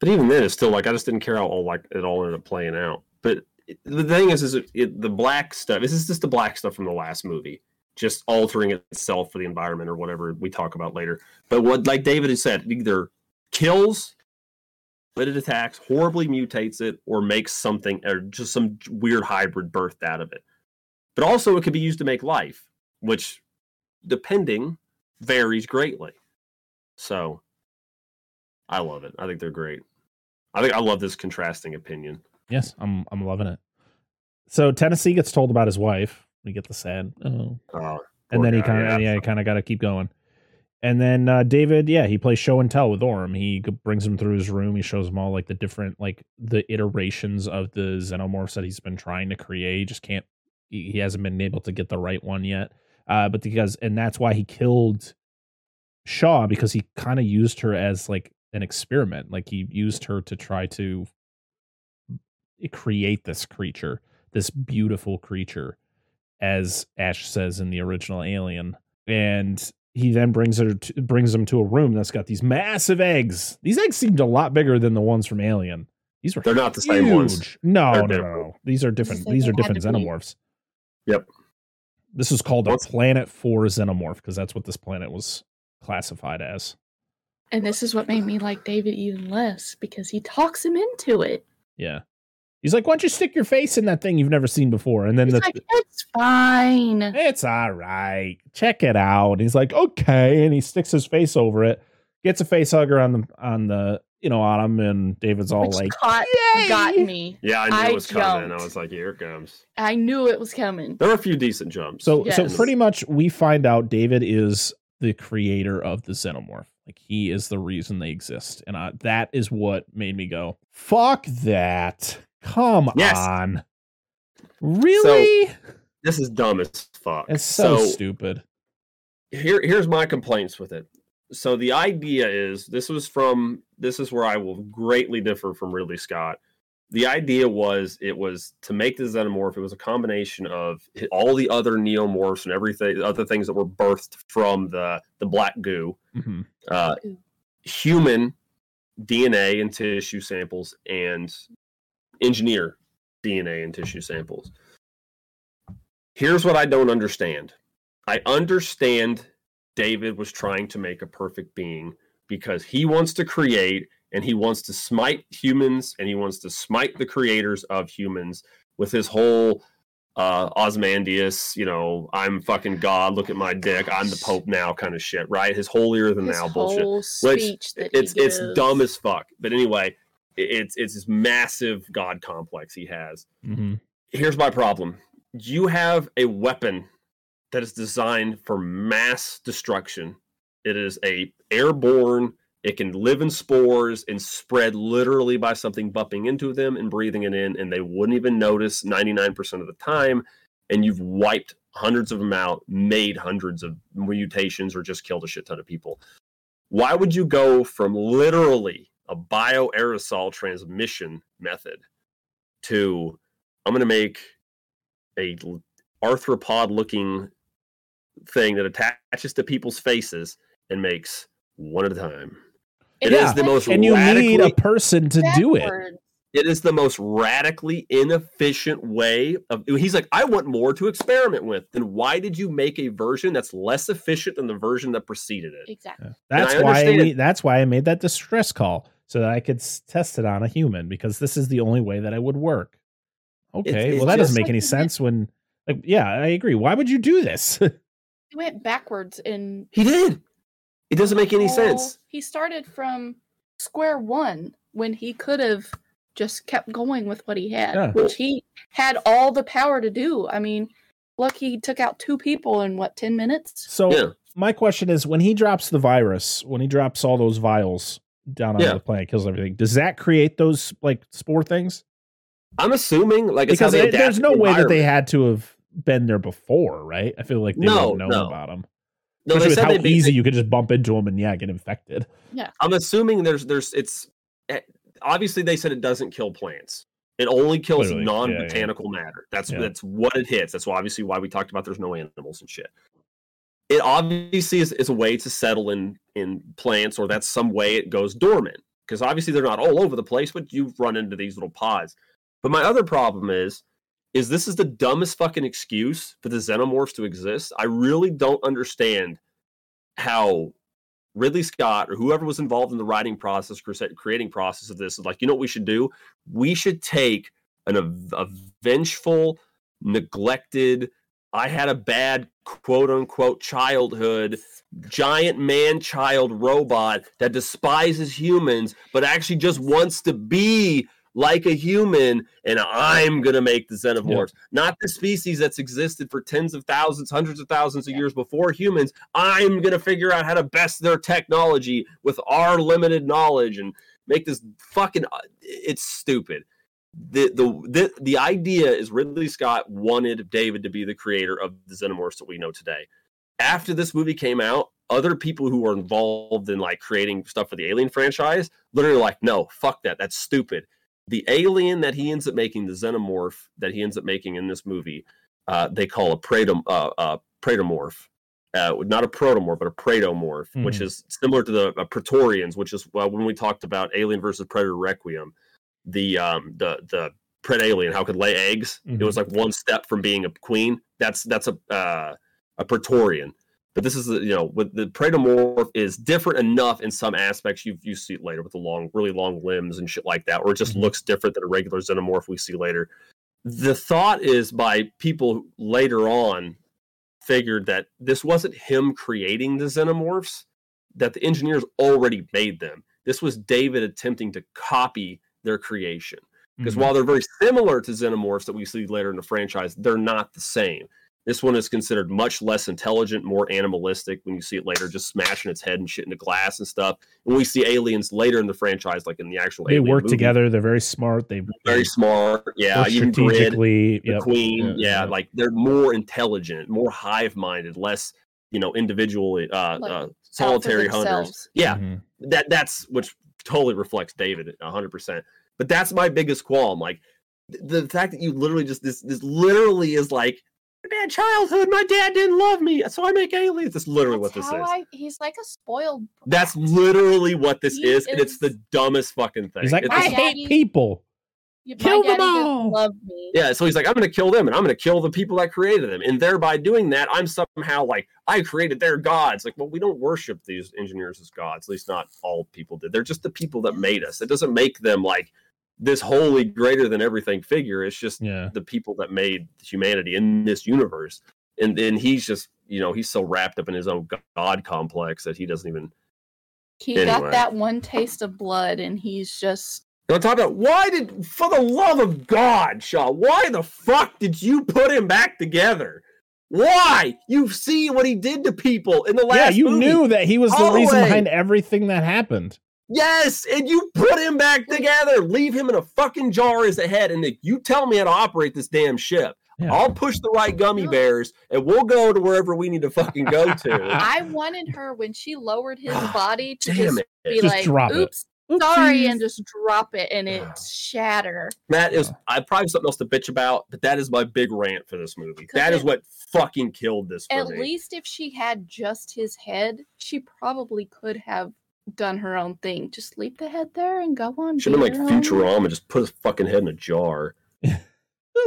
S5: But even then, it's still like I just didn't care how all like it all ended up playing out. But the thing is, is it, the black stuff. This is just the black stuff from the last movie, just altering itself for the environment or whatever we talk about later. But what, like David has said, either kills, but it attacks, horribly mutates it, or makes something or just some weird hybrid birthed out of it. But also, it could be used to make life, which, depending, varies greatly. So, I love it. I think they're great. I think I love this contrasting opinion.
S1: Yes, I'm I'm loving it. So Tennessee gets told about his wife. We get the sad, oh,
S5: Oh,
S1: and
S5: poor
S1: then he kind of yeah, he kind of got to keep going. And then uh, David, yeah, he plays show and tell with Oram. He brings him through his room. He shows him all like the different like the iterations of the xenomorphs that he's been trying to create. He just can't. He, he hasn't been able to get the right one yet. Uh, but because and that's why he killed Shaw because he kind of used her as like an experiment. Like he used her to try to create this creature, this beautiful creature, as Ash says in the original Alien. And he then brings her to, brings them to a room that's got these massive eggs. These eggs seemed a lot bigger than the ones from Alien. These were
S5: They're not the same ones.
S1: No,
S5: They're
S1: no, no,
S5: different.
S1: no. These are different. These are different xenomorphs.
S5: Yep.
S1: This is called a Planet Four Xenomorph because that's what this planet was classified as.
S6: And this is what made me like David even less because he talks him into it.
S1: Yeah. He's like, why don't you stick your face in that thing you've never seen before? And then
S6: He's
S1: the,
S6: like, it's fine.
S1: it's all right. Check it out. And he's like, okay. And he sticks his face over it, gets a face hugger on the on the you know on him, and David's all
S6: Which
S1: like,
S6: caught, got me.
S5: Yeah, I knew
S6: I
S5: it was coming. I
S6: jumped.
S5: was like, here it comes.
S6: I knew it was coming.
S5: There were a few decent jumps.
S1: So so pretty much we find out David is the creator of the xenomorph. Like he is the reason they exist. And I, that is what made me go, fuck that. Come
S5: Yes.
S1: on. Really?
S5: this is dumb as fuck.
S1: it's so, stupid.
S5: here here's my complaints with it. So the idea is this was from this is where I will greatly differ from Ridley Scott. The idea was it was to make the xenomorph. It was a combination of all the other neomorphs and everything, other things that were birthed from the the black goo,
S1: Mhm.
S5: uh,
S6: Goo.
S5: human DNA and tissue samples, and engineer DNA and tissue samples. Here's what I don't understand. I understand David was trying to make a perfect being because he wants to create and he wants to smite humans and he wants to smite the creators of humans with his whole uh Ozymandias, you know, I'm fucking God, look at my dick, I'm the Pope now kind of shit, right? His holier than thou bullshit. Which it's it's dumb as fuck. But anyway, it's it's this massive God complex he has.
S1: Mhm.
S5: here's my problem. You have a weapon that is designed for mass destruction. It is a airborne it can live in spores and spread literally by something bumping into them and breathing it in and they wouldn't even notice 99% of the time and you've wiped hundreds of them out made hundreds of mutations or just killed a shit ton of people. Why would you go from literally a bioaerosol transmission method to I'm going to make a arthropod looking thing that attaches to people's faces and makes one at a time. It is
S1: Yeah,
S5: the most
S1: And you need a person to do it.
S5: It is the most radically inefficient way of. He's like, I want more to experiment with. Then why did you make a version that's less efficient than the version that preceded it?
S6: Exactly.
S1: That's why
S5: understand.
S1: we, that's why I made that distress call so that I could test it on a human because this is the only way that it would work. Okay,
S5: it's
S1: well that doesn't
S5: just
S1: make any
S6: like-
S1: sense when like yeah, I agree. Why would you do this?
S6: He went backwards in
S5: He did. It doesn't make any
S6: whole-
S5: sense.
S6: He started from square one when he could have just kept going with what he had,
S1: Yeah.
S6: which he had all the power to do. I mean, look, he took out two people in what, 10 minutes?
S1: so
S5: Yeah.
S1: my question is when he drops the virus, when he drops all those vials down on
S5: Yeah.
S1: the planet, kills everything, does that create those like spore things?
S5: I'm assuming like it's how
S1: Because
S5: they
S1: it- there's no
S5: the
S1: way that they had to have been there before, right? I feel like they
S5: No,
S1: would know
S5: no.
S1: about them.
S5: No,
S1: Especially
S5: they
S1: with
S5: said
S1: how
S5: they
S1: easy
S5: they-
S1: you could just bump into them and yeah, get infected.
S5: Yeah, I'm assuming there's there's it's eh, obviously they said it doesn't kill plants. It only kills
S1: Clearly, yeah, yeah.
S5: non-botanical matter. That's
S1: Yeah.
S5: that's what it hits. That's why obviously why we talked about there's no animals and shit. It obviously is, is a way to settle in in plants, or that's some way it goes dormant. Because obviously they're not all over the place, but you run into these little pods. But my other problem is, is this is the dumbest fucking excuse for the xenomorphs to exist. I really don't understand how Ridley Scott or whoever was involved in the writing process, cre- creating process of this is like, you know what we should do? We should take an a vengeful, neglected, I had a bad quote unquote childhood, giant man child robot that despises humans, but actually just wants to be like a human, and I'm gonna make the xenomorphs, not the species that's existed for tens of thousands, hundreds of thousands of years before humans. I'm gonna figure out how to best their technology with our limited knowledge and make this fucking. uh, It's stupid. The, the the the idea is Ridley Scott wanted David to be the creator of the xenomorphs that we know today. After this movie came out, other people who were involved in like creating stuff for the Alien franchise literally were like, no, fuck that, that's stupid the alien that he ends up making, the xenomorph that he ends up making in this movie, uh, they call a predom- uh, uh. Uh, not a protomorph, but a predomorph, which
S1: Mhm.
S5: is similar to the uh, Praetorians, which is well, when we talked about Alien versus Predator Requiem, the um, the the pred alien, how it could lay eggs.
S1: Mhm.
S5: It was like one step from being a queen. That's that's a uh, a Praetorian. But this is you know with the Praetomorph is different enough in some aspects. You you see it later with the long, really long limbs and shit like that, or it just
S1: Mhm.
S5: looks different than a regular xenomorph we see later. The thought is by people later on figured that this wasn't him creating the xenomorphs, that the engineers already made them. This was David attempting to copy their creation. Because
S1: Mhm.
S5: while they're very similar to xenomorphs that we see later in the franchise, they're not the same. This one is considered much less intelligent, more animalistic. When you see it later, just smashing its head and shit into glass and stuff. And we see aliens later in the franchise, like in the actual.
S1: they
S5: Alien
S1: work
S5: movie,
S1: together. They're very smart. They
S5: Very smart. Yeah,
S1: work
S5: even Grid,
S1: strategically.
S5: the
S1: Yep.
S5: Queen.
S1: Yeah,
S5: Yeah,
S1: yeah.
S5: like they're more intelligent, more hive-minded, less you know individually uh,
S6: Like,
S5: uh solitary hunters.
S6: themselves.
S5: Yeah,
S1: Mhm.
S5: that that's which totally reflects David 100%. But that's my biggest qualm like the fact that you literally just this this literally is like bad childhood my dad didn't love me so I make aliens that's literally
S6: That's
S5: what this
S6: how
S5: is.
S6: I, he's like a spoiled.
S5: That's literally what this
S6: He
S5: is, and it's the dumbest fucking thing.
S1: He's like,
S5: It's
S1: I
S5: just-
S6: just-
S1: hate people.
S6: You-
S1: kill them all.
S6: love me.
S5: yeah, so he's like, I'm gonna kill them and I'm gonna kill the people that created them. And thereby doing that, I'm somehow like, I created their gods. Like, well, we don't worship these engineers as gods, at least not all people did. They're just the people that made us. It doesn't make them like this holy, greater than everything figure. It's just
S1: Yeah.
S5: the people that made humanity in this universe. And then he's just, you know, he's so wrapped up in his own god complex that he doesn't even
S6: He
S5: Anyway.
S6: got that one taste of blood, and he's just
S5: And on top of that, why did, for the love of God, Shaw, why the fuck did you put him back together? Why? You've seen what he did to people in the last
S1: Yeah, you
S5: movie.
S1: knew that he was the reason
S5: Always.
S1: behind everything that happened.
S5: Yes, and you put him back together. Leave him in a fucking jar as a head, and then you tell me how to operate this damn ship.
S1: Yeah.
S5: I'll push the right gummy bears, and we'll go to wherever we need to fucking go to.
S6: I wanted her when she lowered his body to
S5: Damn
S6: just
S5: it.
S6: be
S1: Just
S6: like,
S1: drop it.
S6: "Oops, sorry,"
S1: Oopsies.
S6: and just drop it and it shatter.
S5: That is, I probably have something else to bitch about, but that is my big rant for this movie. That is
S6: it-
S5: what fucking killed this for
S6: At
S5: me.
S6: least if she had just his head, she probably could have done her own thing. Just leave the head there and go on.
S5: Should have been like
S6: your own-
S5: Futurama, just put his fucking head in a jar.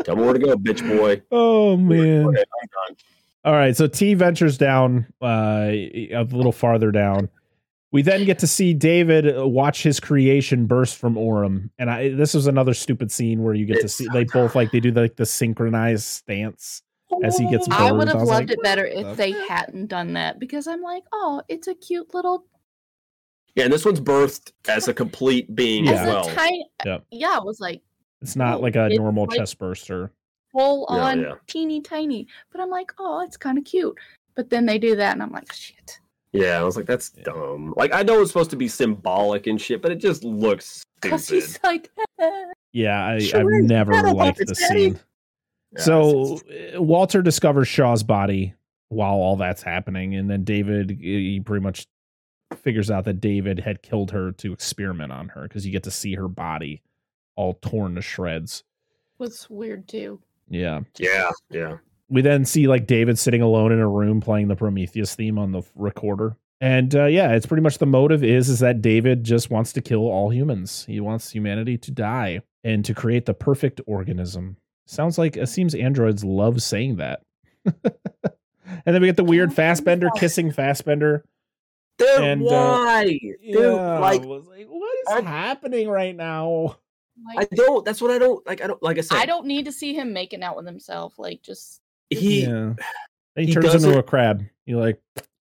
S5: Tell me where to go, bitch boy.
S1: Oh man.
S5: Okay, I'm done.
S1: All right, so T ventures down uh, a little farther down. We then get to see David uh, watch his creation burst from Oram, and I, this is another stupid scene where you get to see
S5: so
S1: they both like they do like the synchronized stance as he gets.
S6: I would have
S1: was
S6: loved
S1: like,
S6: it better if
S1: the
S6: they hadn't done that because I'm like, oh, it's a cute little
S5: Yeah, and this one's birthed as a complete being
S1: Yeah.
S5: as
S6: as
S5: well.
S6: a tiny.
S1: Yep.
S6: Yeah, it was like
S1: It's not like a normal
S6: like-
S1: chest burster.
S6: full
S5: Yeah,
S6: on
S5: yeah.
S6: teeny tiny. But I'm like, oh, it's kind of cute. But then they do that, and I'm like, shit.
S5: Yeah, I was like, that's
S1: Yeah.
S5: dumb. Like, I know it's supposed to be symbolic and shit, but it just looks
S6: Because
S5: stupid.
S6: he's like,
S1: Yeah, I,
S5: Sure
S1: I've never
S5: Shut
S1: liked the scene.
S5: Yeah,
S1: so uh, Walter discovers Shaw's body while all that's happening, and then David he pretty much figures out that David had killed her to experiment on her because you get to see her body all torn to shreds.
S6: was weird too.
S1: Yeah.
S5: yeah, yeah.
S1: We then see like David sitting alone in a room playing the Prometheus theme on the recorder. And uh, yeah, it's pretty much the motive is is that David just wants to kill all humans. He wants humanity to die and to create the perfect organism. Sounds like it seems androids love saying that. and then we get the weird Fassbender kissing Fassbender.
S5: Dude,
S1: And, uh,
S5: why? Dude,
S1: Yeah,
S5: like,
S1: I was like, what is
S5: I-
S1: happening right now?
S6: Like, I
S5: don't, that's what I don't, like, I don't, like I said,
S6: I don't need to see him making out with himself. Like, just
S5: he, yeah.
S1: yeah. He,
S5: he
S1: turns into
S5: it-
S1: a crab. You're like,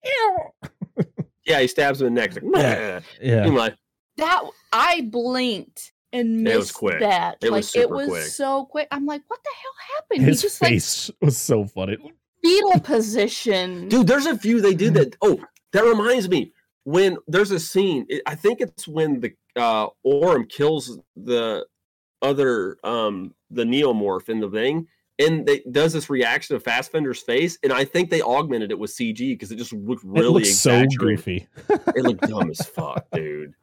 S1: yeah,
S5: he stabs him in the neck. Like,
S1: Yeah. Yeah.
S5: I'm like,
S6: that. I blinked and
S5: It was
S6: missed
S5: quick.
S6: that.
S5: It
S6: like,
S5: was
S6: it was
S5: quick.
S6: so quick. I'm like, what the hell happened?
S1: His
S6: he just
S1: face was so funny.
S6: like fetal position.
S5: dude, there's a few they did that. Oh, that reminds me. When there's a scene, it, I think it's when the uh Oram kills the other um the neomorph in the thing, and they does this reaction of Fassbender's face, and I think they augmented it with CG because it just looked really
S1: looks so
S5: exaggerated.
S1: goofy.
S5: It looked dumb as fuck, dude.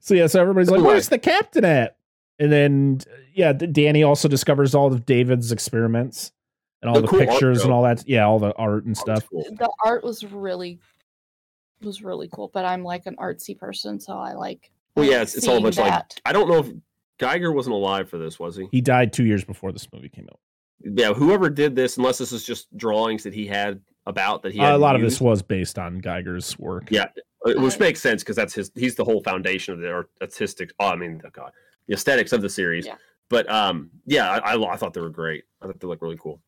S1: So yeah, so everybody's like, "Where's the captain at?" And then yeah, Danny also discovers all of David's experiments and all
S5: The
S1: the,
S5: cool art,
S1: pictures and all that. Yeah, all the art and stuff.
S5: cool.
S6: the art was really was really cool. But I'm like an artsy person, so I like.
S5: Well,
S6: I
S5: yeah, it's, it's all a
S6: seeing
S5: bunch of like. I don't know if Giger wasn't alive for this, was he?
S1: He died two years before this movie came out.
S5: Yeah, whoever did this, unless this is just drawings that he had about that he
S1: Uh, a lot of this was based on Giger's work.
S5: Yeah, uh, which makes sense because that's his. He's the whole foundation of the art- artistic. Oh, I mean, oh God, the aesthetics of the series.
S6: Yeah.
S5: But um, yeah, I, I, I thought they were great. I thought they looked really cool.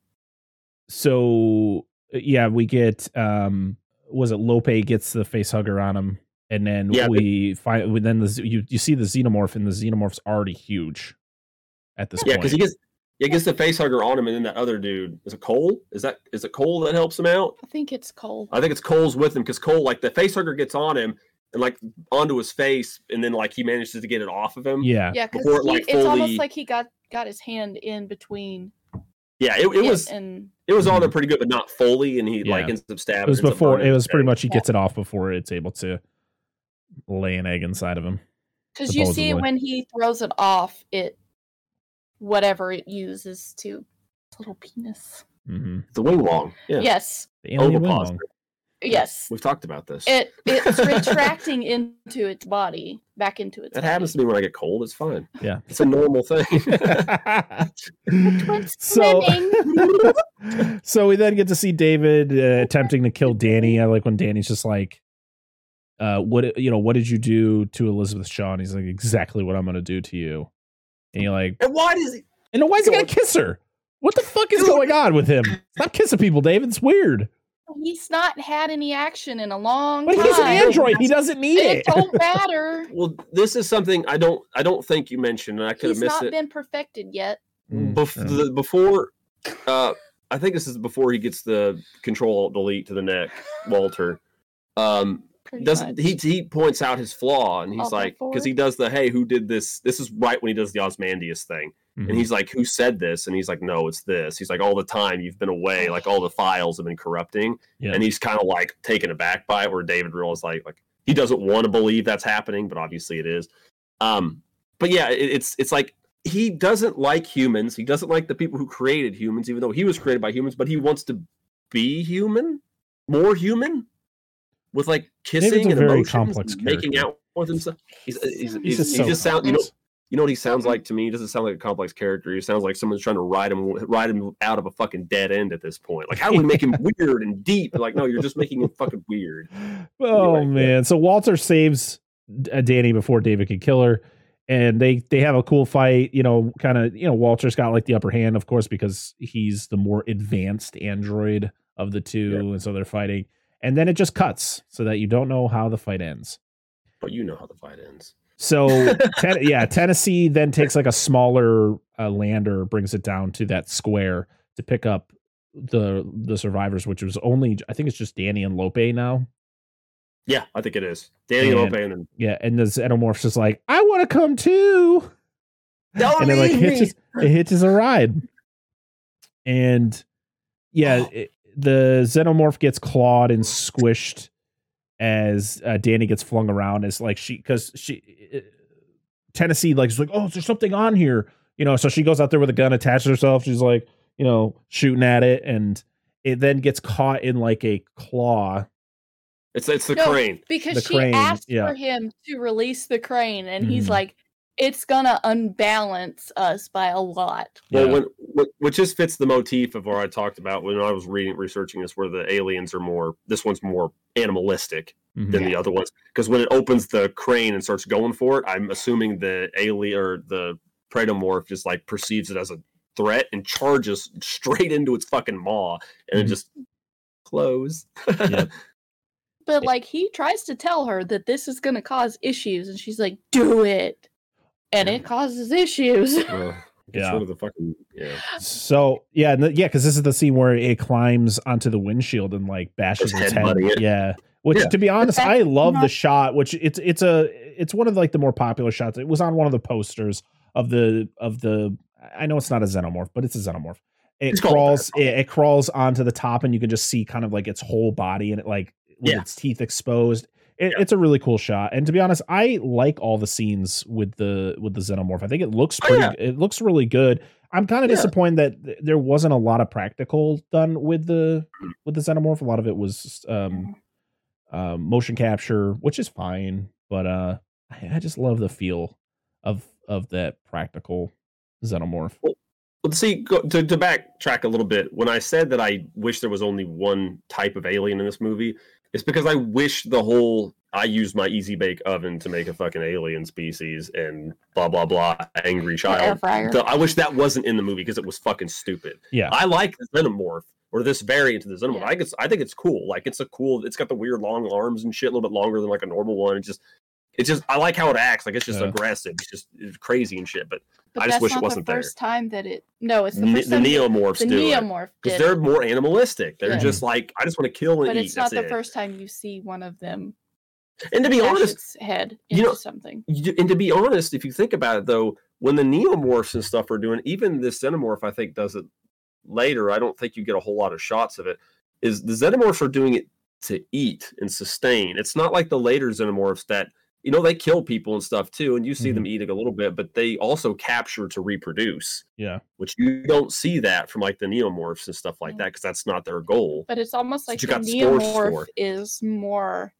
S1: So yeah, we get um, was it Lope gets the face hugger on him, and then
S5: Yeah,
S1: we find then the you you see the xenomorph, and the xenomorph's already huge at this
S5: Yeah,
S1: point.
S5: because he gets he gets the face hugger on him, and then that other dude is it Cole? Is that is it Cole that helps him out?
S6: I think it's Cole.
S5: I think it's Cole's with him because Cole like the face hugger gets on him and like onto his face, and then like he manages to get it off of him.
S1: yeah,
S6: Yeah, because
S5: before it, like,
S6: it's almost like he got got his hand in between.
S5: Yeah, it, it was
S6: and
S5: it was on there mm-hmm. pretty good, but not fully, and he like
S1: Yeah.
S5: ends up stabbing.
S1: it was before. It was pretty much he gets it off before it's able to lay an egg inside of him.
S6: because you see when he throws it off, it whatever it uses to little penis.
S1: hmm
S5: the wing long. Yeah,
S6: Yes,
S1: The alien wing
S5: Ovipositor.
S6: yes.
S5: We've talked about this.
S6: It it's retracting into its body, back into its.
S5: that happens to me when I get cold. It's fine.
S1: Yeah.
S5: It's a normal thing.
S1: So so we then get to see David uh, attempting to kill Danny. I like when Danny's just like, uh, "What you know? What did you do to Elizabeth Shaw?" And he's like, "Exactly what I'm going to do to you." And you're like,
S5: and why does he?
S1: "And why is he going to kiss her? What the fuck is going on with him? Stop kissing people, David. It's weird."
S6: He's not had any action in a long
S1: But
S6: time.
S1: But he's an android. He doesn't need
S6: It
S1: it.
S6: don't matter.
S5: Well, this is something I don't. I don't think you mentioned, and I could have missed it.
S6: He's not been perfected yet.
S1: Mm,
S5: Bef-
S1: yeah.
S5: the, before, uh, I think this is before he gets the control alt delete to the neck. Walter, um,
S6: Pretty
S5: doesn't he? He points out his flaw, and he's
S6: Alt
S5: like, because he does the hey, who did this? This is right when he does the Ozymandias thing,
S1: Mhm.
S5: and he's like, who said this? And he's like, no, it's this. He's like, all the time you've been away, like all the files have been corrupting,
S1: Yeah.
S5: and he's kind of like taken aback by it. Where David realizes like, like he doesn't want to believe that's happening, but obviously it is. Um, but yeah, it, it's it's like he doesn't like humans. He doesn't like the people who created humans, even though he was created by humans. But he wants to be human, more human, with like kissing and emotions,
S1: complex
S5: making out with himself. He's he's, he's,
S1: He's just
S5: he
S1: so
S5: just sound you know you know what he sounds like to me. He doesn't sound like a complex character. He sounds like someone's trying to ride him ride him out of a fucking dead end at this point. Like how do we make him weird and deep? Like no, you're just making him fucking weird.
S1: Oh
S5: Anyway, yeah.
S1: man! So Walter saves uh, Danny before David can kill her, and they they have a cool fight. You know, kind of. You know, Walter's got like the upper hand, of course, because he's the more advanced android of the two,
S5: Yeah.
S1: and so they're fighting. And then it just cuts so that you don't know how the fight ends.
S5: But you know how the fight ends.
S1: So ten- yeah, Tennessee then takes like a smaller uh, lander, brings it down to that square to pick up the the survivors, which was only I think it's just Danny and Lope now.
S5: Yeah, I think it is. Danny
S1: And-
S5: Lope and then
S1: Yeah, and the xenomorph's just like, I want to come too.
S5: Don't
S1: and it like
S5: leave me!
S1: it hitches a ride. And yeah,
S5: Oh.
S1: it- the xenomorph gets clawed and squished as uh, Danny gets flung around as like she because she uh, Tennessee like is like, oh, is there something on here? You know, so she goes out there with a gun, attaches herself. She's like, you know, shooting at it, and it then gets caught in like a claw.
S5: It's it's the
S6: No,
S5: crane.
S6: because
S1: The
S6: she
S1: crane,
S6: asked
S1: yeah.
S6: for him to release the crane, and he's
S1: Mhm.
S6: like, "It's gonna unbalance us by a lot."
S5: Well, when, which just fits the motif of what I talked about when I was reading researching this, where the aliens are more. This one's more animalistic
S1: Mhm.
S5: than the other ones because when it opens the crane and starts going for it, I'm assuming the alien or the predomorph just like perceives it as a threat and charges straight into its fucking maw and
S1: Mhm.
S5: it just close.
S1: Yep.
S6: But like, he tries to tell her that this is gonna cause issues, and she's like, "Do it," and it causes issues.
S5: Ugh,
S1: Yeah.
S5: rid of the fucking yeah.
S1: So yeah, n- yeah, because this is the scene where it climbs onto the windshield and like bashes
S5: Just
S1: its head.
S5: headbutting it.
S1: Yeah, which
S5: Yeah.
S1: to be honest, I love the shot. Which it's it's a it's one of like the more popular shots. It was on one of the posters of the of the. I know it's not a xenomorph, but it's a xenomorph. It
S5: It's
S1: crawls. It, it crawls onto the top, and you can just see kind of like its whole body and it like with
S5: Yeah.
S1: its teeth exposed. It,
S5: Yeah.
S1: It's a really cool shot, and to be honest, I like all the scenes with the with the xenomorph. I think it looks
S5: Oh, yeah.
S1: It looks really good. I'm kind of
S5: Yeah.
S1: disappointed that th- there wasn't a lot of practical done with the with the xenomorph. A lot of it was um, um, motion capture, which is fine, but uh, I, I just love the feel of of that practical xenomorph.
S5: Well, see, go, to, to backtrack a little bit, when I said that I wish there was only one type of alien in this movie, it's because I wish the whole I used my easy bake oven to make a fucking alien species and blah blah blah angry child.
S6: fryer.
S5: The- I wish that wasn't in the movie because it was fucking stupid.
S1: Yeah.
S5: I like the xenomorph or this variant of the xenomorph.
S6: Yeah.
S5: I guess I think it's cool. Like it's a cool. It's got the weird long arms and shit, a little bit longer than like a normal one. It's just, it's just. I like how it acts. Like it's just
S1: Yeah.
S5: aggressive. It's just it's crazy and shit. But
S6: But
S5: I just
S6: that's
S5: wish it
S6: not
S5: wasn't
S6: the
S5: there.
S6: first time that it. No, it's the
S5: ne-
S6: first
S5: the
S6: time that
S5: neomorphs
S6: the neomorph
S5: because they're more animalistic. They're
S6: Yeah.
S5: just like I just want to kill and
S6: but
S5: eat.
S6: it's not
S5: That's
S6: the
S5: it.
S6: first time you see one of them
S5: And to be honest,
S6: its head
S5: you
S6: into
S5: know-
S6: something.
S5: you, and to be honest, if you think about it, though, when the neomorphs and stuff are doing, even this xenomorph, I think, does it later. I don't think you get a whole lot of shots of it. Is the xenomorphs are doing it to eat and sustain? It's not like the later xenomorphs that you know they kill people and stuff too, and you see them eating a little bit, but they also capture to reproduce,
S1: Yeah.
S5: which you don't see that from like the neomorphs and stuff like
S6: Yeah.
S5: that because that's not their goal.
S6: But it's almost like
S5: what
S6: the
S5: you got stores
S6: neomorph
S5: for.
S6: is more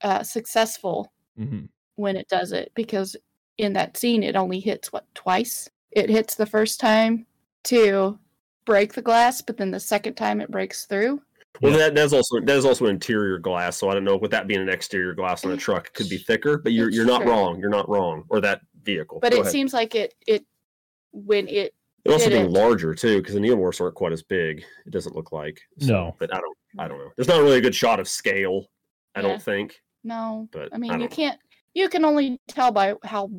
S6: uh, successful
S1: hmm
S6: when it does it because in that scene it only hits what twice. It hits the first time to break the glass, but then the second time it breaks through.
S5: Well,
S1: Yeah.
S5: that that's also that is also interior glass, so I don't know. With that being an exterior glass on a truck, it could be thicker, but you're you're not
S6: true.
S5: wrong. You're not wrong. Or that vehicle.
S6: But
S5: Go
S6: it
S5: ahead.
S6: seems like it it when it
S5: it also being
S6: didn't.
S5: larger too, because the neomorphs aren't quite as big. It doesn't look like.
S1: No.
S5: but I don't. I don't know. There's not really a good shot of scale. I
S6: Yeah.
S5: don't think.
S6: no.
S5: But
S6: I mean,
S5: I
S6: you
S5: know.
S6: can't. You can only tell by how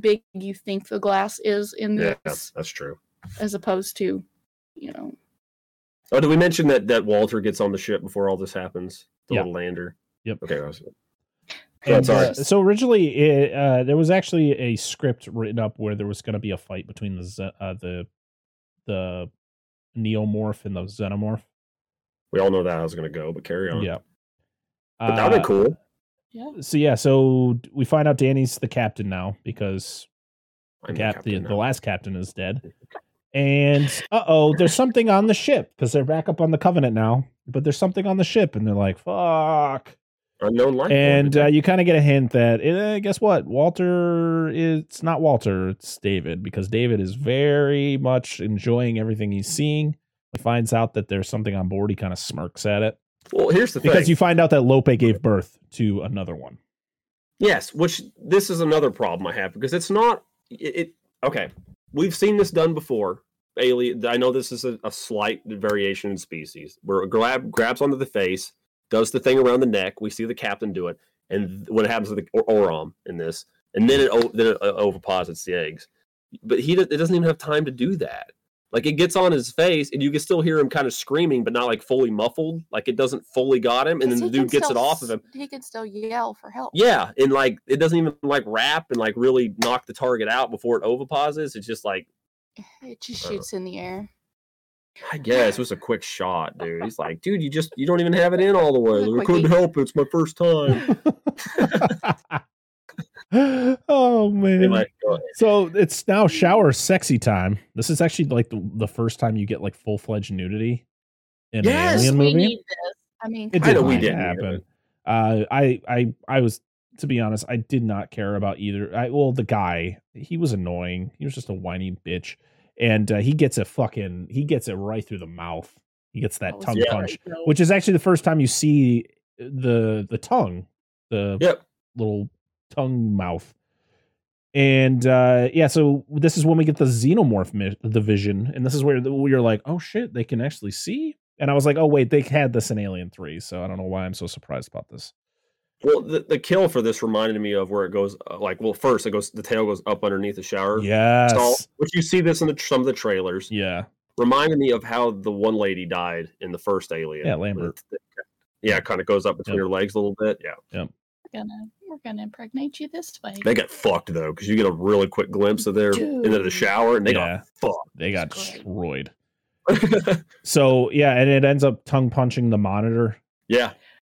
S6: big you think the glass is in
S5: Yeah,
S6: this,
S5: that's true.
S6: as opposed to, you know,
S5: Oh, did we mention that that Walter gets on the ship before all this happens? The
S1: Yeah.
S5: little lander.
S1: Yep.
S5: Okay. I was,
S1: And,
S5: sorry.
S1: uh, so originally, it, uh, there was actually a script written up where there was going to be a fight between the uh, the the neomorph and the xenomorph.
S5: we all know that I was going to go, but carry on.
S1: Yeah,
S5: But that'd be
S1: Uh,
S5: cool.
S6: yeah.
S1: So yeah, so we find out Danny's the captain now because the
S5: I'm
S1: cap the,
S5: captain
S1: the
S5: now.
S1: last captain is dead. And uh oh, there's something on the ship because they're back up on the Covenant now. But there's something on the ship, and they're like, "Fuck!"
S5: unknown life.
S1: And uh, you kind of get a hint that eh, guess what? Walter is it's not Walter, it's David because David is very much enjoying everything he's seeing. He finds out that there's something on board. He kind of smirks at it
S5: well, here's the thing.
S1: because you find out that Lope gave birth to another one.
S5: Yes, which this is another problem I have because it's not it, it okay. We've seen this done before. Alien I know this is a, a slight variation in species where grab grabs onto the face, does the thing around the neck. We see the captain do it, and what happens to the or, Oram in this, and then it then it uh, oviposits the eggs. But he it doesn't even have time to do that. Like it gets on his face, and you can still hear him kind of screaming, but not like fully muffled. Like it doesn't fully got him, and then
S6: 'Cause
S5: the dude
S6: can
S5: gets it off of him.
S6: He can still yell for help.
S5: Yeah, and like it doesn't even like wrap and like really knock the target out before it oviposits. It's just like
S6: It just
S5: Uh,
S6: shoots in the air.
S5: I guess it was a quick shot, dude. He's like, dude, you just you don't even have it in all the way.
S6: It
S5: Like, I couldn't help it. It's my first time.
S1: oh man.
S5: Anyway, go ahead.
S1: So it's now shower sexy time. This is actually like the, the first time you get like full fledged nudity in
S5: Yes,
S1: an alien
S6: we
S1: movie.
S6: need this. I mean,
S1: It didn't
S5: we didn't
S1: happen. Uh, I I I was to be honest, I did not care about either. I well, the guy he was annoying. He was just a whiny bitch, and uh, he gets a fucking he gets it right through the mouth. He gets that
S6: was
S1: tongue
S5: Yeah.
S1: punch, which is actually the first time you see the the tongue, the
S5: Yep.
S1: little tongue mouth. And uh yeah, so this is when we get the xenomorph mi- the vision, and this is where the- we are like, oh shit, they can actually see. And I was like, oh wait, they had this in Alien Three, so I don't know why I'm so surprised about this.
S5: Well, the, the kill for this reminded me of where it goes. Uh, like, well, first it goes the tail goes up underneath the shower
S1: Yes,
S5: stall, which you see this in the, some of the trailers.
S1: yeah,
S5: Reminded me of how the one lady died in the first Alien.
S1: Yeah, Lambert.
S5: it- Yeah, it kind of goes up between
S1: Yep.
S5: her legs a little bit. Yeah,
S6: we're gonna we're gonna impregnate you this way.
S5: they got fucked though because you get a really quick glimpse of their into the shower and they
S1: Yeah.
S5: got fucked.
S1: they got
S6: Great.
S1: destroyed. So yeah, and it ends up tongue punching the monitor.
S5: yeah,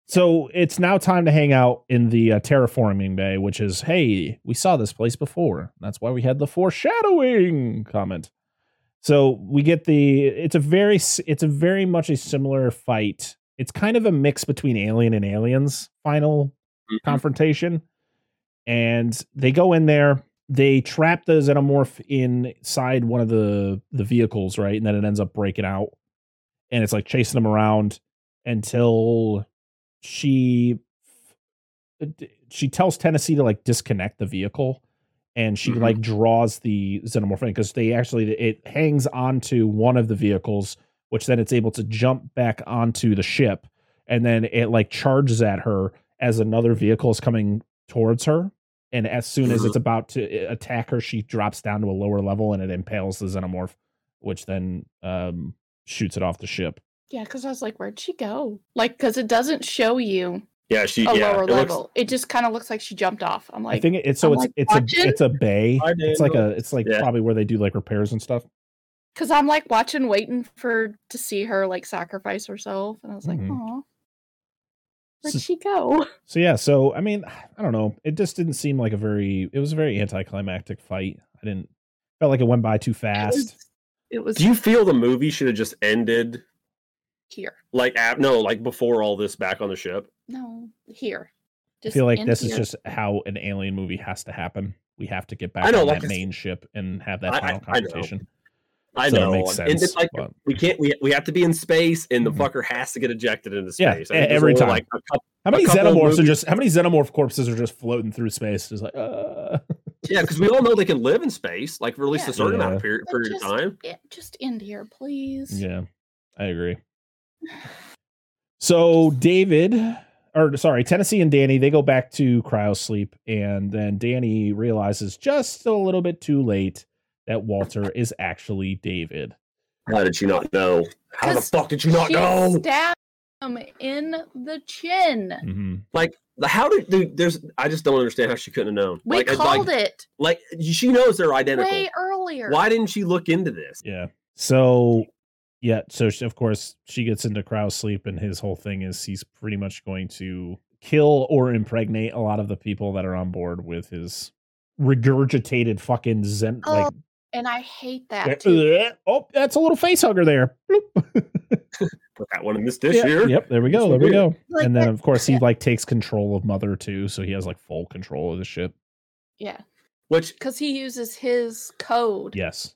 S1: So it's now time to hang out in the uh, terraforming bay, which is, hey, we saw this place before. That's why we had the foreshadowing comment. So we get the. It's a very. It's a very much a similar fight. It's kind of a mix between Alien and Aliens final
S5: Mhm.
S1: confrontation, and they go in there. they trap the xenomorph inside one of the the vehicles, right? And then it ends up breaking out, and it's like chasing them around until she she tells Tennessee to like disconnect the vehicle, and she
S5: Mhm.
S1: like draws the xenomorph in because they actually it hangs onto one of the vehicles, which then it's able to jump back onto the ship, and then it like charges at her as another vehicle is coming towards her. And as soon as it's about to uh, attack her, she drops down to a lower level and it impales the xenomorph, which then um, shoots it off the ship.
S6: Yeah, because I was like, where'd she go? Like, because it doesn't show you
S5: Yeah, she
S6: a
S5: yeah.
S6: lower
S5: it looks-
S6: level. it just kind of looks like she jumped off. I'm like,
S1: I think it's so
S6: I'm,
S1: it's
S6: like,
S1: it's
S6: watching.
S1: a it's a bay. It's like a it's like
S5: Yeah.
S1: probably where they do like repairs and stuff.
S6: because I'm like watching, waiting for to see her like sacrifice herself, and I was like, oh, where'd
S1: So-
S6: she go?
S1: So yeah, so I mean, I don't know. It just didn't seem like a very. It was a very anticlimactic fight. I didn't felt like it went by too
S6: It
S1: fast.
S6: was, it was
S5: Do you feel the movie should have just ended
S6: here.
S5: like at, no, like before all this back on the ship?
S6: No, here.
S1: I feel like this is just how an alien movie has to happen. We have to get back
S5: I know,
S1: on
S5: like
S1: that main ship and have that
S5: I- I-
S1: final
S5: I
S1: confrontation.
S5: I
S1: So it
S5: know,
S1: makes
S5: and it's
S1: sense,
S5: like
S1: but-
S5: we can't. We, we have to be in space, and the
S1: Mhm.
S5: fucker has to get ejected into space.
S1: e-
S5: I think there's
S1: every time.
S5: Like a couple,
S1: How many
S5: couple
S1: xenomorphs are just? How many xenomorph corpses are just floating through space? Just like, uh.
S5: yeah, because we all know they can live in space, like for at least
S6: Yeah.
S5: a certain amount of period,
S6: But
S5: period
S6: just,
S5: of time.
S6: yeah, just end here, please.
S1: Yeah, I agree. So David, or sorry, Tennessee and Danny, they go back to cryo sleep, and then Danny realizes just a little bit too late that Walter is actually David.
S5: How did you not know? How the fuck did you not
S6: she
S5: know?
S6: stabbed him in the chin.
S1: hmm
S5: Like, how did dude, there's? I just don't understand how she couldn't have known.
S6: We
S5: like, it's
S6: called
S5: like,
S6: it
S5: Like she knows they're identical.
S6: way earlier.
S5: Why didn't she look into this?
S1: Yeah. So, yeah. So she, of course she gets into cryo sleep, and his whole thing is he's pretty much going to kill or impregnate a lot of the people that are on board with his regurgitated fucking zen
S6: Oh,
S1: like
S6: And I hate that too.
S1: Uh, oh that's a little face hugger there
S5: Put that one in this dish
S1: Yeah,
S5: here.
S1: yep there we go there we go
S6: Like
S1: and then
S6: that-
S1: of course he like takes control of mother too so he has like full control of the ship
S6: Yeah,
S5: Which
S6: because he uses his code
S1: yes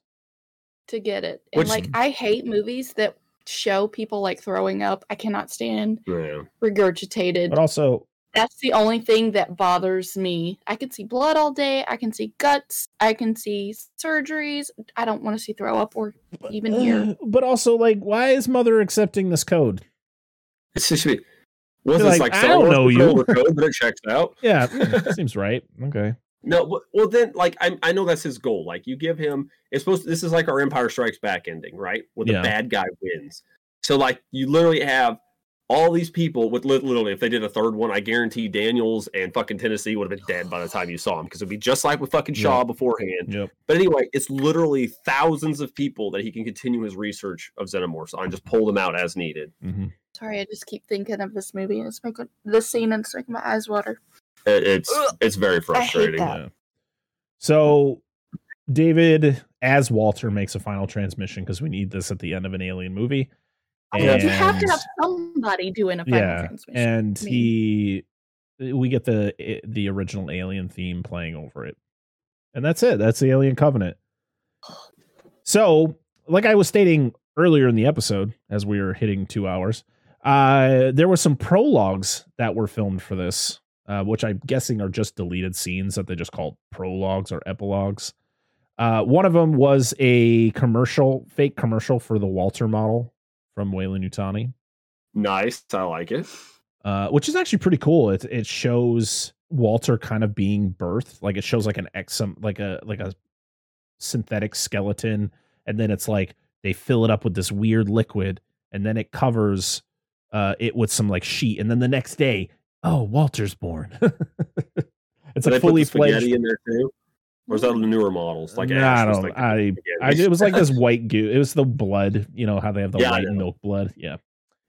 S6: to get it. And
S5: Which-
S6: like, I hate movies that show people like throwing up. I cannot stand
S5: yeah.
S6: regurgitated.
S1: but also
S6: That's the only thing that bothers me. I can see blood all day. I can see guts. I can see surgeries. I don't want to see throw up or even hear.
S1: uh, but also like why is mother accepting this code
S5: It's just was
S1: You're like,
S5: like,
S1: I don't know
S5: control
S1: you.
S5: the code, but it checks out.
S1: yeah seems right okay
S5: No, well then, like I, I know that's his goal. Like you give him, it's supposed. To, this is like our Empire Strikes Back ending, right? Where the
S1: Yeah.
S5: bad guy wins. So like you literally have all these people with lit- literally, if they did a third one, I guarantee Daniels and fucking Tennessee would have been dead by the time you saw him because it'd be just like with fucking Shaw
S1: Yeah.
S5: beforehand.
S1: yep
S5: But anyway, it's literally thousands of people that he can continue his research of xenomorphs on, just pull them out as needed.
S1: hmm
S6: Sorry, I just keep thinking of this movie and it's making this scene and it's making my eyes water.
S5: It- it's
S6: Ugh.
S5: it's very frustrating.
S6: that.
S1: Yeah. So David, as Walter, makes a final transmission because we need this at the end of an alien movie.
S5: Yeah.
S6: You have to have somebody doing a final
S1: yeah,
S6: transmission.
S1: and
S6: I mean-
S1: he, we get the eh, the original Alien theme playing over it, and that's it. That's the Alien Covenant. So, like I was stating earlier in the episode, as we were hitting two hours, uh, there were some prologues that were filmed for this, uh, which I'm guessing are just deleted scenes that they just called prologues or epilogues. Uh, one of them was a commercial, fake commercial for the Walter model from Weyland-Yutani
S5: Nice, I like it.
S1: uh, which is actually pretty cool. It it shows Walter kind of being birthed, like it shows like an exum, like a like a synthetic skeleton, and then it's like they fill it up with this weird liquid, and then it covers uh, it with some like sheet, and then the next day, oh, Walter's born. it's
S5: Did
S1: like fully fledged.
S5: in there too, or is that the newer models? Like
S1: Nah,
S5: Ash
S1: I don't.
S5: like the
S1: I, I. It was like this white goo. It was the blood. You know how they have the
S5: Yeah,
S1: white
S5: know.
S1: milk blood. Yeah.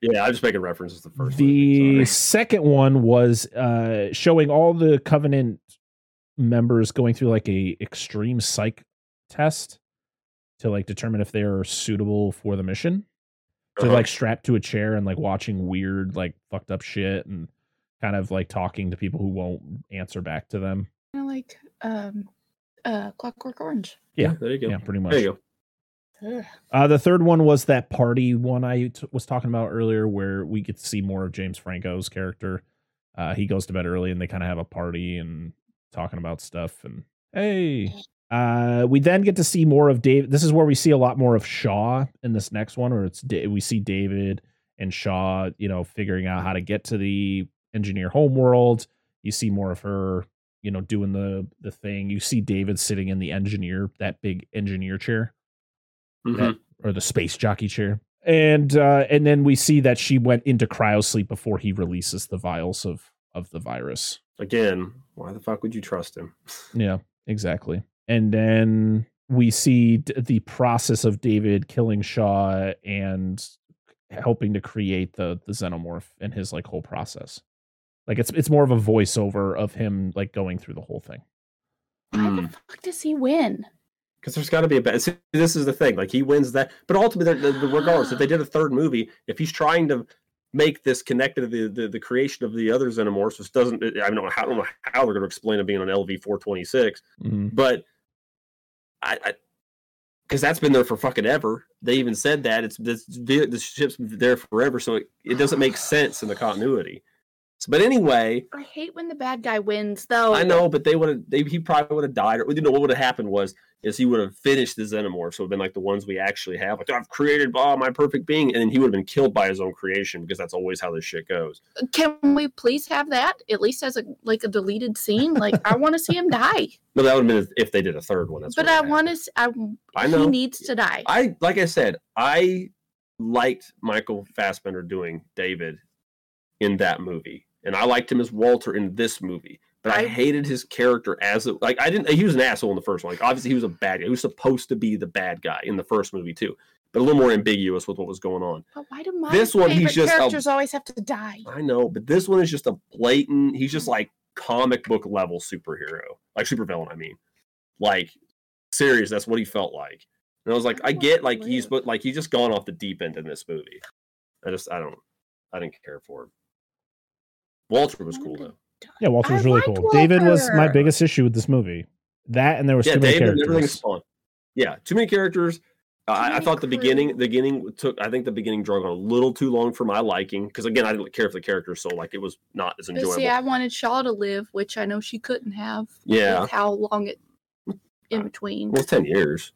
S5: Yeah, I'm just making references to the first.
S1: the
S5: movie,
S1: second one was uh showing all the covenant members going through like a extreme psych test to like determine if they're suitable for the mission so
S5: Uh-huh.
S1: like strapped to a chair and like watching weird like fucked up shit and kind of like talking to people who won't answer back to them
S6: Kinda like um uh, Clockwork Orange.
S1: Yeah.
S5: there you go.
S1: Yeah, pretty much.
S5: There you go.
S1: Uh, the third one was that party one I t- was talking about earlier, where we get to see more of James Franco's character. Uh, he goes to bed early, and they kind of have a party and talking about stuff. And hey, uh, we then get to see more of Dave. This is where we see a lot more of Shaw in this next one, where it's Da- we see David and Shaw, you know, figuring out how to get to the engineer homeworld. You see more of her, you know, doing the the thing. You see David sitting in the engineer, that big engineer chair
S5: Mhm.
S1: that- or the space jockey chair. And uh and then we see that she went into cryosleep before he releases the vials of of the virus.
S5: Again, why the fuck would you trust him?
S1: Yeah, exactly. And then we see d- the process of David killing Shaw and helping to create the the xenomorph and his like whole process. Like it's it's more of a voiceover of him like going through the whole thing.
S6: Why
S5: Hmm.
S6: the fuck does he win?
S5: Because there's got to be a bad. See, this is the thing. Like he wins that, but ultimately, the, the, regardless, if they did a third movie, if he's trying to make this connected to the, the, the creation of the other xenomorphs, which doesn't, I don't know how, I don't know how they're going to explain it being on LV four twenty six,
S1: Mhm.
S5: but I, I because that's been there for fucking ever. They even said that it's this the, the ship's been there forever, so it, it doesn't make sense in the continuity. So, but anyway,
S6: I hate when the bad guy wins, though.
S5: I know, but they would have. They he probably would have died, or you know what would have happened was is he would have finished the xenomorph, so it would have been like the ones we actually have. Like I've created oh, my perfect being, and then he would have been killed by his own creation because that's always how this shit goes.
S6: Can we please have that at least as a like a deleted scene? Like I want to see him die,
S5: No, that would have been if, they did a third one. That's
S6: but I want to. I,
S5: I know.
S6: he needs to die.
S5: I like I said, I liked Michael Fassbender doing David in that movie, and I liked him as Walter in this movie. But I,
S6: I-
S5: hated his character as a, like I didn't. He was an asshole in the first one. Like obviously he was a bad guy. He was supposed to be the bad guy in the first movie too, but a little more ambiguous with what was going on.
S6: But why do my
S5: This one, he's just a-
S6: characters always have to die?
S5: I know, but this one is just a blatant. He's just mm. like comic book level superhero, like supervillain. I mean, like serious. That's what he felt like. And I was like, I
S6: I
S5: get like he's but like he's just gone off the deep end in this movie. I just I don't I didn't care for him. Walter was cool though.
S1: Yeah, Walter was
S6: I
S1: really
S6: liked
S1: cool. David was my biggest issue with this movie. That and there was
S5: Yeah,
S1: too many
S5: David, everything's
S1: characters.
S5: fun. Yeah, too many characters. Uh, I, I
S6: many
S5: thought the beginning, the beginning took. I think the beginning drug on a little too long for my liking because again, I didn't care for the characters, so like it was not as
S6: But
S5: enjoyable.
S6: See, I wanted Shaw to live, which I know she couldn't have.
S5: yeah,
S6: With how long it in between.
S5: well, it's ten years.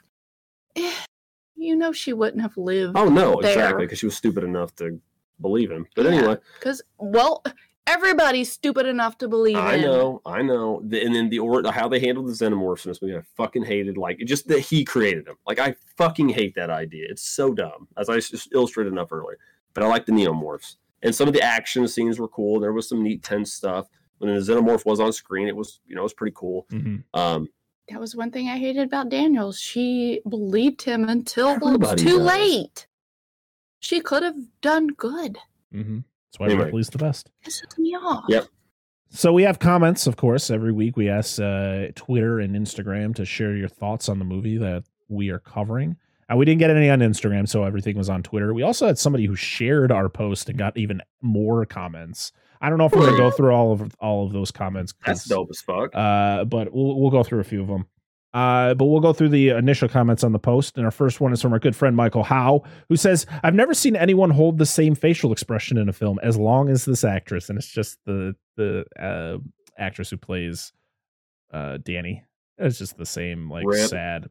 S6: you know she wouldn't have lived.
S5: Oh no,
S6: there.
S5: exactly, because she was stupid enough to believe him. But
S6: Yeah.
S5: anyway,
S6: Because well, everybody's stupid enough to believe
S5: I
S6: him.
S5: know, I know. The, and then the or how they handled the xenomorphs in this movie, I fucking hated. Like just that he created them. Like I fucking hate that idea. It's so dumb, as I just illustrated enough earlier. But I like the neomorphs, and some of the action scenes were cool. There was some neat, tense stuff. When the xenomorph was on screen, it was you know it was pretty cool.
S1: Mhm.
S5: Um,
S6: That was one thing I hated about Daniels. She believed him until it was too
S5: does.
S6: late. She could have done good.
S1: Mhm. That's why
S5: Anyway.
S1: Ripley's the best.
S6: Pisses me off.
S5: Yep.
S1: So we have comments, of course, every week. We ask uh, Twitter and Instagram to share your thoughts on the movie that we are covering. Uh, we didn't get any on Instagram, so everything was on Twitter. We also had somebody who shared our post and got even more comments. I don't know if we're gonna go through all of all of those comments.
S5: that's dope as fuck.
S1: Uh, but we'll we'll go through a few of them. Uh, but we'll go through the initial comments on the post. And our first one is from our good friend Michael Howe, who says, I've never seen anyone hold the same facial expression in a film as long as this actress. And it's just the the uh, actress who plays uh, Danny. It's just the same, like
S5: Rip.
S1: sad,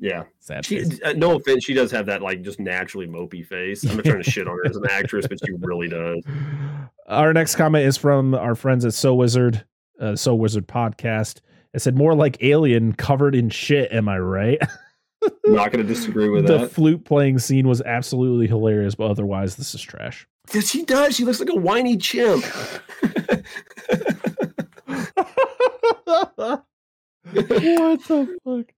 S5: yeah.
S1: sad
S5: She, uh, no offense, she does have that like just naturally mopey face. I'm not trying to shit on her as an actress, but she really does.
S1: Our next comment is from our friends at So Wizard, uh, So Wizard podcast. It said more like alien covered in shit. Am I right?
S5: Not going to disagree with
S1: the
S5: that.
S1: The flute playing scene was absolutely hilarious, but otherwise, this is trash.
S5: Yeah, she does. She looks like a whiny chimp.
S1: what the fuck?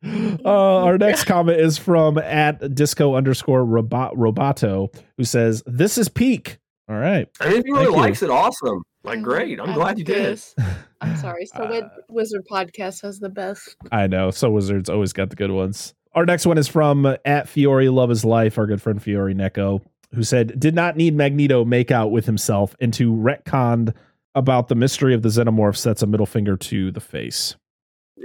S1: Uh, our next comment is from at disco underscore robot roboto, who says, This is peak. All right.
S5: I mean, if you really
S1: Thank you.
S5: likes it, awesome. Like,
S6: Mm,
S5: great. I'm
S6: I
S5: glad you did.
S6: I'm sorry. So
S1: Uh,
S6: Wizard Podcast has the best.
S1: I know. So Wizards always got the good ones. Our next one is from at Fiore Love is Life, our good friend Fiore Neko, who said, Did not need Magneto make out with himself and to retconned about the mystery of the xenomorphs. That's a middle finger to the face.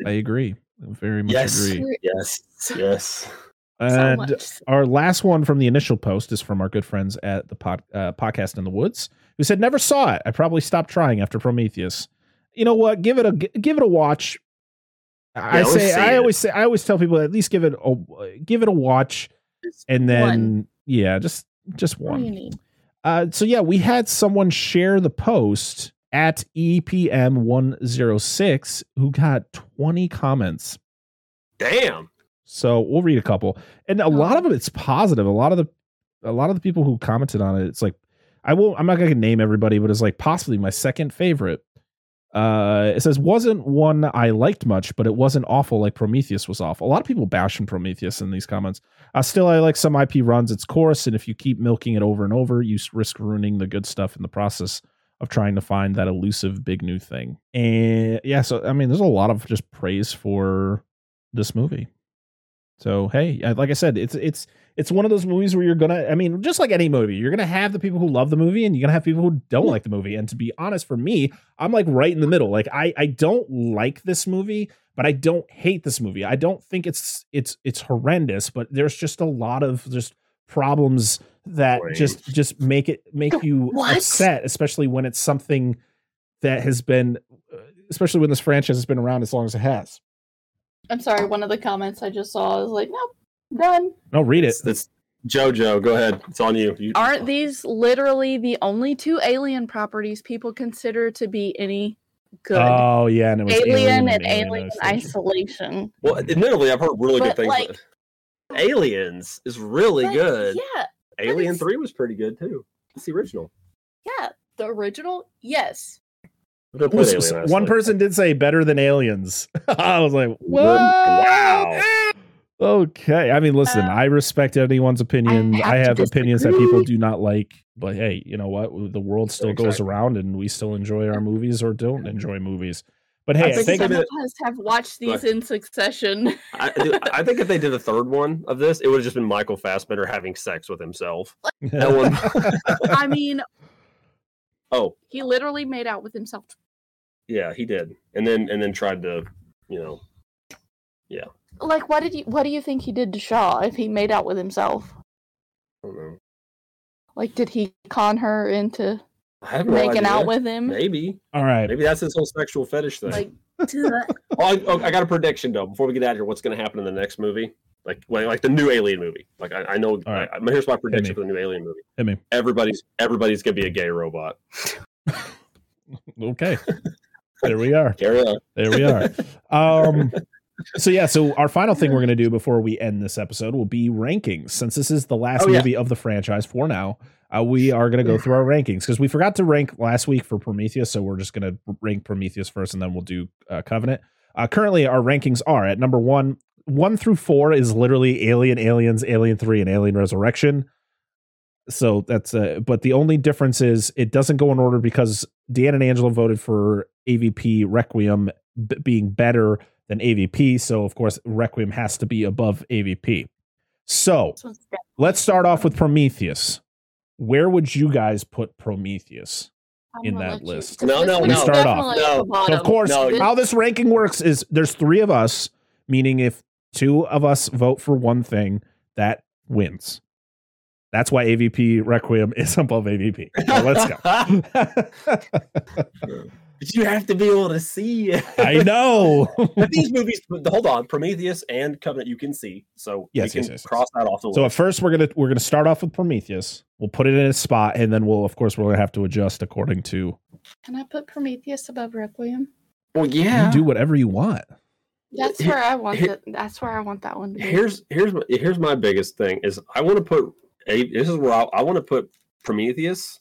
S1: I agree. I Very much
S5: Yes.
S1: agree.
S5: Yes, yes.
S1: And
S6: so.
S1: our last one from the initial post is from our good friends at the pod, uh, podcast in the woods, who said never saw it. I probably stopped trying after Prometheus. You know what? Give it a g- give it a watch. I
S5: Yeah, let's
S1: say I
S5: it.
S1: always say I always tell people at least give it a give it a watch, and then yeah, just just
S6: What do you
S1: one. Uh, so yeah, we had someone share the post at EPM one zero six who got twenty comments.
S5: Damn.
S1: So we'll read a couple, and a lot of it it's positive. A lot of the, a lot of the people who commented on it, it's like, I won't. I'm not gonna name everybody, but it's like possibly my second favorite. Uh, it says wasn't one I liked much, but it wasn't awful like Prometheus was awful. A lot of people bashing Prometheus in these comments. Uh, still, I like some IP runs its course, and if you keep milking it over and over, you risk ruining the good stuff in the process of trying to find that elusive big new thing. And yeah, so I mean, there's a lot of just praise for this movie. So hey, like I said, it's it's it's one of those movies where you're gonna. I mean, just like any movie, you're gonna have the people who love the movie, and you're gonna have people who don't like the movie. And to be honest, for me, I'm like right in the middle. Like I I don't like this movie, but I don't hate this movie. I don't think it's it's it's horrendous, but there's just a lot of just problems that
S5: Wait.
S1: just just make it make you
S6: What?
S1: upset, especially when it's something that has been, uh, especially when this franchise has been around as long as it has.
S6: I'm sorry. One of the comments I just saw is like, nope, done.
S1: No, read it.
S5: It's, it's JoJo. Go ahead. It's on you. you
S6: Aren't these literally the only two alien properties people consider to be any good?
S1: Oh yeah, and it was
S6: alien, and
S1: Alien
S6: Alien
S1: Isolation.
S6: Isolation.
S5: well, admittedly, I've heard really
S6: But,
S5: good things.
S6: like-
S5: Aliens is really
S6: But
S5: good.
S6: Yeah,
S5: Alien
S6: it's-
S5: Three was pretty good too. It's the original.
S6: yeah. The original, yes.
S5: I've never
S1: Ooh,
S5: played
S1: s-
S5: Alien
S1: one person did say better than aliens. I was like, what?
S5: Wow.
S1: Okay. I mean, listen,
S6: Uh,
S1: I respect anyone's opinion.
S6: I have
S1: I have, opinions that people do not like, but hey, you know what? The world still goes around, and we still enjoy our movies or don't enjoy movies. But hey, I
S5: think
S1: think,
S6: Some of us have watched these
S5: Right.
S6: in succession.
S5: I, dude, I think if they did a third one of this, it would have just been Michael Fassbender having sex with himself. That one.
S6: I mean,
S5: oh,
S6: he literally made out with himself.
S5: yeah, he did, and then and then tried to, you know,
S6: Like, what did you? What do you think he did to Shaw if he made out with himself?
S5: I don't know.
S6: Like, did he con her into
S5: I no
S6: making
S5: idea.
S6: out with him?
S5: Maybe,
S1: all right.
S5: maybe that's his whole sexual fetish thing.
S6: Like,
S5: oh, I, oh, I got a prediction though. Before we get out of here, what's going to happen in the next movie? Like, like, like the new Alien movie. Like, I, I know.
S1: All right.
S5: I, here's my prediction for the new Alien movie.
S1: Hit me.
S5: Everybody's everybody's going to be a gay robot.
S1: Okay. there we are.
S5: Carry on.
S1: There we are. Um, so yeah, so our final thing we're going to do before we end this episode will be rankings. Since this is the last
S5: Oh, yeah.
S1: movie of the franchise for now, uh, we are going to go through our rankings because we forgot to rank last week for Prometheus, so we're just going to rank Prometheus first, and then we'll do uh, Covenant. Uh, currently, our rankings are at number one. One through four is literally Alien, Aliens, Alien Three, and Alien Resurrection. So that's uh, but the only difference is it doesn't go in order because Dan and Angela voted for AVP Requiem b- being better than AVP. So of course Requiem has to be above AVP. So
S6: this one's definitely-
S1: let's start off with Prometheus. Where would you guys put Prometheus?
S6: I'm
S1: in that
S6: list? you-
S1: list.
S6: 'cause
S5: No,
S6: this
S5: no,
S1: We start off.
S5: No. So,
S1: So of course,
S5: No,
S1: how this ranking works is there's three of us, meaning if two of us vote for one thing, that wins. That's why AVP Requiem is above AVP. So let's go.
S5: But you have to be able to see. It.
S1: I know.
S5: But these movies, hold on, Prometheus and Covenant, you can see, so
S1: Yes,
S5: we
S1: yes,
S5: can
S1: yes, yes.
S5: cross that off the list.
S1: So at first we're gonna we're gonna start off with Prometheus. We'll put it in a spot, and then we'll of course we're gonna have to adjust according to.
S6: Can I put Prometheus above Requiem?
S5: well, yeah.
S1: You do whatever you want.
S6: That's where I want
S5: here-
S6: it. That's where I want that one to be.
S5: Here's here's my, here's my biggest thing is I want to put a this is where I, I want to put Prometheus,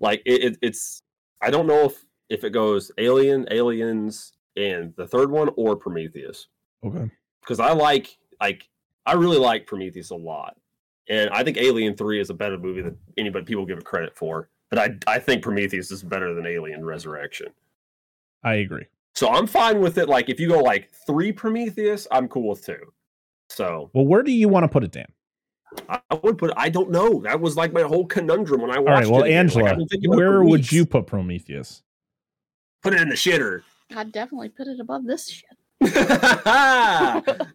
S5: like it, it, it's I don't know if if it goes Alien, Aliens, and the third one or Prometheus
S1: Okay.
S5: because I like like I really like Prometheus a lot, and I think Alien Three is a better movie than anybody people give it credit for. But I I think Prometheus is better than Alien Resurrection.
S1: I agree.
S5: So I'm fine with it. Like if you go like three Prometheus, I'm cool with two. So
S1: Well, where do you want to put it, Dan?
S5: I would put. I don't know. That was like my whole conundrum when I watched.
S1: All right. Well,
S5: it. Like,
S1: Angela,
S5: I've been thinking about it
S1: where would you put Prometheus?
S5: Put it in the shitter?
S6: I'd definitely put it above this shit.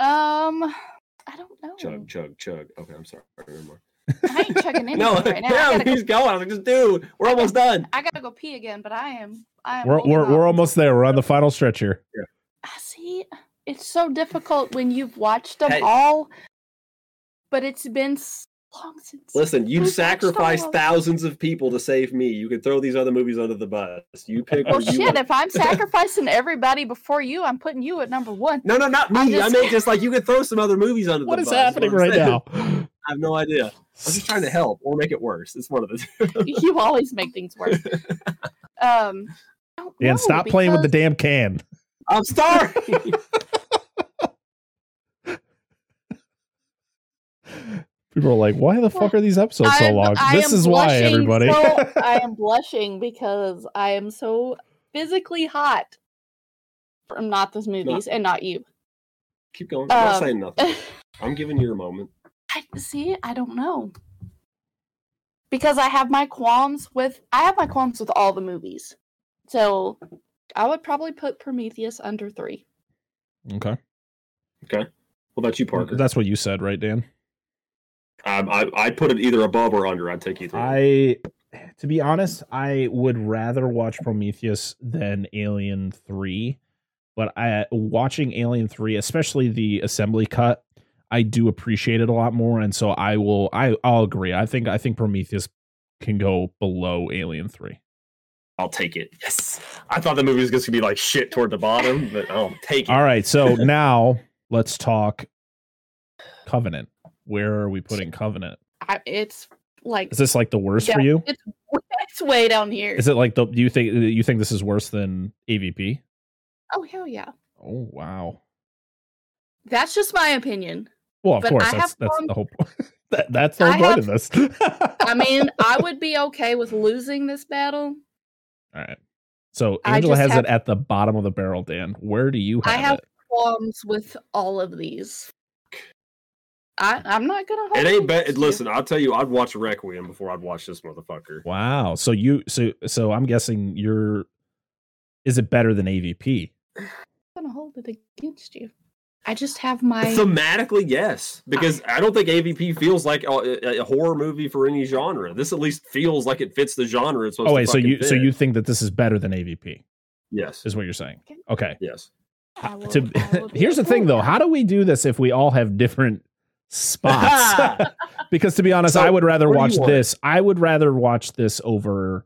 S6: Um, I don't know.
S5: chug, chug, chug. Okay, I'm sorry. Never.
S6: I ain't chugging anything
S5: No,
S6: right now. I
S5: yeah,
S6: gotta, go,
S5: he's going. I was like, just dude, we're almost done.
S6: I gotta go pee again, but I am. I am.
S1: We're we're, we're almost there. We're on the final stretch here.
S6: I see. It's so difficult when you've watched them
S5: Hey.
S6: all, but it's been so long since.
S5: Listen, you
S6: We've
S5: sacrificed
S6: all of them.
S5: thousands of people to save me. You could throw these other movies under the bus. You pick.
S6: Well,
S5: what you
S6: shit!
S5: want.
S6: If I'm sacrificing everybody before you, I'm putting you at number one.
S5: No, no, not me.
S6: I'm
S5: I mean, just like you could throw some other movies under
S1: What
S5: the
S1: is
S5: bus.
S1: happening
S5: what
S1: right
S5: saying.
S1: now?
S5: I have no idea. I'm just trying to help or make it worse. It's one of the two.
S6: you always make things worse. Um, I know,
S1: stop playing with the damn can.
S5: I'm sorry.
S1: People are like, why the fuck are these episodes so
S6: I'm-
S1: long?
S6: I
S1: This is why, everybody.
S6: so- I am blushing because I am so physically hot from not this movies and not you.
S5: Keep going. I'm not
S6: Um,
S5: saying nothing. I'm giving you a moment.
S6: I see. I don't know because I have my qualms with. I have my qualms with all the movies, so I would probably put Prometheus under three.
S1: okay.
S5: Okay. What about you, Parker?
S1: That's what you said, right, Dan?
S5: Um, I I'd put it either above or under. I'd take you through.
S1: I, to be honest, I would rather watch Prometheus than Alien Three, but I watching Alien Three, especially the assembly cut, I do appreciate it a lot more, and so I will. I I'll agree. I think I think Prometheus can go below Alien Three.
S5: I'll take it. Yes. I thought the movie was gonna be like shit toward the bottom, but I'll take it.
S1: All right, so now let's talk Covenant. Where are we putting Covenant?
S6: I, it's like
S1: Is this like the worst
S6: Yeah,
S1: for you?
S6: It's it's way down here.
S1: Is it like the? Do you think you think this is worse than AVP?
S6: oh hell yeah!
S1: Oh wow.
S6: That's just my opinion.
S1: Well, of
S6: But
S1: course,
S6: I
S1: that's
S6: have
S1: that's
S6: gone-
S1: the whole. that, that's the whole
S6: I
S1: point of this.
S6: I mean, I would be okay with losing this battle.
S1: All right. So Angela has
S6: have-
S1: it at the bottom of the barrel. Dan, where do you have,
S6: I have
S1: it?
S6: qualms with all of these. I I'm not gonna. Hold
S5: It ain't bad. Listen, I'll tell you, I'd watch Requiem before I'd watch this motherfucker.
S1: Wow. So you so so I'm guessing you're. Is it better than AVP?
S6: I'm gonna hold it against you. I just have my.
S5: Thematically, yes, because I don't think AVP feels like a, a- a horror movie for any genre. This at least feels like it fits the genre. It's supposed
S1: Oh
S5: to
S1: wait, so
S5: fucking
S1: you so you think that this is better than AVP?
S5: yes,
S1: Is what you're saying?
S6: Okay.
S1: Okay.
S5: yes.
S6: I will-
S1: to,
S6: I will
S1: here's the thing though how do we do this if we all have different spots. Because to be honest
S5: So,
S1: i would rather
S5: what do you
S1: watch this i would rather watch this over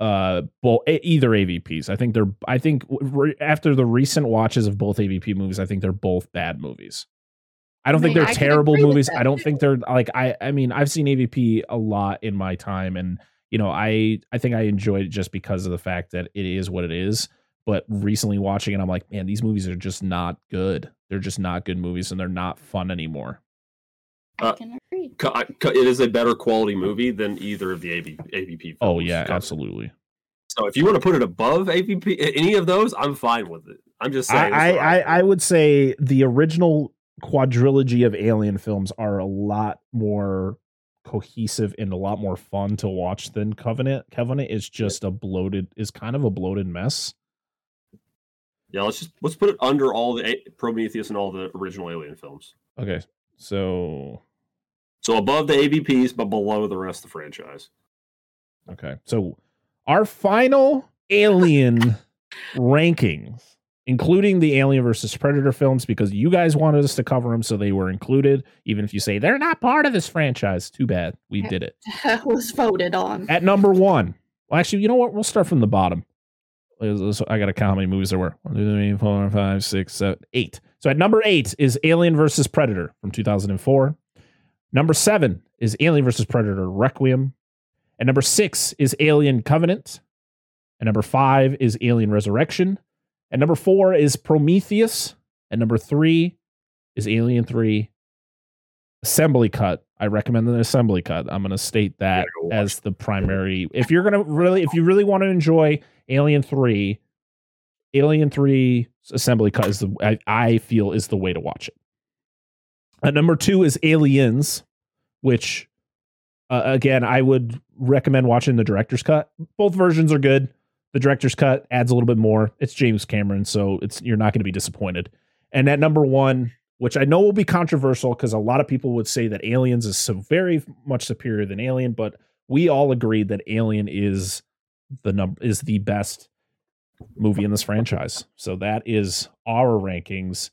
S1: uh both either avps i think they're i think re- after the recent watches of both avp movies i think they're both bad movies. I don't think
S6: mean,
S1: they're
S6: I
S1: terrible movies. i don't
S6: too.
S1: think they're like i i mean i've seen avp a lot in my time and you know i i think i enjoyed it just because of the fact that it is what it is but recently watching it i'm like man these movies are just not good they're just not good movies and they're not fun anymore
S6: I
S5: Uh,
S6: can agree.
S5: Co- It is a better quality movie than either of the AV, AVP.
S1: oh yeah absolutely
S5: So if you want to put it above AVP, any of those, I'm fine with it. I'm just saying.
S1: I, I, I, I would say the original quadrilogy of alien films are a lot more cohesive and a lot more fun to watch than covenant covenant is just a bloated is kind of a bloated mess
S5: yeah, let's just let's put it under all the A- Prometheus and all the original Alien films.
S1: okay so
S5: So above the AVPs, but below the rest of the franchise.
S1: okay so our final alien rankings including the alien versus predator films because you guys wanted us to cover them so they were included even if you say they're not part of this franchise too bad we did it
S6: That was voted on.
S1: At number one, well, actually, you know what? We'll start from the bottom. I got to count how many movies there were. One, two, three, four, five, six, seven, eight. So at number eight is Alien versus Predator from 2004. Number seven is Alien versus Predator Requiem. And number six is Alien Covenant. And number five is Alien Resurrection. And number four is Prometheus. And number three is Alien 3 Assembly Cut. I recommend the assembly cut. I'm going to state that
S5: go
S1: as the primary. If you're going to really, if you really want to enjoy Alien 3, Alien 3 assembly cut is the, I, I feel is the way to watch it. Uh, number two is Aliens, which uh, again, I would recommend watching the director's cut. Both versions are good. The director's cut adds a little bit more. It's James Cameron, so it's you're not going to be disappointed. And at number one, which I know will be controversial because a lot of people would say that Aliens is so very much superior than Alien, but we all agreed that Alien is the number is the best movie in this franchise. So that is our rankings.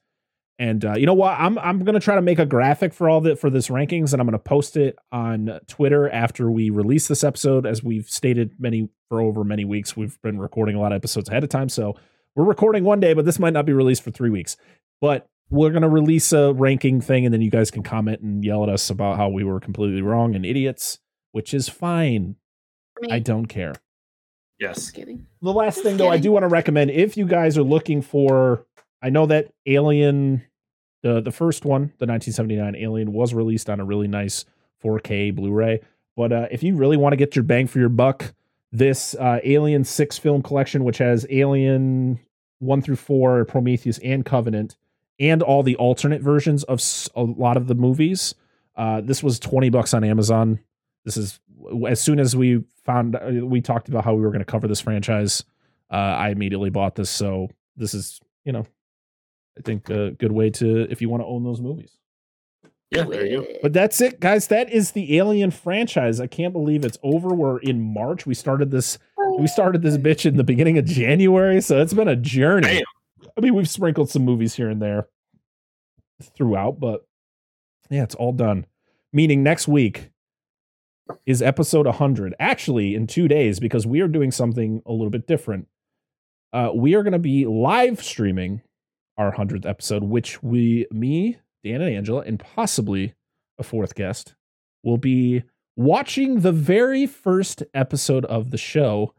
S1: And uh, you know what? I'm I'm gonna try to make a graphic for all that for this rankings, and I'm gonna post it on Twitter after we release this episode. As we've stated many for over many weeks, we've been recording a lot of episodes ahead of time, so we're recording one day, but this might not be released for three weeks. But we're gonna release a ranking thing, and then you guys can comment and yell at us about how we were completely wrong and idiots, which is fine. I don't care.
S5: Yes.
S6: Just kidding.
S1: The last
S6: Just
S1: thing, though, I do want to recommend if you guys are looking for, I know that Alien, the the first one, the 1979 Alien, was released on a really nice 4K Blu-ray. But uh, if you really want to get your bang for your buck, this uh, Alien six film collection, which has Alien one through four, Prometheus, and Covenant, and all the alternate versions of a lot of the movies, uh, this was 20 bucks on Amazon. This is as soon as we found uh, we talked about how we were going to cover this franchise uh, i immediately bought this. So this is you know i think a good way to if you want to own those movies.
S5: Yeah, there you go.
S1: but that's it guys. That is the alien franchise. I can't believe it's over. We're in march. We started this we started this bitch in the beginning of january. So it's been a journey.
S5: Damn.
S1: I mean we've sprinkled some movies here and there throughout but yeah it's all done. Meaning next week is episode 100 actually in two days because we are doing something a little bit different. Uh, we are going to be live streaming our 100th episode which we me dan and angela and possibly a fourth guest will be watching the very first episode of the show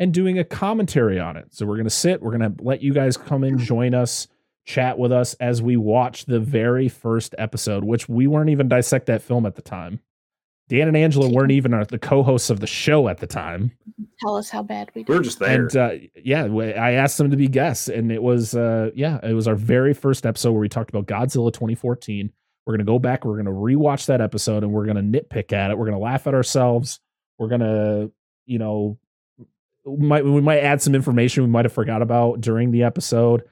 S1: and doing a commentary on it so we're going to sit we're going to let you guys come and join us chat with us as we watch the very first episode which we weren't even dissect that film at the time Dan and Angela weren't even our, the co-hosts of the show at the time,
S6: Tell us how bad we
S5: We
S6: did.
S5: were just there.
S1: and uh, yeah, I asked them to be guests, and it was uh, yeah, it was our very first episode where we talked about Godzilla 2014. We're gonna go back, we're gonna rewatch that episode, and we're gonna nitpick at it. We're gonna laugh at ourselves. We're gonna, you know, we might we might add some information we might have forgot about during the episode,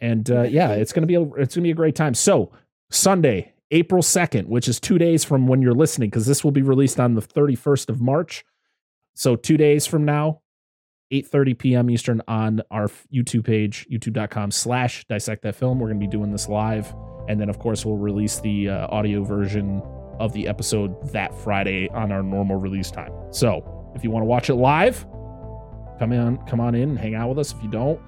S1: and uh, yeah, it's gonna be a it's gonna be a great time. So Sunday, April 2nd, which is two days from when you're listening, because this will be released on the 31st of March. So two days from now, 8.30 p.m. Eastern on our YouTube page, youtube.com slash dissect that film. We're to be doing this live. And then, of course, we'll release the uh, audio version of the episode that Friday on our normal release time. So if you want to watch it live, come in, come on in and hang out with us. If you don't,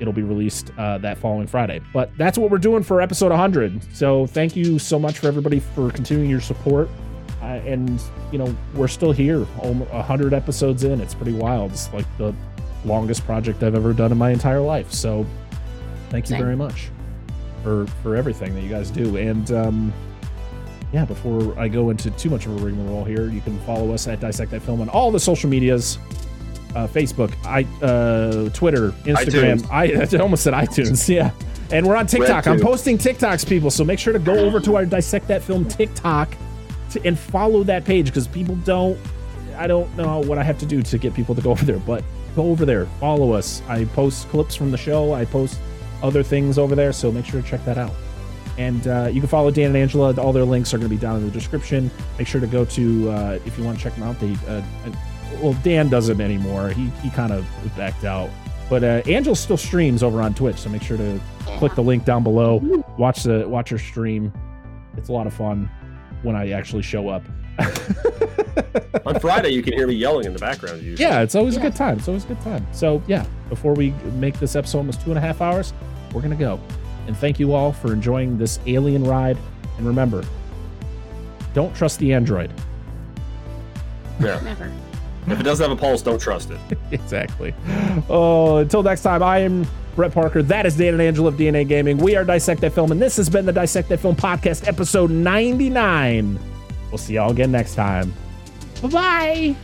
S1: it'll be released uh, that following Friday. But that's what we're doing for episode 100. So thank you so much for everybody for continuing your support. Uh, and you know we're still here, almost 100 episodes in. It's pretty wild. It's like the longest project I've ever done in my entire life. So thank you
S6: Same.
S1: very much for for everything that you guys do. And um, yeah, before I go into too much of a rigmarole here, you can follow us at Dissect That Film on all the social medias. Uh, Facebook, I, uh, Twitter, Instagram. I, I almost said iTunes. Yeah, and we're on TikTok. I'm posting TikToks, people. So make sure to go over to our Dissect That Film TikTok to, and follow that page because people don't. I don't know what I have to do to get people to go over there, but go over there, follow us. I post clips from the show. I post other things over there, so make sure to check that out. And uh, you can follow Dan and Angela. All their links are going to be down in the description. Make sure to go to uh, if you want to check them out. They, uh, well, Dan doesn't anymore. He he kind of backed out. But uh, Angela still streams over on Twitch, so make sure to click the link down below. Watch the watch her stream. It's a lot of fun when I actually show up.
S5: On Friday, you can hear me yelling in the background. Usually.
S1: yeah, it's always a good time. It's always a good time. So yeah, before we make this episode almost two and a half hours, we're gonna go. And thank you all for enjoying this alien ride. And remember, don't trust the android.
S5: yeah.
S6: Never.
S5: If it doesn't have a pulse, don't trust it.
S1: exactly. Oh, until next time, I am Brett Parker. That is Dan and Angela of DNA Gaming. We are Dissect That Film, and this has been the Dissect That Film podcast, episode 99. We'll see y'all again next time. Bye bye.